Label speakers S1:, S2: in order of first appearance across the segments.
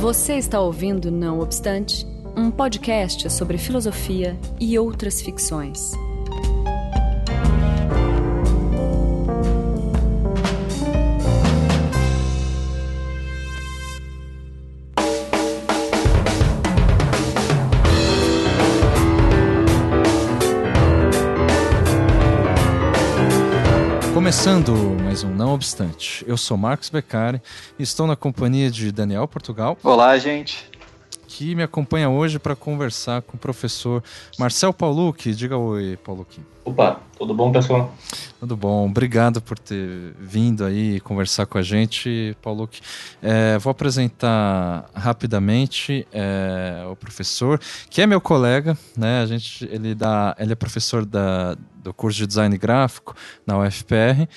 S1: Você está ouvindo Não Obstante, um podcast sobre filosofia e outras ficções.
S2: Começando mais um Não Obstante, eu sou Marcos Beccari e estou na companhia de Daniel Portugal.
S3: Olá, gente.
S2: Que me acompanha hoje para conversar com o professor Marcel Paulucci. Diga oi, Paulucci.
S4: Opa, tudo bom, pessoal?
S2: Tudo bom, obrigado por ter vindo aí conversar com a gente, Paulucci. É, vou apresentar rapidamente é, o professor, que é meu colega, né? A gente, ele, dá, ele é professor da, do curso de design gráfico na UFPR,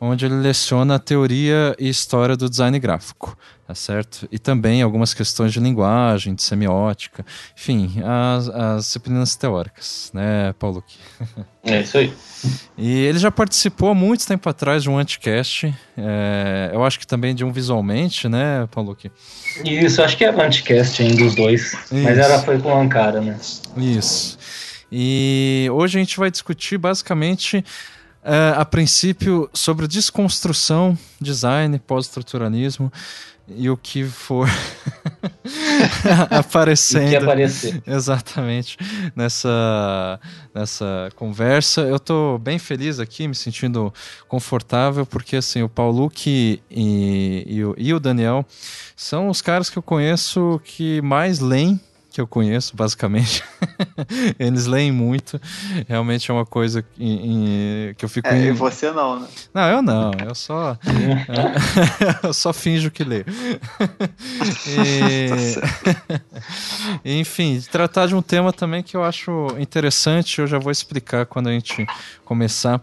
S2: onde ele leciona a teoria e história do design gráfico, tá certo? E também algumas questões de linguagem, de semiótica, enfim, as, as disciplinas teóricas, né, Paulo?
S4: É isso aí.
S2: E ele já participou há muito tempo atrás de um Anticast, é, eu acho que também de um visualmente, né, Paulo?
S4: Isso, acho que é Anticast ainda dos dois, Isso. mas ela foi com o Ankara, né?
S2: Isso. E hoje a gente vai discutir basicamente, uh, a princípio, sobre desconstrução, design, pós-estruturalismo e o que for aparecendo.
S4: O que aparecer.
S2: Exatamente. Nessa, nessa conversa. Eu estou bem feliz aqui, me sentindo confortável, porque assim, o Paulo e, e, o, e o Daniel são os caras que eu conheço que mais leem que eu conheço, basicamente. Eles leem muito. Realmente é uma coisa em, em, que eu fico.
S3: É,
S2: em...
S3: E você não, né?
S2: Não, eu não. Eu só. eu só finjo que leio. e... Enfim, tratar de um tema também que eu acho interessante, eu já vou explicar quando a gente começar.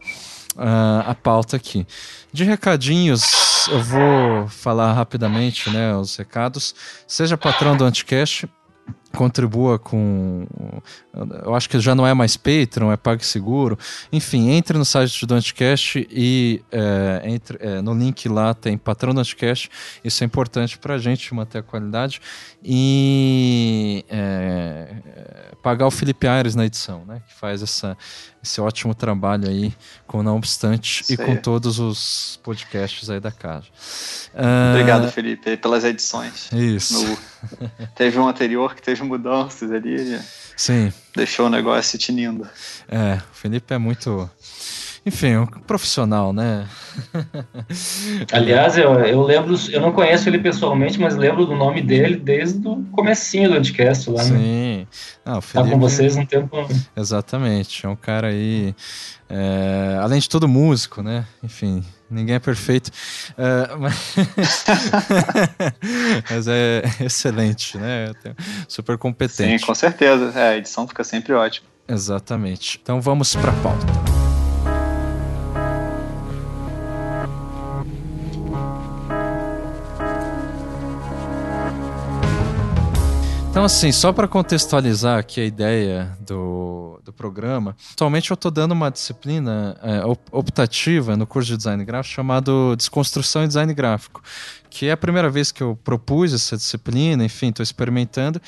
S2: Uh, a pauta aqui. De recadinhos, eu vou falar rapidamente né, os recados. Seja patrão do Anticast, contribua com. Eu acho que já não é mais Patreon, é PagSeguro. Enfim, entre no site do Anticast e é, entre, é, no link lá tem patrão do Anticast. Isso é importante para a gente manter a qualidade. E é, pagar o Felipe Aires na edição, né? Que faz essa, esse ótimo trabalho aí com Não Obstante Isso e com todos os podcasts aí da casa.
S3: Obrigado, uh, Felipe, pelas edições.
S2: Isso.
S3: No, teve um anterior que teve mudanças ali.
S2: Sim.
S3: Deixou o negócio tinindo.
S2: É, o Felipe é muito enfim, um profissional, né?
S4: Aliás, eu, eu lembro, eu não conheço ele pessoalmente, mas lembro do nome dele desde o comecinho do Anticast lá,
S2: né? Sim.
S4: Não, Felipe... Tá com vocês um tempo.
S2: Exatamente, é um cara aí, é, além de todo músico, né? Enfim, ninguém é perfeito, é, mas... mas, é excelente, né? Super competente.
S3: Sim, com certeza, é, a edição fica sempre ótima.
S2: Exatamente. Então vamos para a pauta. Então, assim, só para contextualizar aqui a ideia do, do programa, atualmente eu estou dando uma disciplina é, optativa no curso de design gráfico chamado Desconstrução e Design Gráfico, que é a primeira vez que eu propus essa disciplina, enfim, estou experimentando.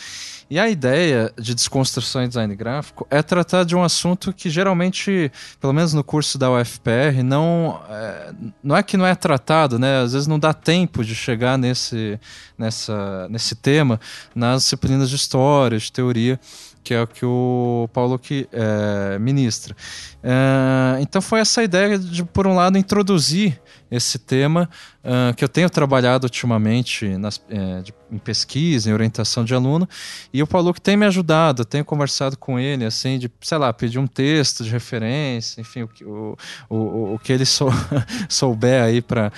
S2: E a ideia de desconstrução e design gráfico é tratar de um assunto que geralmente, pelo menos no curso da UFPR, não é, não é que não é tratado, né? Às vezes não dá tempo de chegar nesse, nessa, nesse tema nas disciplinas de história, de teoria que é o que o Paulo que é, ministra. É, então foi essa ideia de, por um lado, introduzir esse tema uh, que eu tenho trabalhado ultimamente nas, é, de, em pesquisa, em orientação de aluno, e o Paulo que tem me ajudado, eu tenho conversado com ele, assim, de, sei lá, pedir um texto de referência, enfim, o, o, o, o que ele sou, souber aí para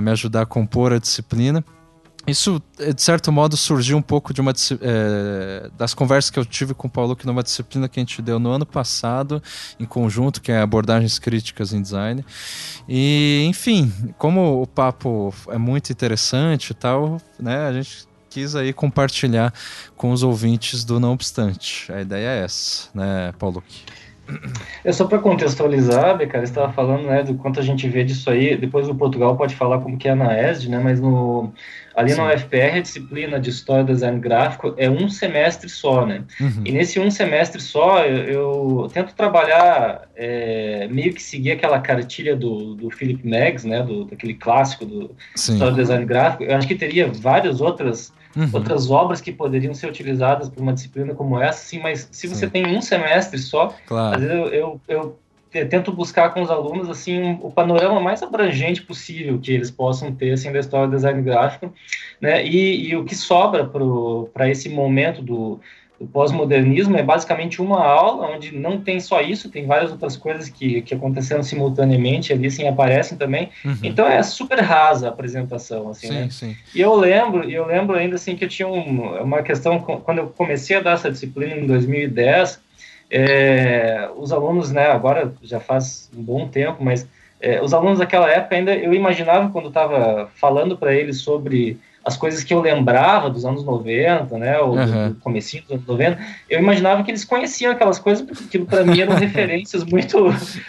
S2: me ajudar a compor a disciplina isso, de certo modo, surgiu um pouco de uma é, das conversas que eu tive com o Paulo que numa disciplina que a gente deu no ano passado, em conjunto, que é abordagens críticas em design. E, enfim, como o papo é muito interessante e tal, né, a gente quis aí compartilhar com os ouvintes do Não Obstante. A ideia é essa, né, Paulo?
S4: É só para contextualizar, cara, estava falando, né, do quanto a gente vê disso aí. Depois o Portugal pode falar como que é na ESD, né, mas no ali Sim. na UFPR a disciplina de História do Design Gráfico é um semestre só, né? Uhum. E nesse um semestre só eu, eu tento trabalhar é, meio que seguir aquela cartilha do, do Philip Meggs, né, do daquele clássico do Sim. História do Design Gráfico. Eu acho que teria várias outras Uhum. outras obras que poderiam ser utilizadas para uma disciplina como essa, sim, mas se você sim. tem um semestre só, claro. às vezes eu, eu, eu, tento buscar com os alunos assim o panorama mais abrangente possível que eles possam ter assim da história do design gráfico, né? E, e o que sobra para esse momento do o pós-modernismo é basicamente uma aula onde não tem só isso, tem várias outras coisas que, que aconteceram simultaneamente ali, assim, aparecem também. Uhum. Então é super rasa a apresentação, assim, sim, né? Sim. E eu lembro, eu lembro ainda, assim, que eu tinha um, uma questão, quando eu comecei a dar essa disciplina em 2010, é, os alunos, né, agora já faz um bom tempo, mas é, os alunos daquela época ainda, eu imaginava quando estava falando para eles sobre as coisas que eu lembrava dos anos 90, né, ou uhum. do comecinho dos anos 90, eu imaginava que eles conheciam aquelas coisas, porque aquilo para mim eram referências muito,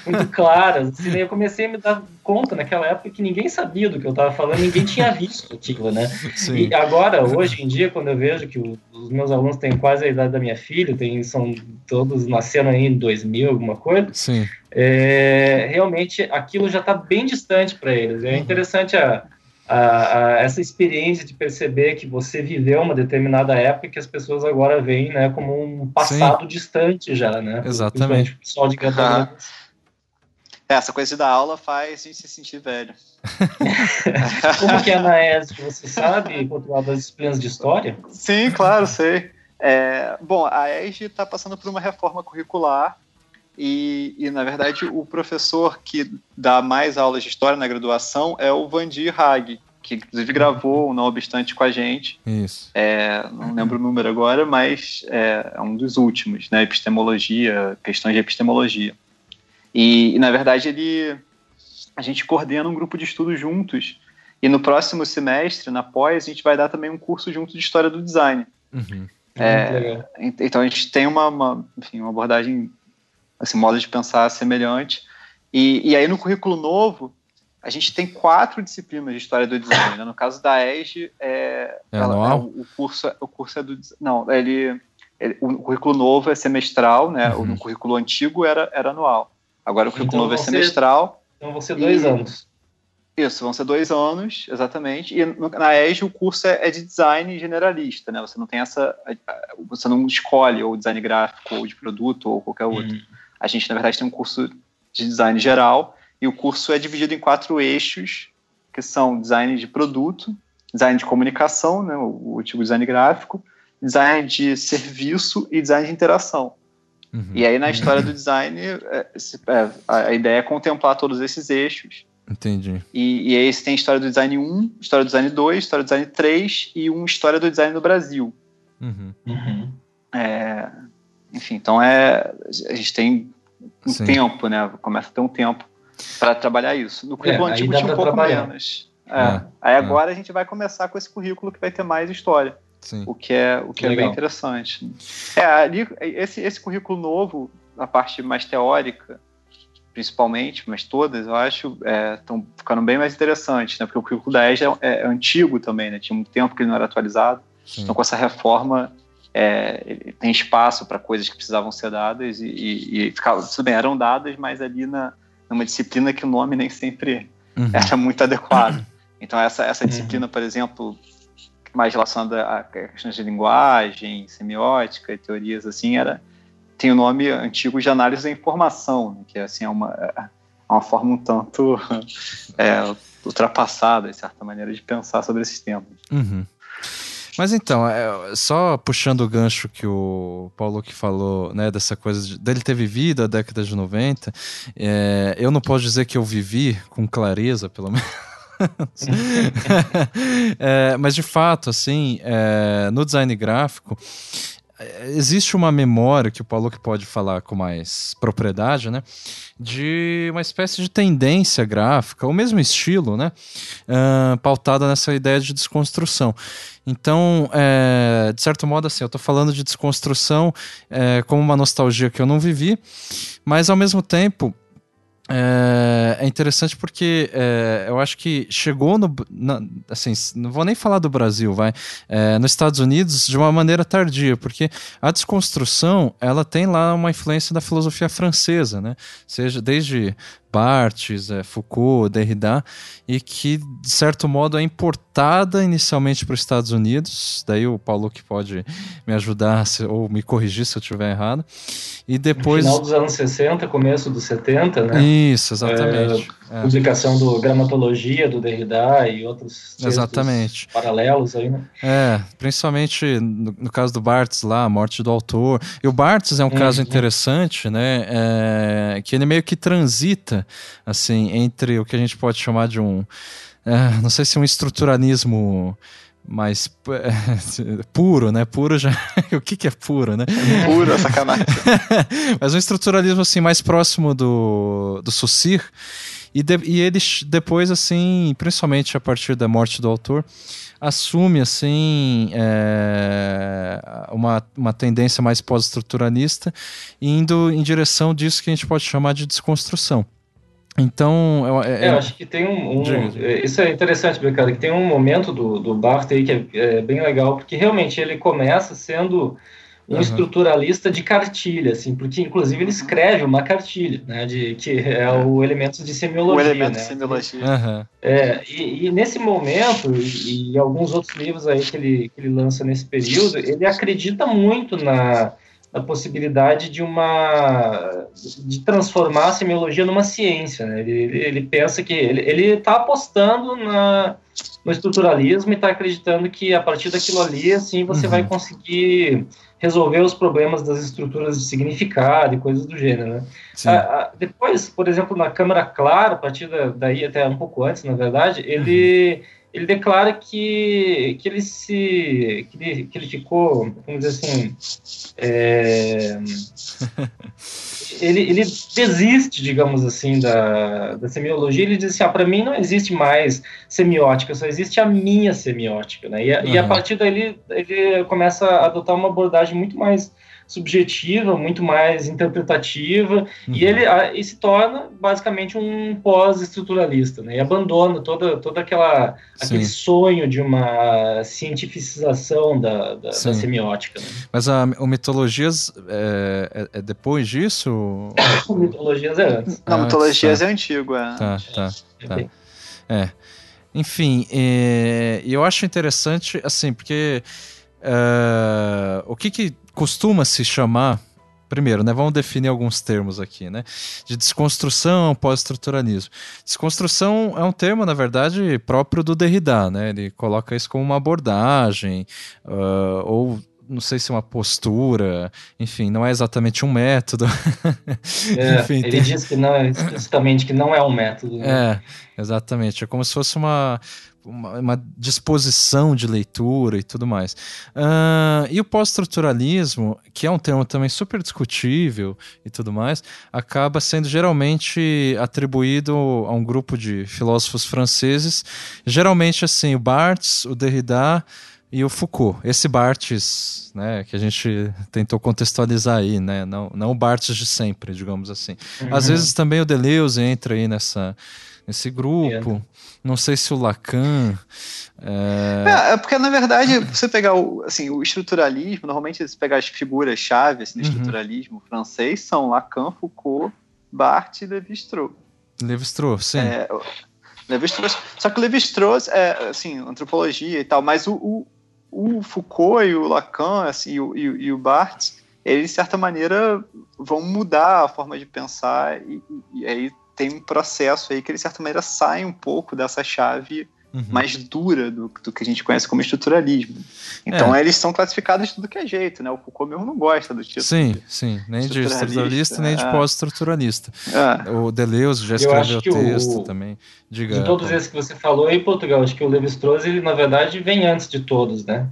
S4: muito claras. Assim, eu comecei a me dar conta naquela época que ninguém sabia do que eu estava falando, ninguém tinha visto aquilo, né? Sim. E agora, hoje em dia, quando eu vejo que os meus alunos têm quase a idade da minha filha, tem, são todos nasceram aí em 2000, alguma coisa, Sim. É, realmente aquilo já está bem distante para eles. É uhum. interessante a a, a, essa experiência de perceber que você viveu uma determinada época que as pessoas agora veem né, como um passado Sim. distante já, né?
S2: Exatamente. O pessoal de
S3: ah. Essa coisa da aula faz a gente se sentir velho.
S4: como que é na ESG? Você sabe controlar das disciplinas de história?
S3: Sim, claro, sei. É, bom, a ESG está passando por uma reforma curricular e, e, na verdade, o professor que dá mais aulas de história na graduação é o Vandir Hag, que inclusive gravou o Não Obstante com a gente.
S2: Isso.
S3: É, não lembro o número agora, mas é, é, um dos últimos, né? Epistemologia, questões de epistemologia. E, e, na verdade, ele. A gente coordena um grupo de estudos juntos. E no próximo semestre, na pós, a gente vai dar também um curso junto de História do Design. Uhum. É, então a gente tem uma, uma, enfim, uma abordagem assim, modo de pensar semelhante. E, e aí no currículo novo, a gente tem quatro disciplinas de história do design. Né? No caso da ESG, é,
S2: é ela, anual?
S3: É, o, curso, o curso é do não, ele, ele, o currículo novo é semestral, né? Uhum. O currículo antigo era, era anual. Agora o currículo então, novo é semestral.
S4: Então vão ser dois e, anos.
S3: Isso, vão ser dois anos, exatamente. E na ESG o curso é, é, de design generalista, né? Você não tem essa, você não escolhe ou design gráfico ou de produto ou qualquer outro. Uhum. A gente, na verdade, tem um curso de design geral e o curso é dividido em quatro eixos, que são design de produto, design de comunicação, né, o último design gráfico, design de serviço e design de interação. Uhum. E aí, na história do design, é, é, a ideia é contemplar todos esses eixos.
S2: Entendi.
S3: E, e aí você tem história do design 1, história do design 2, história do design 3 e um história do design no Brasil.
S2: Uhum. Uhum.
S3: É, enfim, então é, a gente tem um Sim. tempo, né? Começa a ter um tempo para trabalhar isso. No currículo é, antigo tinha um pouco trabalhar. menos. É. É. Aí é. agora a gente vai começar com esse currículo que vai ter mais história. Sim. O que é, o que é bem interessante. É, ali, esse, esse currículo novo, a parte mais teórica, principalmente, mas todas, eu acho, estão é, ficando bem mais interessantes, né? Porque o currículo da ESA é, é, antigo também, né? Tinha um tempo que ele não era atualizado. Sim. Então, com essa reforma, é, tem espaço para coisas que precisavam ser dadas e, e, e ficavam, tudo bem, eram dadas, mas ali na, numa disciplina que o nome nem sempre uhum. era muito adequado. Então essa, essa uhum. disciplina, por exemplo, mais relacionada a questões de linguagem, semiótica e teorias assim, era tem o nome antigo de análise da informação, né, que assim é uma é uma forma um tanto é, ultrapassada, de certa maneira, de pensar sobre esses temas.
S2: Uhum. Mas então, é, só puxando o gancho que o Paulo que falou, né, dessa coisa de, dele ter vivido a década de 90, é, eu não posso dizer que eu vivi com clareza, pelo menos. é, mas de fato, assim, é, no design gráfico, existe uma memória que o Paulo que pode falar com mais propriedade, né? De uma espécie de tendência gráfica, o mesmo estilo, né? Uh, pautada nessa ideia de desconstrução. Então, é, de certo modo, assim, eu estou falando de desconstrução é, como uma nostalgia que eu não vivi, mas ao mesmo tempo é, é, interessante porque é, eu acho que chegou no. Na, assim, não vou nem falar do Brasil, vai. É, nos Estados Unidos de uma maneira tardia, porque a desconstrução ela tem lá uma influência da filosofia francesa, né? Seja desde Barthes, é, Foucault, Derrida, e que, de certo modo, é importada inicialmente para os Estados Unidos. Daí o Paulo que pode me ajudar se, ou me corrigir se eu estiver errado. E depois.
S4: No final dos anos 60, começo dos 70, né?
S2: Isso, exatamente.
S4: É, é. Publicação do Gramatologia, do Derrida e outros
S2: exatamente.
S4: paralelos aí, né?
S2: É, principalmente no, no, caso do Barthes lá, a morte do autor. E o Barthes é um caso interessante, né? É, que ele meio que transita assim, entre o que a gente pode chamar de um, é, não sei se um estruturalismo mais é, puro, né? Puro já. o que, que é puro, né?
S3: Puro, é sacanagem.
S2: Mas um estruturalismo assim mais próximo do, do Saussure. E, de, e ele depois, assim, principalmente a partir da morte do autor, assume assim é, uma, uma tendência mais pós-estruturalista, indo em direção disso que a gente pode chamar de desconstrução. Então,
S4: eu, é, é, eu acho que tem um, um isso é interessante, cara, que tem um momento do, do Barthes aí que é, é, bem legal, porque realmente ele começa sendo um uhum. estruturalista de cartilha, assim, porque inclusive ele escreve uma cartilha, né, de que é o elementos de semiologia,
S3: o elemento
S4: né?
S3: de semiologia.
S2: Uhum.
S4: É, e, e, nesse momento e, e, alguns outros livros aí que ele, que ele lança nesse período, ele acredita muito na a possibilidade de uma de transformar a semiologia numa ciência. Né? Ele, ele, ele, pensa que ele está apostando na, no estruturalismo e está acreditando que a partir daquilo ali, assim, você uhum. vai conseguir resolver os problemas das estruturas de significado e coisas do gênero. Né? A, a, depois, por exemplo, na Câmara Clara, a partir da, daí até um pouco antes, na verdade, ele uhum ele declara que, que ele se que ele, ficou, vamos dizer assim, é, ele, ele desiste, digamos assim, da, da semiologia. Ele diz assim, ah, para mim não existe mais semiótica, só existe a minha semiótica, né? E, uhum. e a partir daí ele, ele começa a adotar uma abordagem muito mais subjetiva, muito mais interpretativa, uhum. e ele a, e se torna basicamente um pós-estruturalista, né? E abandona toda, toda aquela aquele sonho de uma cientificização da, da, da semiótica. Né?
S2: Mas a, o Mitologias é, é, é depois disso?
S4: o Mitologias é antes.
S3: Não, ah, Mitologias tá. é antigo, é.
S2: Tá, tá, tá. É. Enfim, e, eu acho interessante, assim, porque uh, o que que costuma se chamar primeiro, né, vamos definir alguns termos aqui, né, de desconstrução, pós-estruturalismo. Desconstrução é um termo, na verdade, próprio do Derrida, né, ele coloca isso como uma abordagem, uh, ou não sei se é uma postura, enfim, não é exatamente um método.
S4: É, enfim, ele tem... diz que não, explicitamente que não é um método.
S2: Né? É, exatamente, é como se fosse uma, uma, uma, disposição de leitura e tudo mais. Uh, e o pós-estruturalismo, que é um termo também super discutível e tudo mais, acaba sendo geralmente atribuído a um grupo de filósofos franceses, geralmente assim, o Barthes, o Derrida e o Foucault. Esse Barthes, né, que a gente tentou contextualizar aí, né, não, não o Barthes de sempre, digamos assim. Uhum. Às vezes também o Deleuze entra aí nessa, nesse grupo. Não sei se o Lacan.
S3: É... é... É, porque, na verdade, você pegar o, assim, o estruturalismo, normalmente você pegar as figuras-chave assim, do uhum. estruturalismo francês são Lacan, Foucault, Barthes e Levi-Strauss.
S2: Levi-Strauss, sim. É,
S3: Levi-Strauss. Só que o Levi-Strauss é, assim, antropologia e tal, mas o, o, o Foucault e o Lacan assim, e, o, e, o Barthes, eles, de certa maneira, vão mudar a forma de pensar e, e aí tem um processo aí que ele, de certa maneira, sai um pouco dessa chave uhum. mais dura do, do, que a gente conhece como estruturalismo. Então, é. eles são classificados de tudo que é jeito, né? O Foucault mesmo não gosta do título.
S2: Sim, sim. Nem de estruturalista, nem de é. pós-estruturalista. É. O Deleuze já escreveu texto o, também. Diga,
S4: de todos esses que você falou em Portugal, acho que o Levi-Strauss, ele, na verdade, vem antes de todos, né?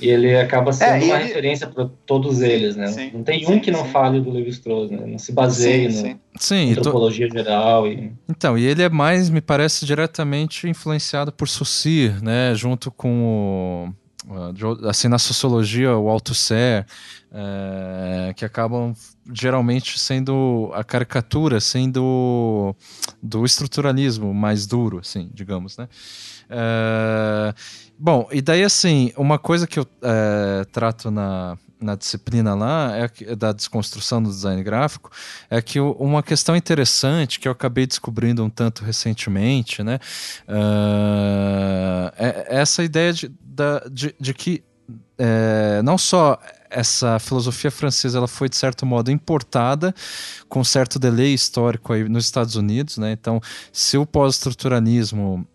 S4: E ele acaba sendo é, uma ele... referência para todos eles, né? Sim, não tem um sim, que não sim. fale do Levi-Strauss, né? Não se baseie sim, na antropologia tô... geral. E...
S2: Então, e ele é mais, me parece, diretamente influenciado por Saussure, né? Junto com o assim na sociologia o Althusser é, que acabam geralmente sendo a caricatura sendo do estruturalismo mais duro assim digamos né é, bom e daí assim uma coisa que eu é, trato na na disciplina lá é da desconstrução do design gráfico é que uma questão interessante que eu acabei descobrindo um tanto recentemente né uh, é essa ideia de, de, de que é, não só essa filosofia francesa ela foi de certo modo importada com certo delay histórico aí nos Estados Unidos, né? Então, se o pós-estruturalismo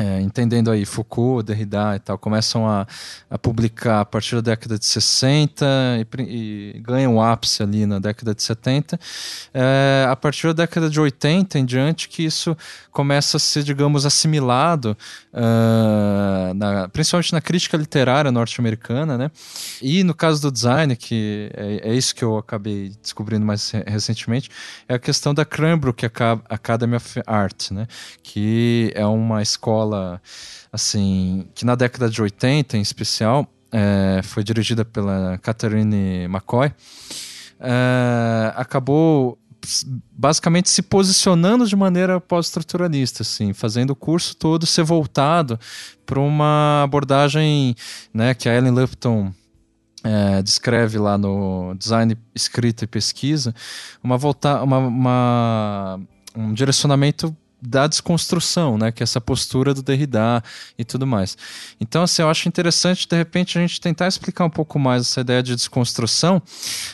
S2: é, entendendo aí Foucault, Derrida e tal, começam a, a publicar a partir da década de 60 e, e ganham ápice ali na década de 70. É, a partir da década de 80 em diante que isso começa a ser, digamos, assimilado, uh, na, principalmente na crítica literária norte-americana, né? E no caso do design, que é, é, isso que eu acabei descobrindo mais recentemente, é a questão da Cranbrook Academy of Art, né? Que é uma escola, assim, que na década de 80, em especial, é, foi dirigida pela Catherine McCoy, é, acabou basicamente se posicionando de maneira pós-estruturalista, assim, fazendo o curso todo ser voltado para uma abordagem né, que a Ellen Lupton é, descreve lá no Design Escrita e Pesquisa, uma, volta, uma, uma um direcionamento da desconstrução, né? Que é essa postura do Derrida e tudo mais. Então, assim, eu acho interessante, de repente, a gente tentar explicar um pouco mais essa ideia de desconstrução,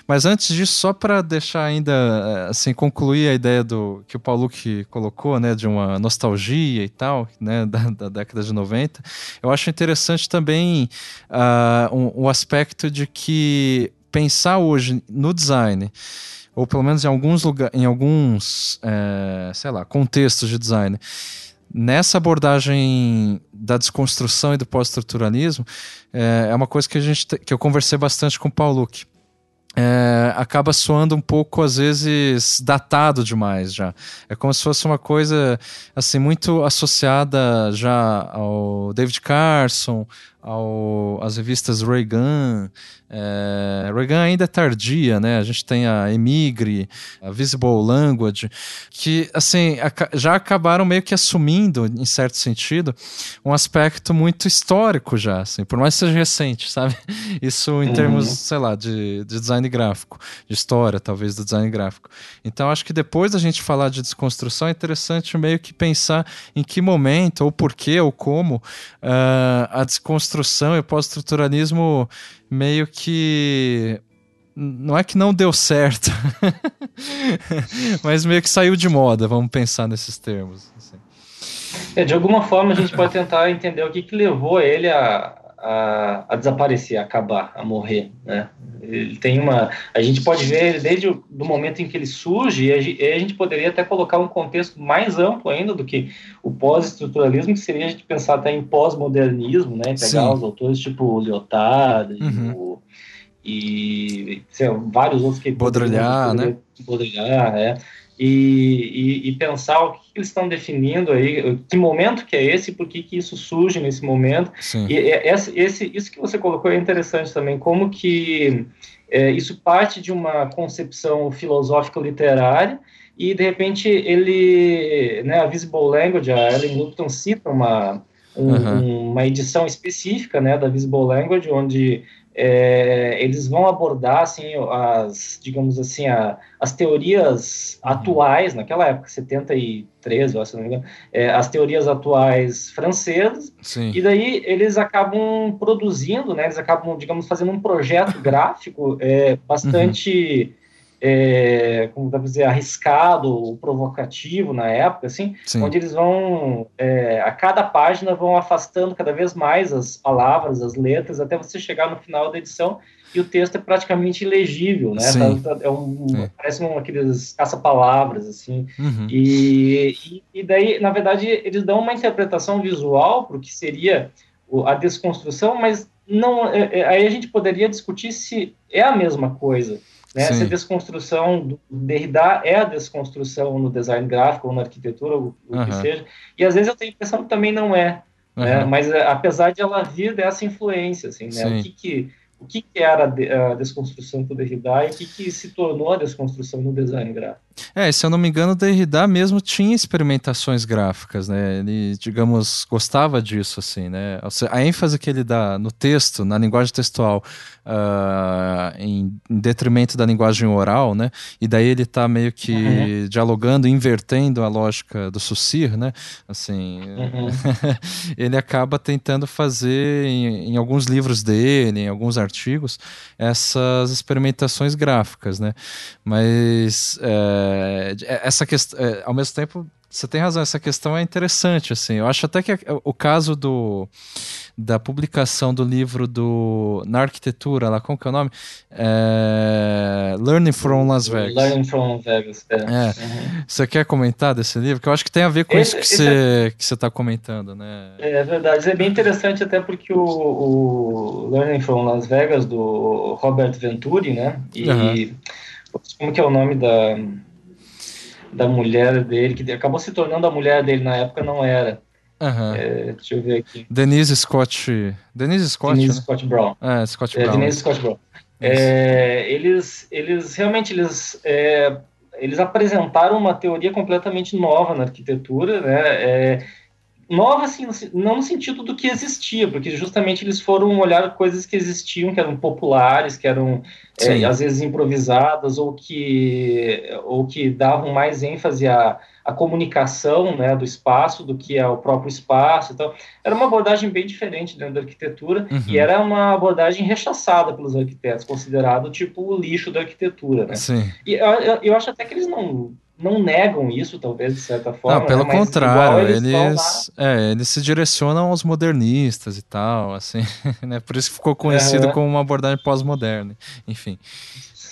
S2: mas antes disso, só para deixar ainda, eh, assim, concluir a ideia do que o Paulo que colocou, né? De uma nostalgia e tal, né? Da, da década de 90, eu acho interessante também uh, um, um aspecto de que pensar hoje no design ou pelo menos em alguns lugares, em alguns, é, sei lá, contextos de design, nessa abordagem da desconstrução e do pós-estruturalismo, é, é, uma coisa que a gente que eu conversei bastante com o Paulo Luque. É, acaba soando um pouco às vezes datado demais já. É como se fosse uma coisa assim muito associada já ao David Carson, ao, às revistas Reagan. É, Reagan ainda é tardia, né? A gente tem a Emigre, a Visible Language, que assim já acabaram meio que assumindo, em certo sentido, um aspecto muito histórico já, assim, por mais que seja recente, sabe? Isso em uhum. termos, sei lá, de, de design gráfico, de história, talvez, do design gráfico. Então, acho que depois da gente falar de desconstrução, é interessante meio que pensar em que momento, ou porquê, ou como uh, a desconstrução construção e pós-estruturalismo meio que não é que não deu certo, mas meio que saiu de moda, vamos pensar nesses termos. Assim.
S4: É, de alguma forma a gente pode tentar entender o que, que levou ele a, a, a, desaparecer, a acabar, a morrer, né? Ele tem uma, a gente pode ver desde o do momento em que ele surge, e a, gente poderia até colocar um contexto mais amplo ainda do que o pós-estruturalismo, que seria a gente pensar até em pós-modernismo, né? Pegar Sim. os autores tipo Lyotard uhum. o, e sei, vários outros que
S2: Baudrillard, né?
S4: Baudrillard, é e, e, e, pensar o que eles estão definindo aí, que momento que é esse, por que, que isso surge nesse momento. Sim. E esse, esse, isso que você colocou é interessante também, como que é, isso parte de uma concepção filosófica literária e, de repente, ele, né, a Visible Language, a Ellen Lupton cita uma, um, uhum. uma edição específica né, da Visible Language, onde é, eles vão abordar assim as digamos assim a, as teorias uhum. atuais naquela época 73 eu acho, não me engano, é, as teorias atuais francesas Sim. e daí eles acabam produzindo né eles acabam digamos fazendo um projeto gráfico é, bastante uhum é, como dá dizer, arriscado, provocativo na época, assim, Sim. onde eles vão, é, a cada página, vão afastando cada vez mais as palavras, as letras, até você chegar no final da edição e o texto é praticamente ilegível, né? Tá, é um, parece um, aqueles caça-palavras, assim. Uhum. E, e, e, daí, na verdade, eles dão uma interpretação visual para o que seria a desconstrução, mas não, é, é, aí a gente poderia discutir se é a mesma coisa. Né? Se a desconstrução do Derrida é a desconstrução no design gráfico ou na arquitetura, ou o uhum. que seja. E às vezes eu tenho a impressão que também não é. Uhum. Né? Mas é, apesar de ela vir dessa influência, assim, né? O que, que o que, que era a desconstrução do Derrida e o que, que se tornou a desconstrução no design gráfico.
S2: É, se eu não me engano, Derrida mesmo tinha experimentações gráficas, né? Ele, digamos, gostava disso, assim, né? A ênfase que ele dá no texto, na linguagem textual, uh, em, em, detrimento da linguagem oral, né? E daí ele está meio que uhum. dialogando, invertendo a lógica do Sucir, né? Assim, uhum. ele acaba tentando fazer em, em alguns livros dele, em alguns artigos, essas experimentações gráficas, né? Mas é, essa questão, é, ao mesmo tempo, você tem razão, essa questão é interessante, assim. Eu acho até que o caso do da publicação do livro do na arquitetura, lá como que é o nome? É, Learning from Las Vegas.
S4: Learning from Vegas. É. é.
S2: Uhum. Você quer comentar desse livro? Que eu acho que tem a ver com esse, isso que você é... que você está comentando, né?
S4: É verdade, é bem interessante até porque o, o Learning from Las Vegas do Robert Venturi, né? E uhum. como que é o nome da da mulher dele, que acabou se tornando a mulher dele na época, não era.
S2: Uhum.
S4: É, deixa eu ver aqui.
S2: Denise Scott. Denise Scott.
S4: Denise
S2: né?
S4: Scott Brown.
S2: É, Scott é, Brown.
S4: É, Denise Scott Brown. É, eles, eles realmente eles, é, eles apresentaram uma teoria completamente nova na arquitetura, né? Nova, assim, não no sentido do que existia, porque justamente eles foram olhar coisas que existiam, que eram populares, que eram é, às vezes improvisadas, ou que, ou que davam mais ênfase à, à comunicação né, do espaço do que ao próprio espaço. Então, era uma abordagem bem diferente dentro da arquitetura, uhum. e era uma abordagem rechaçada pelos arquitetos, considerado tipo o lixo da arquitetura. Né?
S2: Sim.
S4: E eu, eu acho até que eles não não negam isso, talvez, de certa forma.
S2: Não, pelo né? contrário, eles, eles, é, eles se direcionam aos modernistas e tal, assim, né? Por isso que ficou conhecido uhum. como uma abordagem pós-moderna, enfim.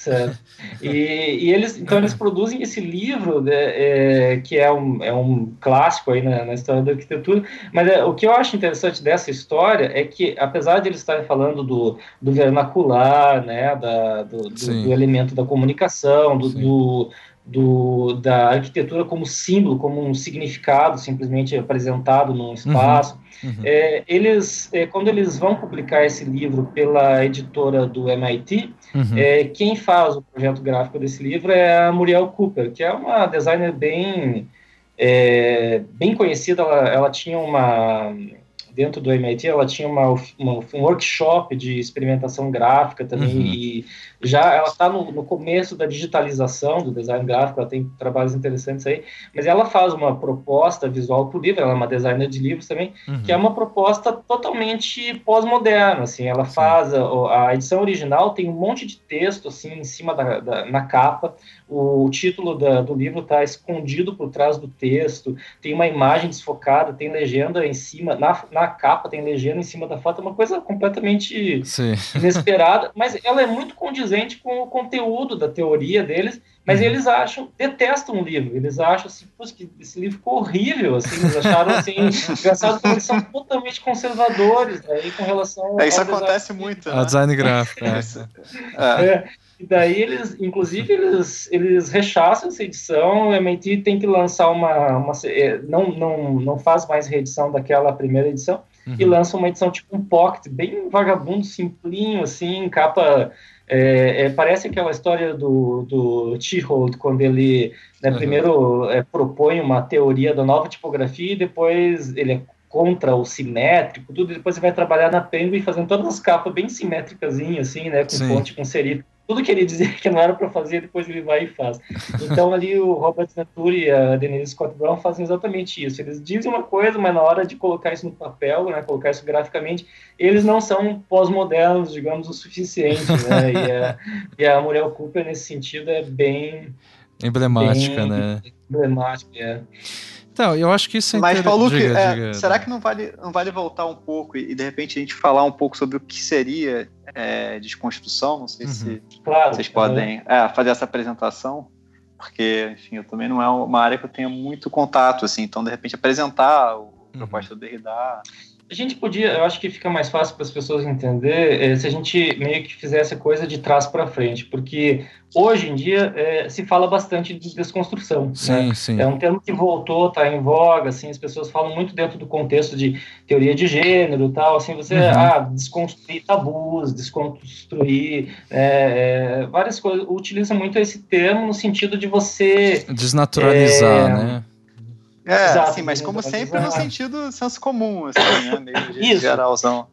S4: Certo. E, e, eles, então eles produzem esse livro, né, é, que é um, é um clássico aí na, na história da arquitetura, mas é, o que eu acho interessante dessa história é que, apesar de eles estarem falando do, do vernacular, né, da, do, do, do elemento da comunicação, do, do da arquitetura como símbolo, como um significado simplesmente apresentado num uhum. espaço. Uhum, uhum. É, eles, é, quando eles vão publicar esse livro pela editora do MIT, uhum. é, quem faz o projeto gráfico desse livro é a Muriel Cooper, que é uma designer bem, é, bem conhecida. Ela, ela tinha uma dentro do MIT, ela tinha uma, uma, um workshop de experimentação gráfica também, uhum. e já ela está no, no, começo da digitalização do design gráfico, ela tem trabalhos interessantes aí, mas ela faz uma proposta visual para o livro, ela é uma designer de livros também, uhum. que é uma proposta totalmente pós-moderna, assim, ela faz, a, a, edição original tem um monte de texto, assim, em cima da, da na capa, o título da, do livro está escondido por trás do texto, tem uma imagem desfocada, tem legenda em cima, na, na capa tem legenda em cima da foto, é uma coisa completamente Sim. inesperada, mas ela é muito condizente com o conteúdo da teoria deles, mas uhum. eles acham, detestam o livro, eles acham assim, que esse livro ficou horrível, assim, eles acharam assim, engraçado porque eles são totalmente conservadores aí né, com relação
S3: é, Isso acontece muito,
S2: né? design gráfico, é.
S4: é. E daí eles, inclusive, eles, eles rechaçam essa edição, o MIT tem que lançar uma, uma é, não, não, não faz mais reedição daquela primeira edição, uhum. e lança uma edição tipo um pocket, bem vagabundo, simplinho, assim, capa é, é, parece aquela história do, do T-Hold, quando ele né, uhum. primeiro é, propõe uma teoria da nova tipografia e depois ele é contra o simétrico, tudo, e depois ele vai trabalhar na Penguin fazendo todas as capas bem simétricas, assim, né, com Sim. fonte, com serif tudo que ele dizia que não era para fazer, depois ele vai e faz. Então ali o Robert Venturi e a Denise Scott Brown fazem exatamente isso. Eles dizem uma coisa, mas na hora de colocar isso no papel, né, colocar isso graficamente, eles não são pós-modernos, digamos, o suficiente. Né? E, a, e a Muriel Cooper, nesse sentido, é bem...
S2: Emblemática, bem né?
S4: Emblemática, é.
S2: Então, eu acho que isso é
S3: Mas, Paulo, diga, é, diga, será que não vale, não vale voltar um pouco e, e, de repente a gente falar um pouco sobre o que seria é, desconstrução? Não sei uhum. se claro, vocês podem é, fazer essa apresentação, porque, enfim, eu também não é uma área que eu tenha muito contato, assim, então de repente apresentar o uhum. proposta do Derrida
S4: A gente podia, eu acho que fica mais fácil para as pessoas entender é, se a gente meio que fizesse a coisa de trás para frente, porque hoje em dia é, se fala bastante de desconstrução. Sim, né? sim. É um termo que voltou, está em voga, assim, as pessoas falam muito dentro do contexto de teoria de gênero tal, assim, você, uhum. ah, desconstruir tabus, desconstruir é, várias coisas, utiliza muito esse termo no sentido de você...
S2: Desnaturalizar, né?
S3: É, Exato, sim, mas como sempre no sentido senso comum, assim, né? Meio de Isso. geralzão.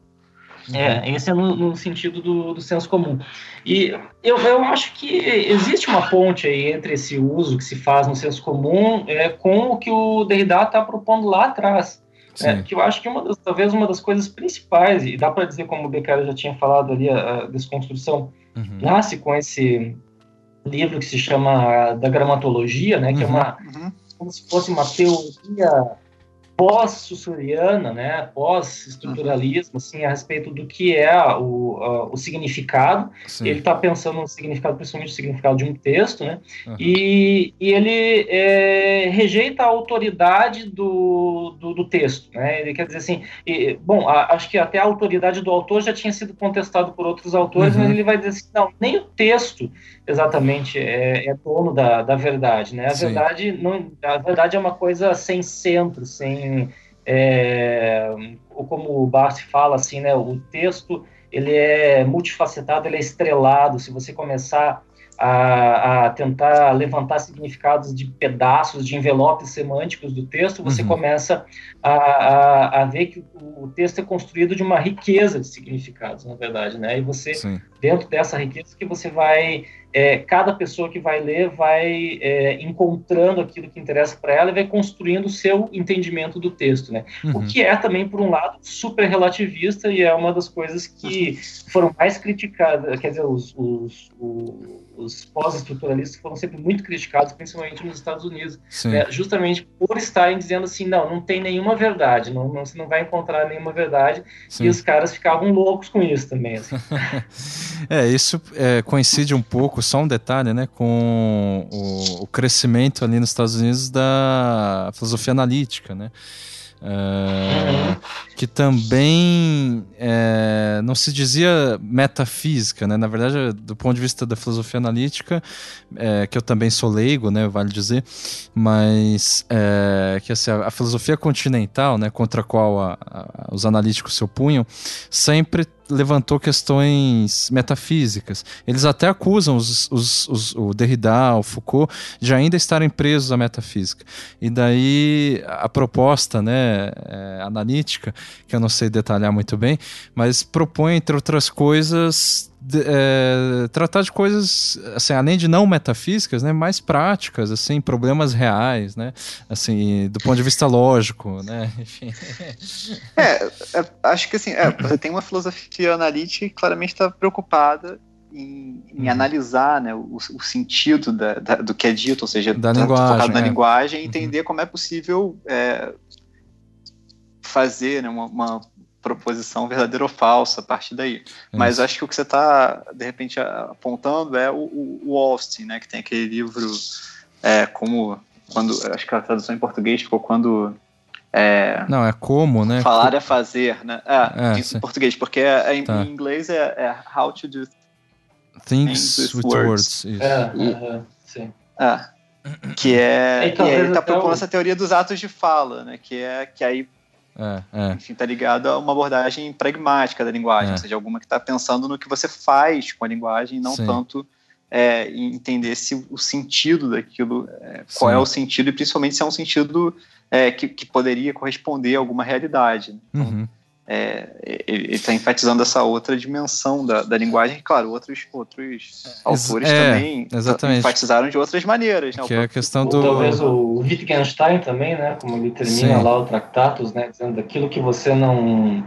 S4: É, esse é no, no sentido do, do, senso comum. E eu, eu acho que existe uma ponte aí entre esse uso que se faz no senso comum é, com o que o Derrida está propondo lá atrás. É, que eu acho que uma das, talvez uma das coisas principais, e dá para dizer, como o Beccari já tinha falado ali, a, a desconstrução uhum. nasce com esse livro que se chama Da Gramatologia, né, que é uhum. é uma, uhum como se fosse uma teoria pós-sussuriana, né, pós-estruturalismo, assim, a respeito do que é o, o significado. Sim. Ele está pensando no significado, principalmente o significado de um texto, né, uhum. e, e, ele é, rejeita a autoridade do, do, do, texto, né, ele quer dizer assim, e, bom, a, acho que até a autoridade do autor já tinha sido contestado por outros autores, uhum. mas ele vai dizer assim, não, nem o texto exatamente é, é dono da, da verdade, né, a verdade, não, a verdade é uma coisa sem centro, sem é, como o Barsi fala, assim, né, o texto ele é multifacetado, ele é estrelado. Se você começar a, a, tentar levantar significados de pedaços, de envelopes semânticos do texto, você uhum. começa a, a, a, ver que o texto é construído de uma riqueza de significados, na verdade, né? E você, Sim. Dentro dessa riqueza, que você vai é, cada pessoa que vai ler vai é, encontrando aquilo que interessa para ela e vai construindo o seu entendimento do texto, né? Uhum. O que é também, por um lado, super relativista e é uma das coisas que foram mais criticadas, quer dizer, os, os, os, os pós-estruturalistas foram sempre muito criticados, principalmente nos Estados Unidos, né? justamente por estarem dizendo assim, não, não tem nenhuma verdade, não, não você não vai encontrar nenhuma verdade, Sim. e os caras ficavam loucos com isso também. Assim.
S2: é, isso é, coincide um pouco só um detalhe, né, com o, o crescimento ali nos Estados Unidos da filosofia analítica, né? É, que também é, não se dizia metafísica, né? Na verdade, do ponto de vista da filosofia analítica, é, que eu também sou leigo, né? Vale dizer, mas é, que assim, a, a, filosofia continental, né? Contra a qual a, a, os analíticos se opunham, sempre levantou questões metafísicas. Eles até acusam os, os, os, o Derrida, o Foucault, de ainda estarem presos à metafísica. E daí a proposta né, é, analítica, que eu não sei detalhar muito bem, mas propõe, entre outras coisas, de, é, tratar de coisas, assim, além de não metafísicas, né, mais práticas, assim, problemas reais, né, assim, do ponto de vista lógico, né, enfim.
S3: É, é acho que assim, é, você tem uma filosofia analítica que claramente está preocupada em, em uhum. analisar né, o, o sentido da, da, do que é dito, ou seja,
S2: da tá linguagem, focado
S3: na é. linguagem, uhum. entender uhum. como é possível é, fazer né, uma, uma proposição verdadeira ou falsa a partir daí. Mas acho que o que você está, de repente, apontando é o, o, Austin, né, que tem aquele livro é, como quando acho que a tradução em português ficou quando é,
S2: não é como né?
S3: falar é fazer né? É, é em português porque é, é tá. em inglês é, é, how to do
S2: things, things with, words, words.
S4: É, e, sim.
S3: É, que é e, e ele está propondo essa teoria dos atos de fala né? Que é que aí é, é. Enfim, tá ligado a uma abordagem pragmática da linguagem, é. ou seja, alguma que está pensando no que você faz com a linguagem, não Sim. tanto é, em entender se o sentido daquilo, é, qual é o sentido, e principalmente se é um sentido é, que, que poderia corresponder a alguma realidade. Então, uhum é, ele está enfatizando essa outra dimensão da, da linguagem, claro, outros, outros é, autores é, também
S2: exatamente.
S3: enfatizaram de outras maneiras. Né?
S2: Que é a questão do...
S4: Talvez o Wittgenstein também, né, como ele termina Sim. lá o Tractatus, né, dizendo daquilo que você não,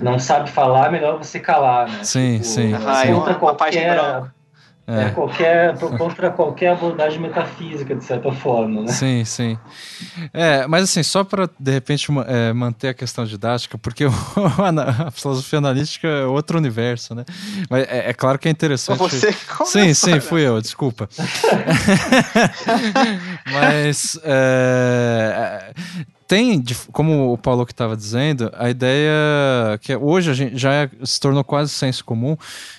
S4: não sabe falar, melhor você calar, né?
S2: Sim,
S4: tipo,
S2: sim.
S3: Ah, é uma, qualquer...
S4: é. é. qualquer, contra qualquer abordagem metafísica, de certa forma, né?
S2: Sim, sim. É, mas assim, só para, de repente, é, manter a questão didática, porque a filosofia analítica é outro universo, né? Mas é, é claro que é interessante...
S3: Você
S2: sim, sim, fui eu, desculpa. mas... É, tem, como o Paulo que estava dizendo, a ideia que hoje a gente já é, se tornou quase senso comum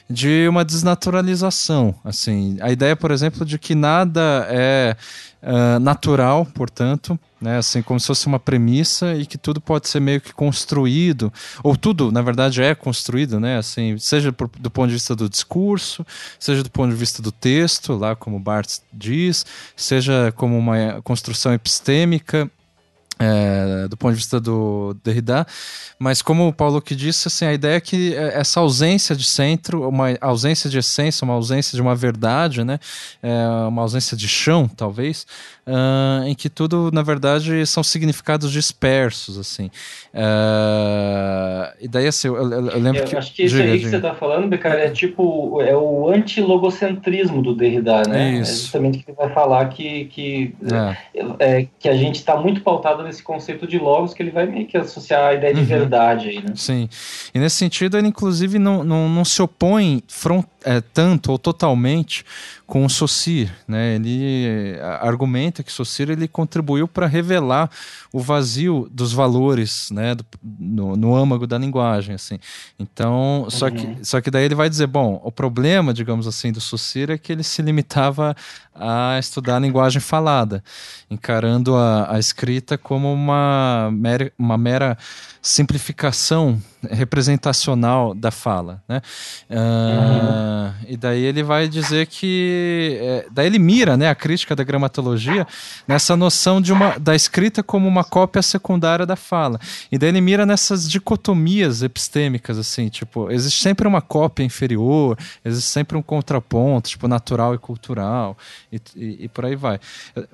S2: de uma desnaturalização. Assim, a ideia, por exemplo, de que nada é uh, natural, portanto, né, assim como se fosse uma premissa e que tudo pode ser meio que construído, ou tudo, na verdade, é construído, né, assim, seja por, do ponto de vista do discurso, seja do ponto de vista do texto, lá como Barthes diz, seja como uma construção epistêmica, é, do ponto de vista do Derrida, mas como o Paulo que disse, assim, a ideia é que essa ausência de centro, uma ausência de essência, uma ausência de uma verdade, né, é, uma ausência de chão, talvez, uh, em que tudo, na verdade, são significados dispersos, assim. Uh, e daí, assim, eu, eu lembro eu
S4: que... acho que isso aí que você está falando, Becari, é tipo, é o antilogocentrismo do Derrida, né? Isso. É justamente que ele vai falar que, que, é. é que a gente está muito pautado nesse conceito de logos, que ele vai meio que associar a ideia de uhum. verdade aí, né?
S2: Sim. E nesse sentido, ele, inclusive, não, não, não se opõe front, é, tanto ou totalmente com o Saussure, né? Ele argumenta que Saussure ele contribuiu para revelar o vazio dos valores, né, do, no, no, âmago da linguagem, assim. Então, só que uhum. só que daí ele vai dizer, bom, o problema, digamos assim, do Saussure é que ele se limitava a estudar a linguagem falada, encarando a, a escrita como uma mera, uma mera simplificação representacional da fala, né? Uh, uhum. E daí ele vai dizer que, é, daí ele mira, né, a crítica da gramatologia nessa noção de uma da escrita como uma cópia secundária da fala. E daí ele mira nessas dicotomias epistêmicas, assim, tipo, existe sempre uma cópia inferior, existe sempre um contraponto, tipo, natural e cultural, e, e, e por aí vai.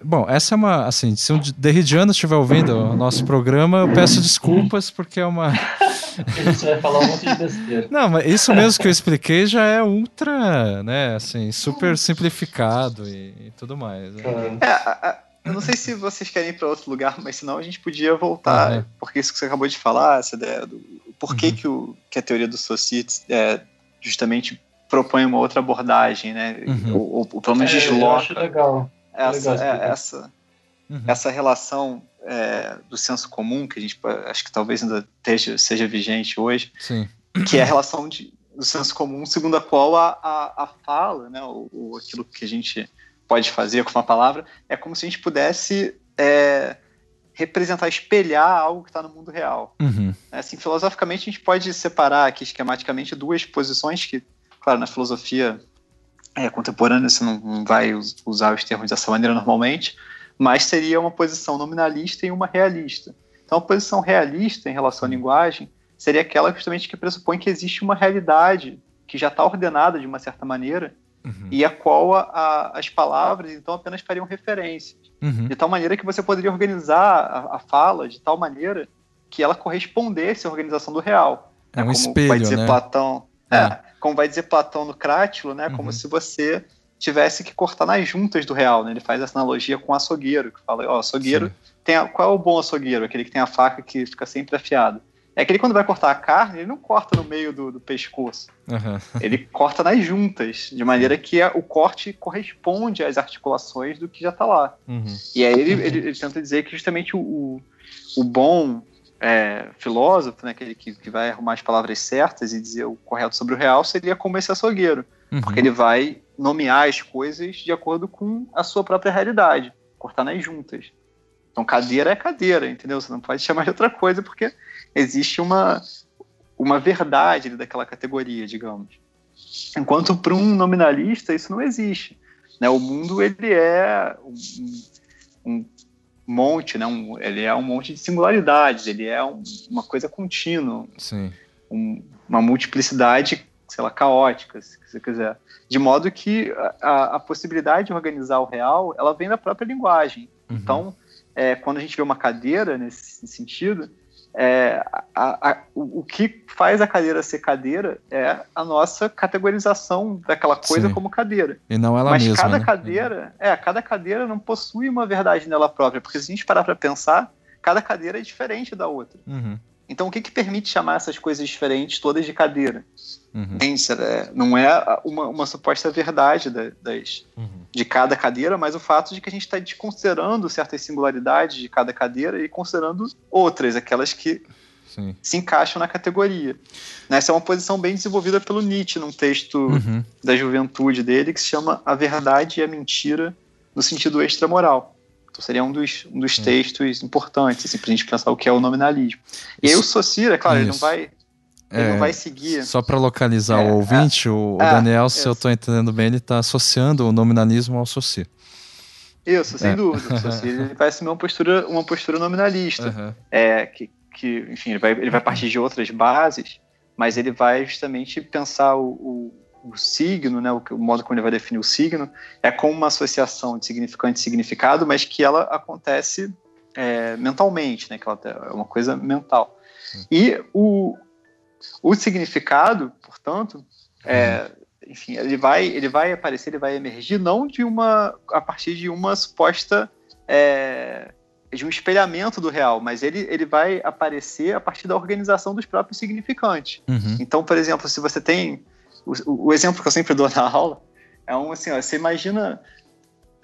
S2: Bom, essa é uma, assim, se um derridiano estiver ouvindo o nosso programa, eu peço desculpas porque é uma.
S4: a gente vai falar um monte de besteira.
S2: Não, mas isso mesmo que eu expliquei já é ultra, né, assim, super simplificado e, e tudo mais. Né?
S3: É, a, a, eu não sei se vocês querem ir para outro lugar, mas senão a gente podia voltar, uhum. porque isso que você acabou de falar, essa ideia do por que, uhum. que, o, que a teoria do Society é, justamente propõe uma outra abordagem, né? Uhum. Ou, ou, ou pelo menos é, desloca
S4: legal.
S3: essa, legal é, essa, uhum. essa relação é, do senso comum, que a gente acho que talvez ainda esteja, seja vigente hoje,
S2: Sim.
S3: que é a relação de, do senso comum, segundo a qual a, a, a fala, né, ou, ou, aquilo que a gente pode fazer com uma palavra, é como se a gente pudesse é, representar, espelhar algo que está no mundo real.
S2: Uhum.
S3: Assim, filosoficamente, a gente pode separar aqui esquematicamente duas posições que, claro, na filosofia é, contemporânea você não, não vai usar os termos dessa maneira normalmente, mas seria uma posição nominalista e uma realista. Então, a posição realista em relação à linguagem seria aquela justamente que pressupõe que existe uma realidade que já está ordenada de uma certa maneira uhum. e a qual a, a, as palavras então apenas fariam referências. Uhum. De tal maneira que você poderia organizar a, a, fala de tal maneira que ela correspondesse à organização do real.
S2: É um como espelho,
S3: vai dizer
S2: né?
S3: Platão, é. É, como vai dizer Platão no Crátilo, né? Uhum. Como se você tivesse que cortar nas juntas do real, né? Ele faz essa analogia com o açougueiro, que fala, ó, açougueiro, tem a, qual é o bom açougueiro? Aquele que tem a faca que fica sempre afiada. É aquele quando vai cortar a carne, ele não corta no meio do, do pescoço.
S2: Uhum.
S3: Ele corta nas juntas, de maneira que a, o corte corresponde às articulações do que já está lá.
S2: Uhum.
S3: E aí ele, ele, ele, tenta dizer que justamente o, o, o bom é, filósofo, né, aquele que, que vai arrumar as palavras certas e dizer o correto sobre o real, seria como esse açougueiro. Uhum. Porque ele vai nomear as coisas de acordo com a sua própria realidade, cortar nas juntas. Então, cadeira é cadeira, entendeu? Você não pode chamar de outra coisa porque existe uma, uma verdade daquela categoria, digamos. Enquanto para um nominalista isso não existe. Né? O mundo ele é um, um monte, né? Um, ele é um monte de singularidades, ele é um, uma coisa contínua, um, uma multiplicidade, sei lá, caótica, se você quiser. De modo que a, a, possibilidade de organizar o real, ela vem da própria linguagem. Uhum. Então, é, quando a gente vê uma cadeira nesse sentido, é, a, a, o, que faz a cadeira ser cadeira é a nossa categorização daquela coisa Sim. como cadeira.
S2: E não ela
S3: Mas
S2: mesma.
S3: Mas cada
S2: né?
S3: cadeira, é, cada cadeira não possui uma verdade nela própria, porque se a gente parar para pensar, cada cadeira é diferente da outra.
S2: Uhum.
S3: Então, o que, que permite chamar essas coisas diferentes todas de cadeira?
S2: Uhum.
S3: É, não é uma, uma suposta verdade da, das,
S2: uhum.
S3: de cada cadeira, mas o fato de que a gente está desconsiderando certas singularidades de cada cadeira e considerando outras, aquelas que Sim. se encaixam na categoria. Essa é uma posição bem desenvolvida pelo Nietzsche num texto uhum. da juventude dele que se chama A Verdade e a Mentira no sentido extramoral. Então seria um dos, um dos textos importantes assim, para a gente pensar o que é o nominalismo. E aí o Saussure, é claro, Isso. ele não vai ele é, não vai seguir.
S2: Só para localizar é, o ouvinte, é, o, é, Daniel, se eu estou entendendo bem, ele está associando o nominalismo ao Saussure.
S3: Isso, sem é. dúvida. O Saussure ele vai assumir uma postura, uma postura nominalista. Uhum. É, que, que, enfim, ele vai, ele vai partir de outras bases, mas ele vai justamente pensar o, o, o signo, né, o, modo como ele vai definir o signo, é como uma associação de significante e significado, mas que ela acontece é, mentalmente, né, que ela é uma coisa mental. E o, o significado, portanto, é, enfim, ele vai, ele vai aparecer, ele vai emergir não de uma a partir de uma suposta é, de um espelhamento do real, mas ele, ele vai aparecer a partir da organização dos próprios significantes. Uhum. Então, por exemplo, se você tem o, o, exemplo que eu sempre dou na aula é um assim, ó, você imagina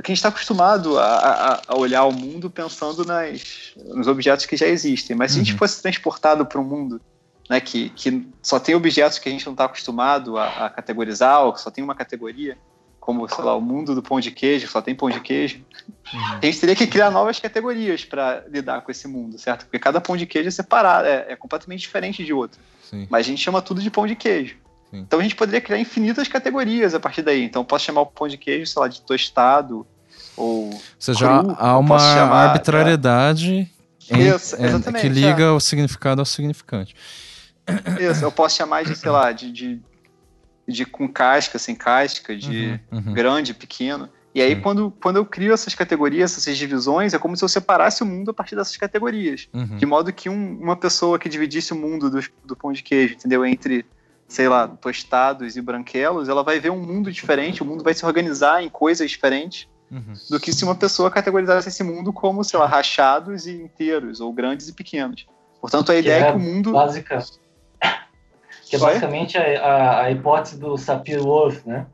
S3: que a gente está acostumado a, a, a, olhar o mundo pensando nas, nos objetos que já existem, mas se a gente uhum. fosse transportado para um mundo né, que, que só tem objetos que a gente não está acostumado a, a, categorizar, ou que só tem uma categoria, como, sei lá, o mundo do pão de queijo, só tem pão de queijo, uhum. a gente teria que criar novas categorias para lidar com esse mundo, certo? Porque cada pão de queijo é separado, é, é completamente diferente de outro. Sim. Mas a gente chama tudo de pão de queijo. Sim. Então a gente poderia criar infinitas categorias a partir daí. Então eu posso chamar o pão de queijo, sei lá, de tostado, ou. Ou
S2: seja, cru, há uma chamar, arbitrariedade. É, em, Isso, é, que liga é. o significado ao significante.
S3: Isso, eu posso chamar de, sei lá, de, de, de com casca, sem casca, de uhum, uhum. grande, pequeno. E aí, quando, quando eu crio essas categorias, essas divisões, é como se eu separasse o mundo a partir dessas categorias. Uhum. De modo que um, uma pessoa que dividisse o mundo do, do pão de queijo, entendeu? Entre, sei lá, tostados e branquelos, ela vai ver um mundo diferente, o mundo vai se organizar em coisas diferentes uhum. do que se uma pessoa categorizasse esse mundo como, sei lá, rachados e inteiros, ou grandes e pequenos. Portanto, a ideia é, é que o mundo.
S4: Básica que é basicamente a, a, a hipótese do Sapir-Whorf, né?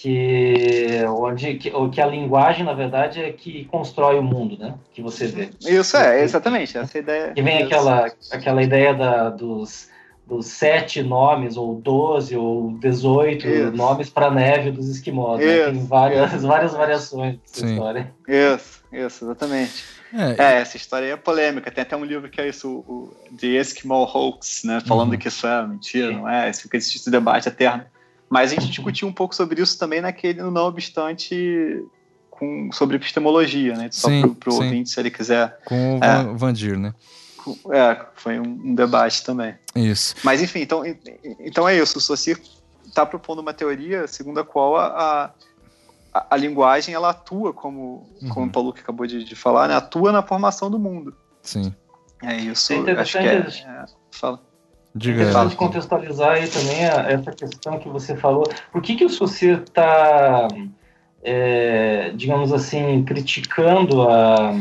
S4: que onde que, que a linguagem na verdade é que constrói o mundo, né? Que você vê.
S3: Isso é exatamente essa ideia.
S4: Que vem aquela aquela ideia da, dos dos sete nomes ou doze ou dezoito nomes para a neve dos esquimós. Né? Tem várias várias variações dessa Sim. história.
S3: Isso, isso, exatamente. É, é, essa história é polêmica. Tem até um livro que é isso, o, The Eskimo Hoax, né? Falando uhum. que isso é mentira, não é? Isso fica esse debate eterno. Mas a gente discutiu um pouco sobre isso também naquele, não obstante, com, sobre epistemologia, né? Só para o ouvinte, se ele quiser.
S2: Com o é, Vandir, né?
S3: É, foi um, um, debate também.
S2: Isso.
S3: Mas enfim, então, então é isso. O Saussure está propondo uma teoria segundo a qual a, a a, a, linguagem ela atua como, uhum. como o Paulo que acabou de, de, falar, né? Atua na formação do mundo.
S2: Sim.
S3: É isso. É acho que é, é, fala.
S4: Diga. É interessante contextualizar aí também a, essa questão que você falou. Por que que o Saussure está, é, digamos assim, criticando a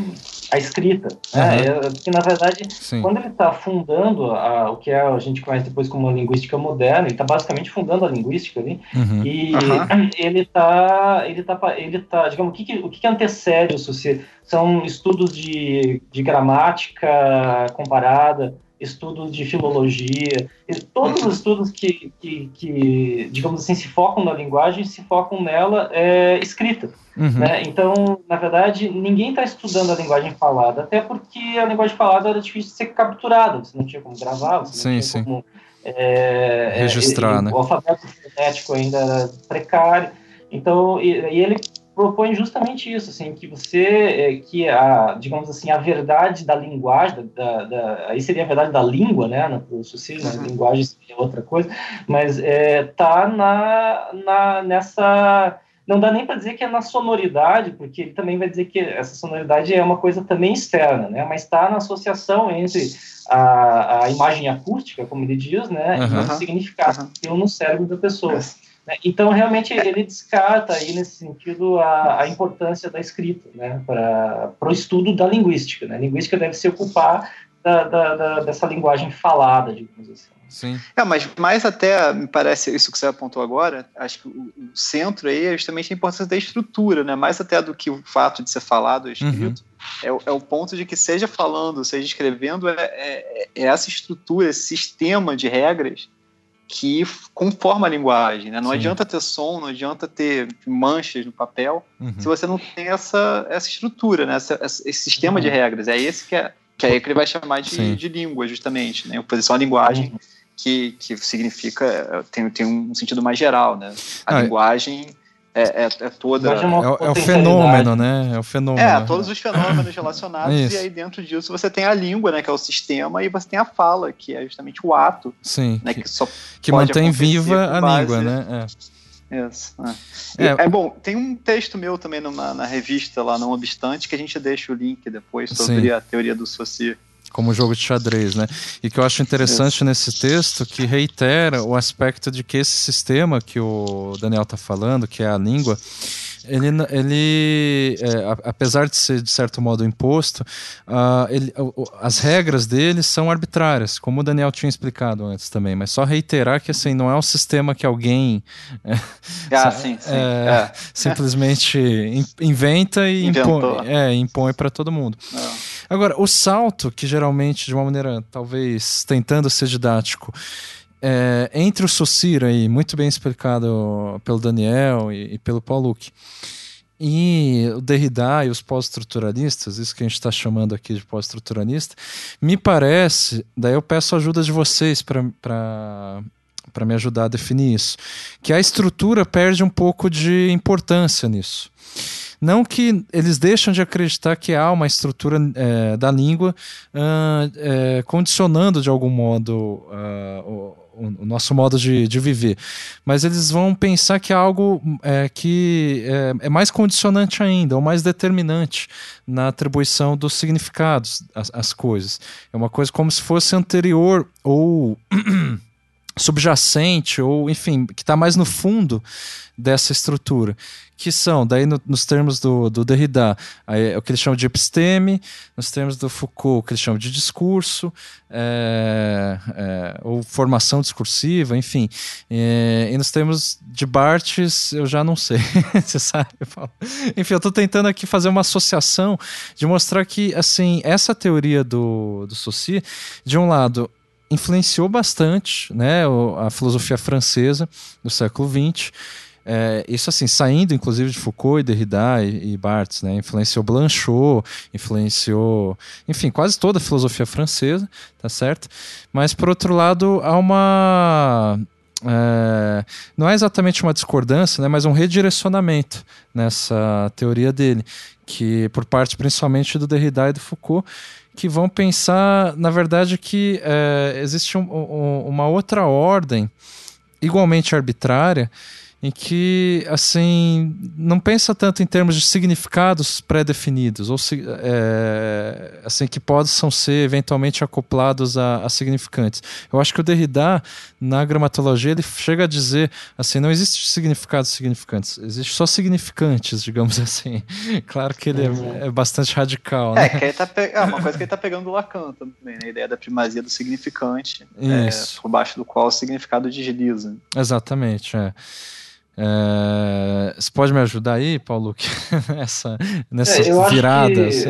S4: a escrita. Uhum. Né? É, porque, na verdade, Sim. quando ele está fundando a, o que é, a gente conhece depois como a linguística moderna, ele está basicamente fundando a linguística ali, uhum. e uhum. ele está, ele tá, ele tá, digamos, o que, que o que, que antecede o Saussure? São estudos de, de gramática comparada, estudos de filologia, todos os estudos que, que, que, digamos assim, se focam na linguagem, se focam nela é, escrita. Uhum. Né? Então, na verdade, ninguém está estudando a linguagem falada, até porque a linguagem falada era difícil de ser capturada, você não tinha como gravar, você
S2: sim,
S4: não
S2: tinha sim.
S4: como... É,
S2: Registrar,
S4: é,
S2: né?
S4: O alfabeto fonético ainda era precário, então, e, e ele propõe justamente isso, assim, que você, é, que a, digamos assim, a verdade da linguagem, da, da aí seria a verdade da língua, né, no Sucílio, né, uhum. linguagem seria outra coisa, mas é, tá na, na, nessa, não dá nem para dizer que é na sonoridade, porque ele também vai dizer que essa sonoridade é uma coisa também externa, né, mas está na associação entre a, a imagem acústica, como ele diz, né, uhum. e o significado uhum. no cérebro da pessoa. Então, realmente, ele descarta aí, nesse sentido, a, a importância da escrita né, para o estudo da linguística. Né? A linguística deve se ocupar da, da, da, dessa linguagem falada, digamos assim.
S2: Sim.
S3: É, mas mais até, me parece, isso que você apontou agora, acho que o, o centro aí é justamente a importância da estrutura, né? Mais até do que o fato de ser falado ou escrito, uhum. é, é, o ponto de que seja falando, seja escrevendo, é, é, é essa estrutura, esse sistema de regras que conforma a linguagem, né? Não Sim. adianta ter som, não adianta ter manchas no papel, uhum. se você não tem essa, essa estrutura, né? Essa, esse sistema uhum. de regras. É esse que é que é que ele vai chamar de, de língua, justamente, né? Oposição à linguagem, uhum. que, que significa, é, tem, tem um sentido mais geral, né? A ah, linguagem é, é, é toda...
S2: É, é, é, o fenômeno, né? É o fenômeno.
S3: É, todos os fenômenos relacionados, e aí dentro disso você tem a língua, né? Que é o sistema, e você tem a fala, que é justamente o ato.
S2: Sim, né, que, que, que mantém viva a base, língua, né?
S3: É. Isso. É. é. é. bom, tem um texto meu também numa, na revista lá, Não Obstante, que a gente deixa o link depois sobre Sim. a teoria do Saussure.
S2: Como jogo de xadrez, né? E que eu acho interessante nesse texto que reitera o aspecto de que esse sistema que o Daniel está falando, que é a língua, ele, ele é, apesar de ser de certo modo imposto, uh, ele, uh, as regras dele são arbitrárias, como o Daniel tinha explicado antes também. Mas só reiterar que assim não é um sistema que alguém
S3: é, ah, sim, sim. É,
S2: simplesmente inventa e impõe, é, impõe para todo mundo. Não. Agora, o salto, que geralmente, de uma maneira talvez tentando ser didático, é, entre o Socir aí, muito bem explicado pelo Daniel e, e pelo Paul Luke, e o Derrida e os pós-estruturalistas, isso que a gente está chamando aqui de pós-estruturalista, me parece, daí eu peço ajuda de vocês para para me ajudar a definir isso, que a estrutura perde um pouco de importância nisso. Não que eles deixam de acreditar que há uma estrutura é, da língua uh, é, condicionando de algum modo uh, o, nosso modo de, de viver. Mas eles vão pensar que é algo é, que é, é, mais condicionante ainda, ou mais determinante na atribuição dos significados às, às coisas. É uma coisa como se fosse anterior ou subjacente, ou enfim, que está mais no fundo dessa estrutura que são, daí no, nos termos do, do Derrida, aí, é o que eles chamam de episteme, nos termos do Foucault, o que eles chamam de discurso, é, é, ou formação discursiva, enfim. É, e nos termos de Barthes, eu já não sei, você sabe. Eu enfim, eu estou tentando aqui fazer uma associação de mostrar que, assim, essa teoria do, do Saussure, de um lado, influenciou bastante né, a filosofia francesa do século XX, é, isso assim, saindo inclusive de Foucault e Derrida e, e Barthes, né? Influenciou Blanchot, influenciou, enfim, quase toda a filosofia francesa, tá certo? Mas por outro lado, há uma é, não é exatamente uma discordância, né, mas um redirecionamento nessa teoria dele, que por parte principalmente do Derrida e do Foucault, que vão pensar, na verdade, que é, existe um, um, uma outra ordem igualmente arbitrária em que assim não pensa tanto em termos de significados pré-definidos ou é, assim que possam ser eventualmente acoplados a, a, significantes. Eu acho que o Derrida na gramatologia ele chega a dizer assim não existe significados significantes, existe só significantes, digamos assim. Claro que ele é, é bastante radical.
S3: É, né? que ele tá pe... é uma coisa que ele está pegando do Lacan também, né? a ideia da primazia do significante, é, por baixo do qual o significado desliza.
S2: Exatamente, é. É, você pode me ajudar aí, Paulo, nessa, nessa
S4: é,
S2: virada? Assim?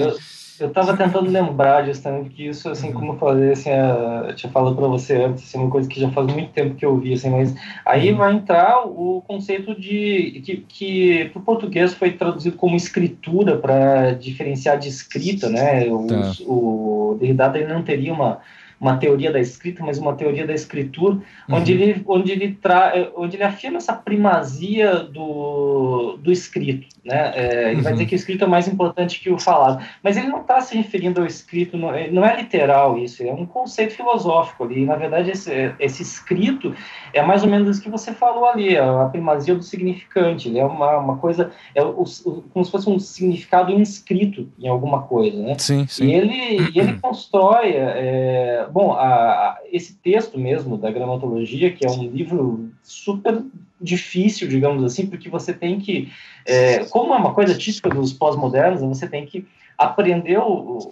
S4: Eu estava tentando lembrar justamente porque isso, assim, como eu falei, assim, eu tinha falado para você antes, assim, uma coisa que já faz muito tempo que eu vi, assim, mas aí uhum. vai entrar o conceito de que, que para o português foi traduzido como escritura para diferenciar de escrita, né? Tá. O, o Derrida ele não teria uma uma teoria da escrita, mas uma teoria da escritura, uhum. onde, ele, onde, ele tra, onde ele afirma essa primazia do, do escrito. Né? É, ele uhum. vai dizer que o escrito é mais importante que o falado, mas ele não está se referindo ao escrito, não é, não é, literal isso, é um conceito filosófico ali. Na verdade, esse, esse escrito é mais ou menos isso que você falou ali, a primazia do significante. Ele é uma, uma coisa, é o, o, como se fosse um significado inscrito em alguma coisa. Né?
S2: Sim, sim.
S4: E ele, ele constrói. É, bom, a, a, esse texto mesmo da gramatologia, que é um livro super difícil, digamos assim, porque você tem que, é, como é uma coisa típica dos pós-modernos, você tem que aprender o,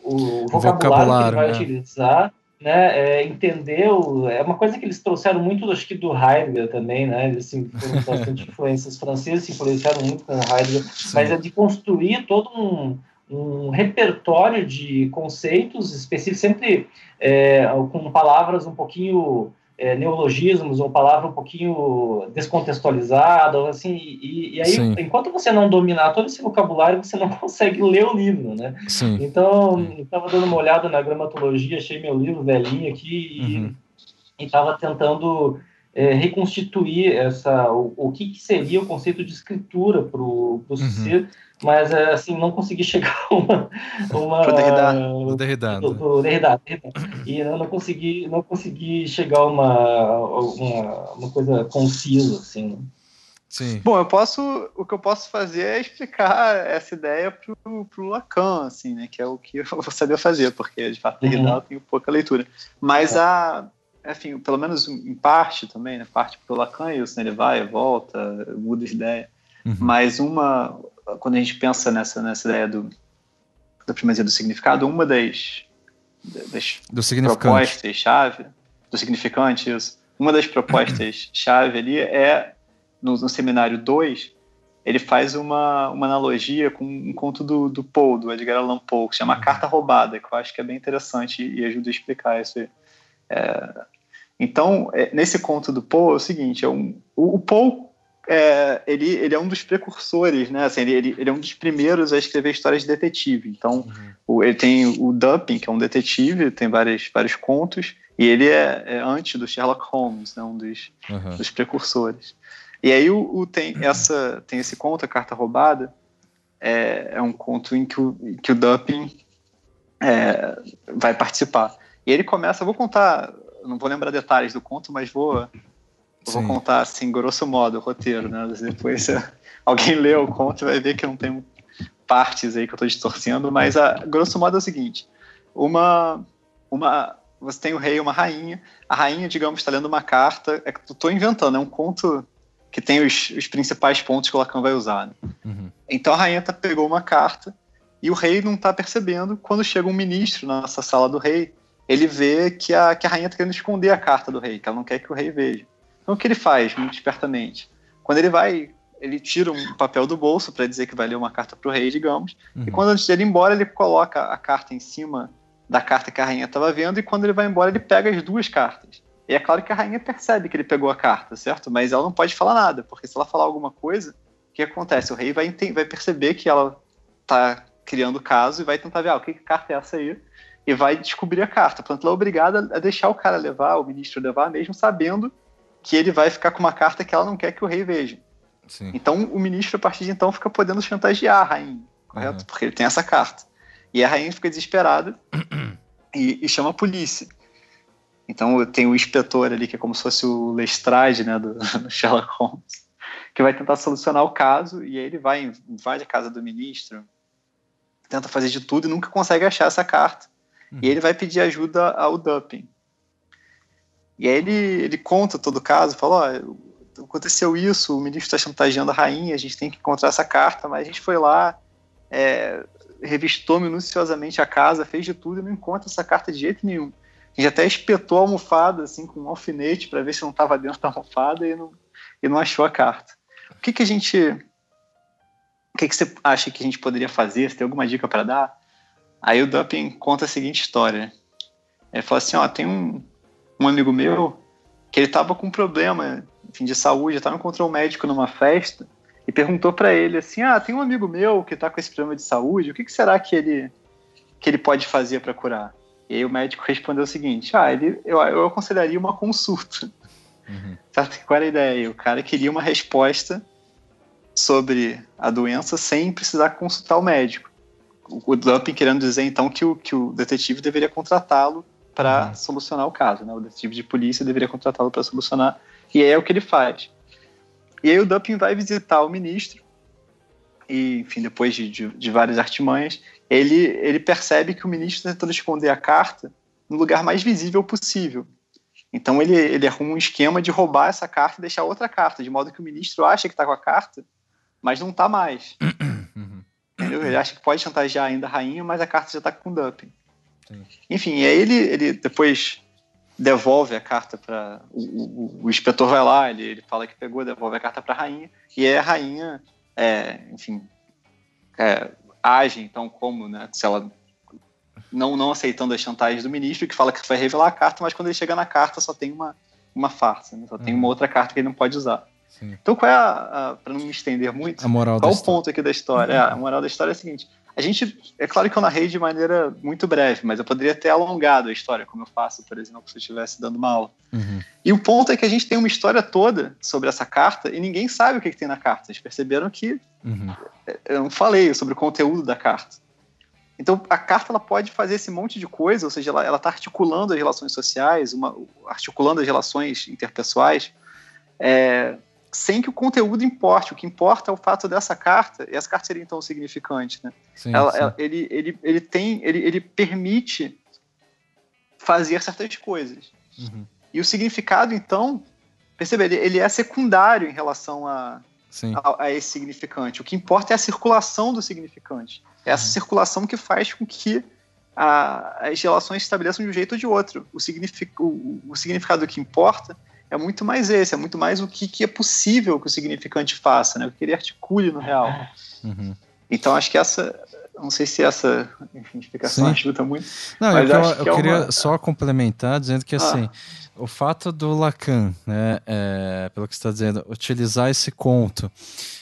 S4: o, o vocabulário, vocabulário, que vai né? utilizar né, é, entendeu, é uma coisa que eles trouxeram muito, acho que do Heidegger também, né, eles assim, foram bastante influências francesas, se influenciaram muito com o Heidegger, Sim. mas é de construir todo um, um repertório de conceitos específicos, sempre é, com palavras um pouquinho é, neologismos ou palavra um pouquinho descontextualizada, assim, e, e aí, Sim. enquanto você não dominar todo esse vocabulário, você não consegue ler o livro, né? Sim. Então, estava dando uma olhada na gramatologia, achei meu livro velhinho aqui uhum. e estava tentando é, reconstituir essa, o, o que, que, seria o conceito de escritura para o uhum. Cicero, mas é, assim não consegui chegar a uma, uma
S2: pro Derrida, do Derrida,
S4: do, do Derrida, e eu não consegui não consegui chegar a uma, uma, uma coisa concisa assim
S3: Sim. Bom, eu posso, o que eu posso fazer é explicar essa ideia pro, pro Lacan, assim, né, que é o que eu vou saber fazer, porque de fato Derrida uhum. eu tenho pouca leitura. Mas é. a, enfim, pelo menos em parte também, né, parte pro Lacan isso, né, ele vai, volta, muda de ideia. Uhum. Mas uma, quando a gente pensa nessa, nessa ideia do, da primazia do significado, uma das, das propostas-chave, do significante, isso, uma das propostas-chave ali é, no, no seminário 2, ele faz uma, uma analogia com um conto do, do Poe, do Edgar Allan Poe, que se chama uhum. Carta Roubada, que eu acho que é bem interessante e, e ajuda a explicar isso. É, então, é, nesse conto do Poe é o seguinte, é um, o, o Poe é, ele, ele é um dos precursores, né? Assim, ele, ele, é um dos primeiros a escrever histórias de detetive. Então, uhum. o, ele tem o Dupin, que é um detetive, tem vários, vários contos, e ele é, é antes do Sherlock Holmes, né? um dos, uhum. dos precursores. E aí o, o, tem, essa, tem esse conto, A Carta Roubada, é, é um conto em que o, que o Dupin é, vai participar. E ele começa, vou contar, não vou lembrar detalhes do conto, mas vou eu vou contar assim, grosso modo, o roteiro, né? Depois alguém lê o conto vai ver que não tem partes aí que eu estou distorcendo, mas a grosso modo é o seguinte: uma, uma, você tem o rei e uma rainha. A rainha, digamos, está lendo uma carta. É que eu estou inventando, é um conto que tem os, os principais pontos que o Lacan vai usar. Né? Uhum. Então a rainha tá, pegou uma carta e o rei não está percebendo. Quando chega um ministro na nossa sala do rei, ele vê que a, que a rainha está querendo esconder a carta do rei, que ela não quer que o rei veja. Então o que ele faz, muito espertamente? Quando ele vai, ele tira um papel do bolso para dizer que vai ler uma carta para o rei, digamos, uhum. e quando antes dele ir embora, ele coloca a carta em cima da carta que a rainha estava vendo, e quando ele vai embora, ele pega as duas cartas. E é claro que a rainha percebe que ele pegou a carta, certo? Mas ela não pode falar nada, porque se ela falar alguma coisa, o que acontece? O rei vai, vai perceber que ela está criando caso e vai tentar ver ah, o que, que carta é essa aí e vai descobrir a carta. Portanto, ela é obrigada a deixar o cara levar, o ministro levar, mesmo sabendo que ele vai ficar com uma carta que ela não quer que o rei veja. Sim. Então o ministro, a partir de então, fica podendo chantagear a rainha, correto? Uhum. Porque ele tem essa carta. E a rainha fica desesperada e, e, chama a polícia. Então tem o inspetor ali, que é como se fosse o Lestrade, né, do, do Sherlock Holmes, que vai tentar solucionar o caso, e aí ele vai, invade a casa do ministro, tenta fazer de tudo e nunca consegue achar essa carta. Uhum. E ele vai pedir ajuda ao Dupin. E aí ele, ele conta todo o caso, fala, ó, aconteceu isso, o ministro está chantageando a rainha, a gente tem que encontrar essa carta, mas a gente foi lá, é, revistou minuciosamente a casa, fez de tudo e não encontra essa carta de jeito nenhum. A gente até espetou a almofada, assim, com um alfinete para ver se não estava dentro da almofada e não, e não achou a carta. O que que a gente... O que que você acha que a gente poderia fazer? Você tem alguma dica para dar? Aí o Dupin conta a seguinte história. Ele fala assim, ó, tem um, um amigo meu que ele estava com um problema enfim, de saúde, estava encontrou um médico numa festa e perguntou para ele assim: "Ah, tem um amigo meu que está com esse problema de saúde, o que, que será que ele que ele pode fazer para curar?" E aí o médico respondeu o seguinte: "Ah, ele eu, eu aconselharia uma consulta." Uhum. Sabe qual era a ideia? O cara queria uma resposta sobre a doença sem precisar consultar o médico. O Dumping querendo dizer então que o, que o detetive deveria contratá-lo para uhum. solucionar o caso. Né? O detetive de polícia deveria contratá-lo para solucionar, e é o que ele faz. E aí o Dupin vai visitar o ministro, e, enfim, depois de, de, de várias artimanhas, ele, ele percebe que o ministro está tentando esconder a carta no lugar mais visível possível. Então ele, ele arruma um esquema de roubar essa carta e deixar outra carta, de modo que o ministro acha que está com a carta, mas não está mais. Uhum. Entendeu? Ele acha que pode chantagear ainda a rainha, mas a carta já está com o Dupin. Enfim, aí ele, ele depois devolve a carta para o, o, o, inspetor vai lá, ele, ele fala que pegou, devolve a carta para a rainha e aí a rainha, é, enfim, é, age então como, né, se ela não não aceitando as chantagens do ministro que fala que vai revelar a carta, mas quando ele chega na carta só tem uma uma farsa, né? só uhum. tem uma outra carta que ele não pode usar. Sim. Então qual é a, a para não me estender muito,
S2: a moral
S3: qual o ponto aqui da história? Uhum. É, a moral da história é a seguinte: a gente, é claro que eu narrei de maneira muito breve, mas eu poderia ter alongado a história, como eu faço, por exemplo, se eu estivesse dando uma aula. Uhum. E o ponto é que a gente tem uma história toda sobre essa carta e ninguém sabe o que, que tem na carta. Vocês perceberam que uhum. eu não falei sobre o conteúdo da carta. Então, a carta ela pode fazer esse monte de coisa, ou seja, ela está articulando as relações sociais, uma, articulando as relações interpessoais, é, sem que o conteúdo importe. O que importa é o fato dessa carta, e essa carta seria então significante, né? Sim, ela, sim. Ela, ele, ele, ele tem, ele, ele permite fazer certas coisas. Uhum. E o significado, então, percebe, ele, ele é secundário em relação a, a, a, esse significante. O que importa é a circulação do significante. É essa uhum. circulação que faz com que a, as relações se estabeleçam de um jeito ou de outro. O, signific, o, o significado que importa é muito mais esse, é muito mais o que, que é possível que o significante faça, né? o que ele articule no real. Uhum. Então acho que essa, não sei se essa enfim, explicação Sim. ajuda muito.
S2: Não, eu, eu, eu é queria uma... só complementar dizendo que assim, ah. O fato do Lacan, né, é, pelo que você está dizendo, utilizar esse conto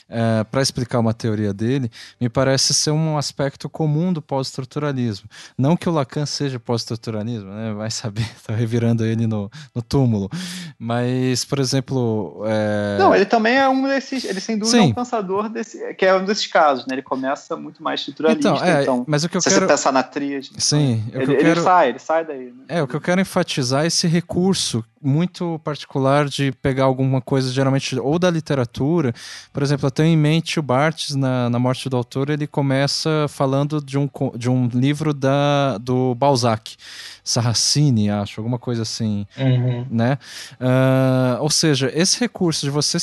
S2: é, para explicar uma teoria dele, me parece ser um aspecto comum do pós-estruturalismo. Não que o Lacan seja pós-estruturalismo, né? vai saber, está revirando ele no, no, túmulo. Mas, por exemplo. É...
S3: Não, ele também é um desses. Ele, sem dúvida, Sim. é um pensador desse, que é um desses casos, né? Ele começa muito mais estruturalista. Então, é, então
S2: mas o que eu
S3: se
S2: quero...
S3: você pensar na tríade.
S2: Sim,
S3: então, ele, quero... ele, sai, ele sai daí. Né?
S2: É, o que eu quero enfatizar é esse recurso muito particular de pegar alguma coisa, geralmente, ou da literatura. Por exemplo, eu tenho em mente o Barthes, na, na Morte do Autor, ele começa falando de um, de um livro da, do Balzac, Sarracini, acho, alguma coisa assim, uhum. né? Uh, ou seja, esse recurso de você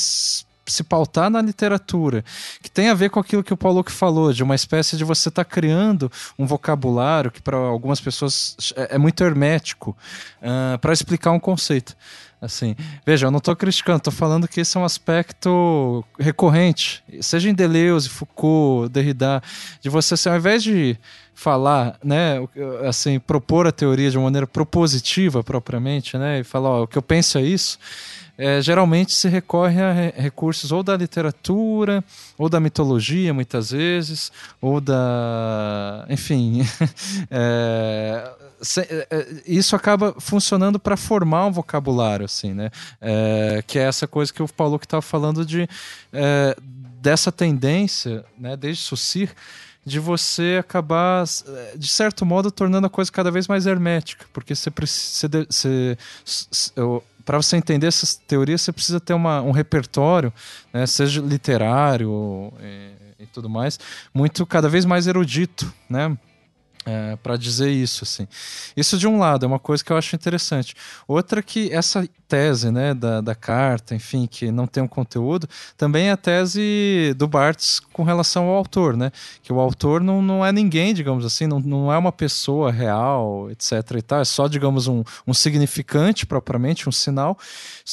S2: se pautar na literatura, que tem a ver com aquilo que o Paulo que falou, de uma espécie de você estar tá criando um vocabulário que para algumas pessoas é, é muito hermético uh, ah, para explicar um conceito. Assim, veja, eu não estou criticando, estou falando que esse é um aspecto recorrente, seja em Deleuze, Foucault, Derrida, de você, assim, ao invés de falar, né, assim, propor a teoria de uma maneira propositiva propriamente, né, e falar, ó, o que eu penso é isso, é, geralmente se recorre a recursos ou da literatura, ou da mitologia, muitas vezes, ou da. Enfim. é, é, é, isso acaba funcionando para formar um vocabulário, assim, né? É, que é essa coisa que o Paulo que estava falando de dessa tendência, né, desde Sucir, de você acabar, de certo modo, tornando a coisa cada vez mais hermética, porque você precisa. Para você entender essas teorias, você precisa ter uma, um repertório, né, seja literário e, e, tudo mais, muito cada vez mais erudito, né? É, para dizer isso assim. Isso de um lado é uma coisa que eu acho interessante. Outra que essa tese né da, da carta enfim que não tem um conteúdo também é a tese do Barthes com relação ao autor né? Que o autor não, não é ninguém digamos assim não, não é uma pessoa real etc e tal é só digamos um, um significante propriamente um sinal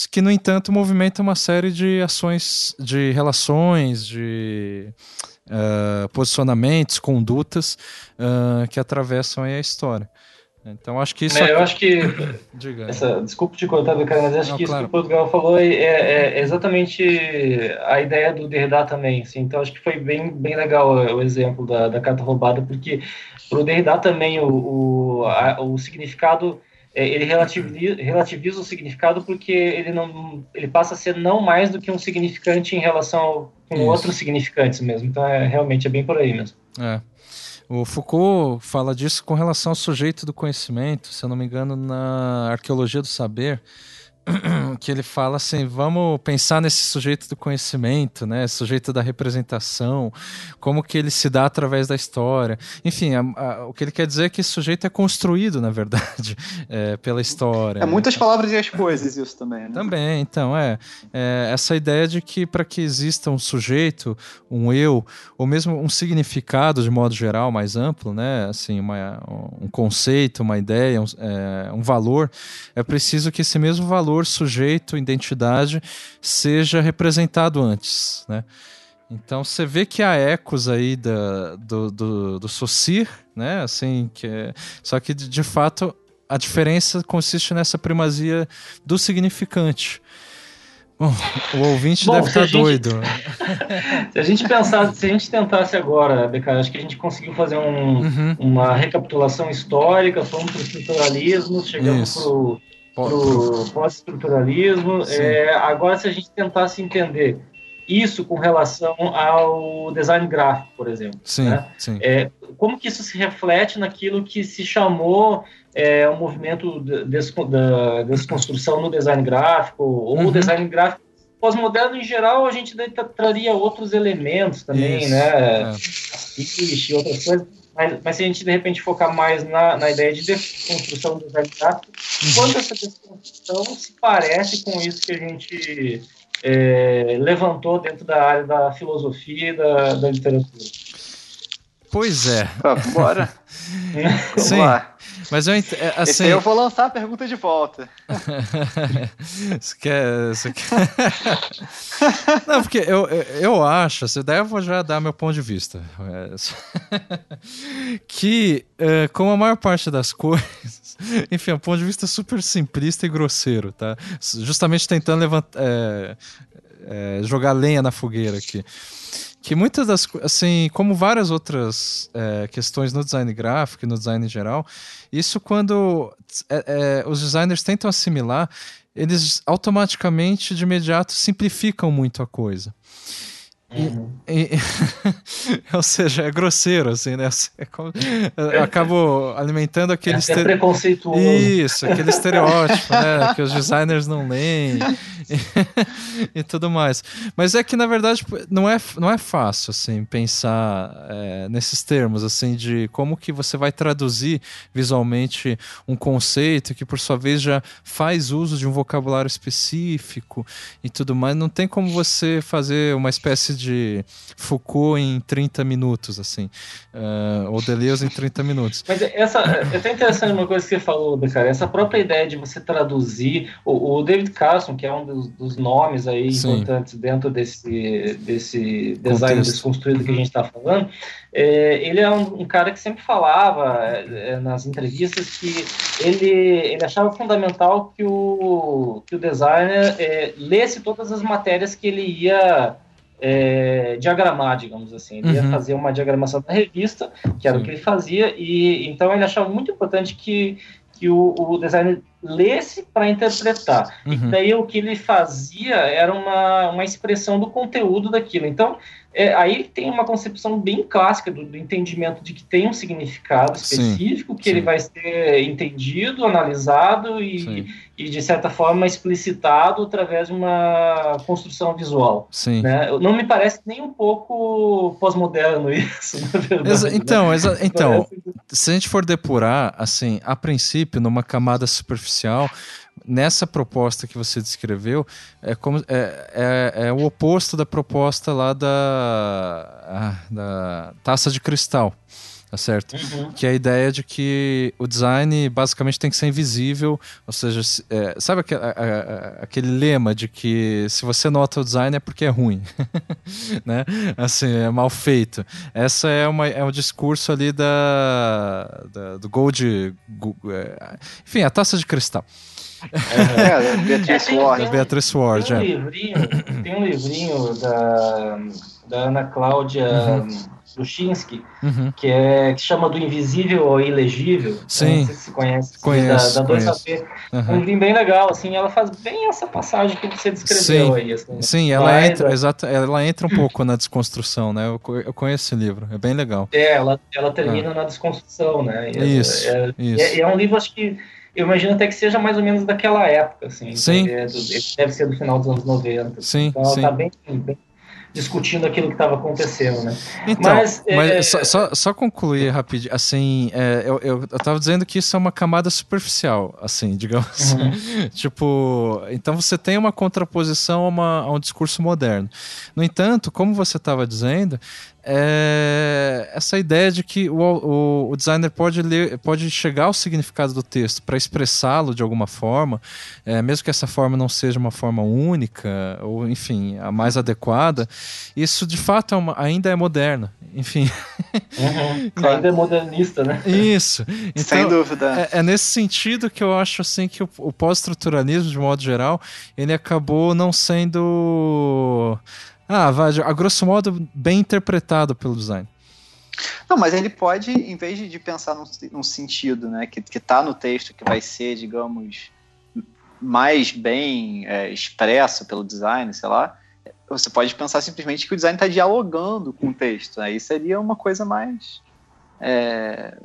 S2: que no entanto movimenta uma série de ações de relações de uh, posicionamentos, condutas uh, que atravessam a história. Então acho que isso.
S4: É, eu acho que. Diga. Essa, desculpa te cortar, cara, mas acho Não, que claro. isso que o Portugal falou é, é, é, exatamente a ideia do Derrida também. Assim, então acho que foi bem, bem legal o exemplo da, da carta roubada, porque para o Derrida também o, o, a, o significado ele relativiza, relativiza, o significado porque ele não ele passa a ser não mais do que um significante em relação com Isso. outros significantes mesmo. Então é realmente é bem por aí mesmo.
S2: É. O Foucault fala disso com relação ao sujeito do conhecimento, se eu não me engano, na arqueologia do saber. que ele fala assim, vamos pensar nesse sujeito do conhecimento, né, sujeito da representação, como que ele se dá através da história. Enfim, a, a, o que ele quer dizer é que esse sujeito é construído, na verdade, é, pela história. É
S3: né? muitas palavras e as coisas isso também, né?
S2: Também, então, é, é essa ideia de que para que exista um sujeito, um eu, ou mesmo um significado de modo geral mais amplo, né, assim, uma, um conceito, uma ideia, um, é, um valor, é preciso que esse mesmo valor, sujeito, identidade, seja representado antes, né? Então você vê que há ecos aí da, do, do, do Saussure, né? Assim, que é, só que de, de fato a diferença consiste nessa primazia do significante. Bom, o ouvinte Bom, deve estar tá gente, doido.
S4: se a gente pensasse, se a gente tentasse agora, Becar, acho que a gente conseguiu fazer um, uhum. uma recapitulação histórica, fomos para o estruturalismo, chegamos para pós-estruturalismo. É, agora, se a gente tentasse entender isso com relação ao design gráfico, por exemplo.
S2: Sim, né? sim.
S4: É, como que isso se reflete naquilo que se chamou é, o movimento des, da desconstrução no design gráfico, ou uhum. o design gráfico pós-moderno em geral, a gente traria outros elementos também, isso, né? É. outras coisas. Mas, mas, se a gente de repente focar mais na, na ideia de desconstrução do design gráfico, uhum. quanto essa desconstrução se parece com isso que a gente é, levantou dentro da área da filosofia e da, da literatura.
S2: Pois é.
S3: Ah, bora.
S2: Sim. Mas eu, é, assim... Esse
S3: eu vou lançar a pergunta de volta.
S2: você quer, você quer... Não, porque eu, eu acho, essa ideia eu vou já dar meu ponto de vista. que, é, como a maior parte das coisas, enfim, é um ponto de vista super simplista e grosseiro, tá? Justamente tentando levantar, é, é, jogar lenha na fogueira aqui que muitas das assim como várias outras é, questões no design gráfico e no design em geral isso quando é, é, os designers tentam assimilar eles automaticamente de imediato simplificam muito a coisa Uhum. E, e, ou seja, é grosseiro, assim, né? É como, eu acabo alimentando aquele... É
S4: estere... preconceituoso.
S2: Isso, aquele estereótipo, né? Que os designers não leem e, e, tudo mais. Mas é que, na verdade, tipo, não é, não é fácil, assim, pensar é, nesses termos, assim, de como que você vai traduzir visualmente um conceito que, por sua vez, já faz uso de um vocabulário específico e tudo mais. Não tem como você fazer uma espécie de de Foucault em 30 minutos, assim. Uh, ou Deleuze em 30 minutos.
S4: Mas essa, é até interessante uma coisa que você falou, cara, essa própria ideia de você traduzir, o, o David Carson, que é um dos, dos nomes aí Sim. importantes dentro desse, desse design Contexto. desconstruído que a gente está falando, é, ele é um, um, cara que sempre falava é, nas entrevistas que ele, ele achava fundamental que o, que o designer é, lesse todas as matérias que ele ia é, diagramar, digamos assim. Ele uhum. ia fazer uma diagramação da revista, que era Sim. o que ele fazia, e então ele achava muito importante que, que o, o designer lesse para interpretar. Uhum. E daí o que ele fazia era uma, uma expressão do conteúdo daquilo. Então, é, aí tem uma concepção bem clássica do, do, entendimento de que tem um significado específico, sim, que sim. ele vai ser entendido, analisado e, e, de certa forma, explicitado através de uma construção visual.
S2: Sim.
S4: Né? Não me parece nem um pouco pós-moderno isso, na verdade. Exa
S2: né? então, exa então se a gente for depurar, assim, a princípio, numa camada superficial, nessa proposta que você descreveu é como é, é, é o oposto da proposta lá da, ah, da taça de cristal tá certo? Uhum. Que é a ideia de que o design basicamente tem que ser invisível, ou seja, é, sabe aquele, a, a, aquele lema de que se você nota o design é porque é ruim, né? Assim, é mal feito. Essa é, uma, é um discurso ali da, da do Gold, é, enfim, a taça de cristal.
S3: É, Beatrice Ward.
S2: Tem, Ward,
S4: tem um, é. livrinho, tem um livrinho da, da Ana Cláudia uhum. Luchinsky, uhum. que, é, que chama do invisível ao ilegível.
S2: Sim.
S4: Não sei se você conhece.
S2: Conheço,
S4: da, da 2AP. Uhum. Um livrinho bem legal, assim, ela faz bem essa passagem que você descreveu
S2: Sim.
S4: aí. Assim,
S2: Sim, ela Mas, entra, é... exato, ela entra um pouco na desconstrução, né? Eu, eu conheço esse livro, é bem legal.
S4: É, ela, ela termina ah. na desconstrução, né?
S2: E isso,
S4: é,
S2: isso.
S4: É, é um livro, acho que eu imagino até que seja mais ou menos daquela época, assim.
S2: Sim.
S4: É deve ser do final dos anos 90.
S2: Sim,
S4: então
S2: sim.
S4: tá bem, bem discutindo aquilo que estava acontecendo, né?
S2: Então, mas, mas é... só, só, só, concluir rapidinho, assim, é, eu, eu, eu tava dizendo que isso é uma camada superficial, assim, digamos. Uhum. tipo, então você tem uma contraposição a, uma, a um discurso moderno. No entanto, como você estava dizendo, é essa ideia de que o, o, o, designer pode, ler, pode chegar ao significado do texto para expressá-lo de alguma forma, é, mesmo que essa forma não seja uma forma única, ou enfim, a mais adequada, isso de fato é uma, ainda é moderno. Enfim.
S4: Uhum. Ainda é modernista, né?
S2: Isso.
S3: Então, Sem dúvida.
S2: É, é, nesse sentido que eu acho assim que o, o pós-estruturalismo, de modo geral, ele acabou não sendo ah, vai, a grosso modo, bem interpretado pelo design.
S3: Não, mas ele pode, em vez de pensar num, num sentido né, que, que tá no texto, que vai ser, digamos, mais bem é, expresso pelo design, sei lá, você pode pensar simplesmente que o design está dialogando com o texto. Aí seria uma coisa mais é,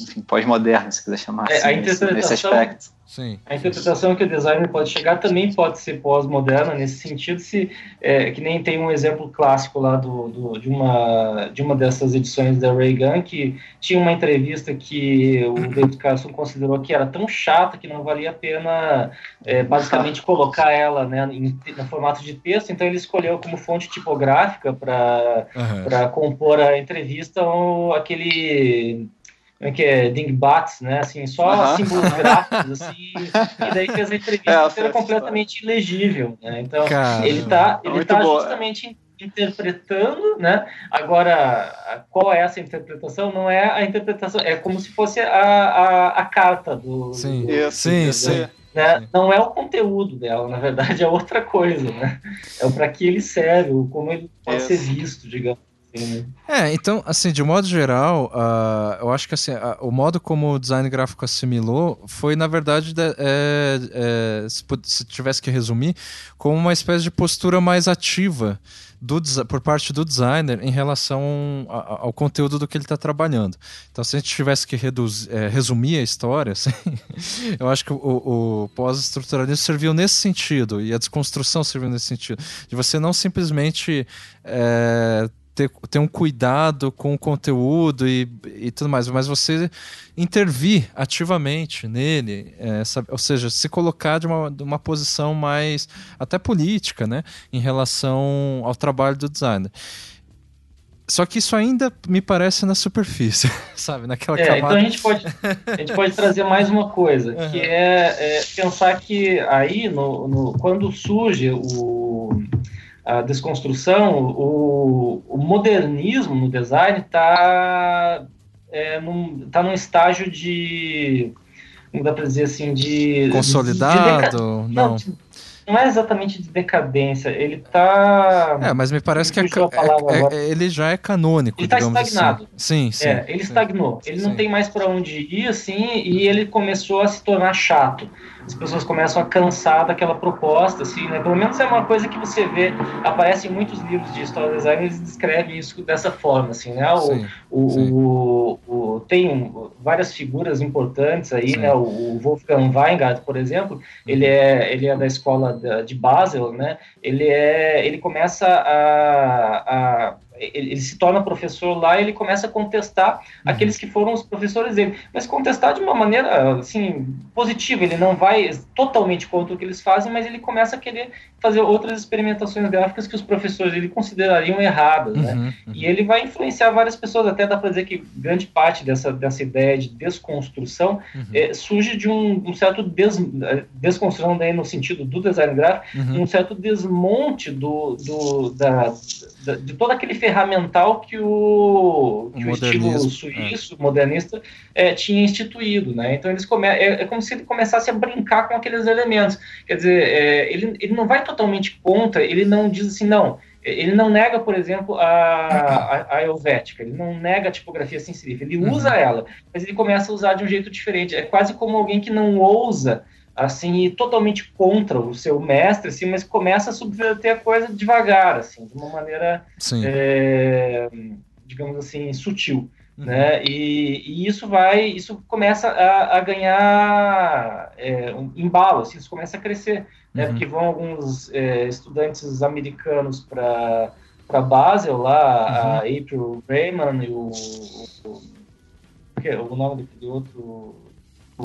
S3: enfim, pós-moderna, se quiser chamar
S4: é, assim, nesse, nesse aspecto.
S2: Sim,
S4: a interpretação que o designer pode chegar também pode ser pós-moderna nesse sentido, se é, que nem tem um exemplo clássico lá do, do, de, uma, de uma dessas edições da Reagan que tinha uma entrevista que o David Carson considerou que era tão chata que não valia a pena é, basicamente colocar ela né, em, no formato de texto, então ele escolheu como fonte tipográfica para uhum. compor a entrevista aquele como é que é, dingbats, né, assim, só uh -huh. símbolos gráficos, assim, e daí fez a entrevista é, completamente ilegível, né, então Caramba. ele tá, ele tá justamente interpretando, né, agora, qual é essa interpretação? Não é a interpretação, é como se fosse a, a, a carta do...
S2: Sim,
S4: do,
S2: sim, do, sim.
S4: Né? Não é o conteúdo dela, na verdade é outra coisa, né? É para que ele serve, como ele pode Isso. ser visto, digamos.
S2: É, então, assim, de modo geral, uh, eu acho que assim, uh, o modo como o design gráfico assimilou foi, na verdade, de, é, é, se, se, tivesse que resumir, como uma espécie de postura mais ativa do, por parte do designer em relação a, ao conteúdo do que ele está trabalhando. Então, se a gente tivesse que reduzir, é, resumir a história, assim, eu acho que o, o pós-estruturalismo serviu nesse sentido, e a desconstrução serviu nesse sentido, de você não simplesmente é, ter, ter um cuidado com o conteúdo e, e tudo mais, mas você intervir ativamente nele, é, sabe, ou seja, se colocar de uma, de uma posição mais até política, né, em relação ao trabalho do designer. Só que isso ainda me parece na superfície, sabe? Naquela
S4: é,
S2: camada.
S4: Então a gente pode, a gente pode trazer mais uma coisa, que uhum. é, é, pensar que aí, no, no, quando surge o, a desconstrução, o, o modernismo no design está é, num, tá num estágio de. Como dá para dizer assim? De.
S2: Consolidado? De, não.
S4: não não é exatamente de decadência, ele está.
S2: É, mas me parece que é, é, é, ele já é canônico.
S4: Ele está estagnado.
S2: Assim. Sim, sim.
S4: É, ele estagnou. Ele sim. não tem mais para onde ir, assim, e ele começou a se tornar chato as pessoas começam a cansar daquela proposta, assim, né? Pelo menos é uma coisa que você vê, aparece em muitos livros de história do design, eles descrevem isso dessa forma, assim, né? O, sim, o, sim. O, o, tem várias figuras importantes aí, sim. né? O, Wolfgang Weingart, por exemplo, ele é, ele é da escola de Basel, né? Ele é, ele começa a, a ele, ele, se torna professor lá e ele começa a contestar uhum. aqueles que foram os professores dele, mas contestar de uma maneira assim positiva. Ele não vai totalmente contra o que eles fazem, mas ele começa a querer fazer outras experimentações gráficas que os professores dele considerariam erradas, né? Uhum, uhum. E ele vai influenciar várias pessoas. Até dá para dizer que grande parte dessa, dessa ideia de desconstrução é, surge de um, um certo des, desconstrução daí no sentido do design gráfico, uhum. um certo desmonte do, do da, de todo aquele ferramental que o, que o, o estilo suíço é. modernista é, tinha instituído, né? Então eles come, é, é, como se ele começasse a brincar com aqueles elementos. Quer dizer, é, ele, ele não vai totalmente contra, ele não diz assim, não. Ele não nega, por exemplo, a, a, a Helvética, ele não nega a tipografia sem serif, ele usa uhum. ela, mas ele começa a usar de um jeito diferente. É quase como alguém que não ousa assim, totalmente contra o seu mestre, assim, mas começa a subverter a coisa devagar, assim, de uma maneira, é, digamos assim, sutil. Uhum. Né? E, e, isso vai, isso começa a, a ganhar é, um embalo, assim, isso começa a crescer, né? Uhum. Porque vão alguns é, estudantes americanos para para Basel lá, uhum. a April Raymond e o, o, o, o nome do outro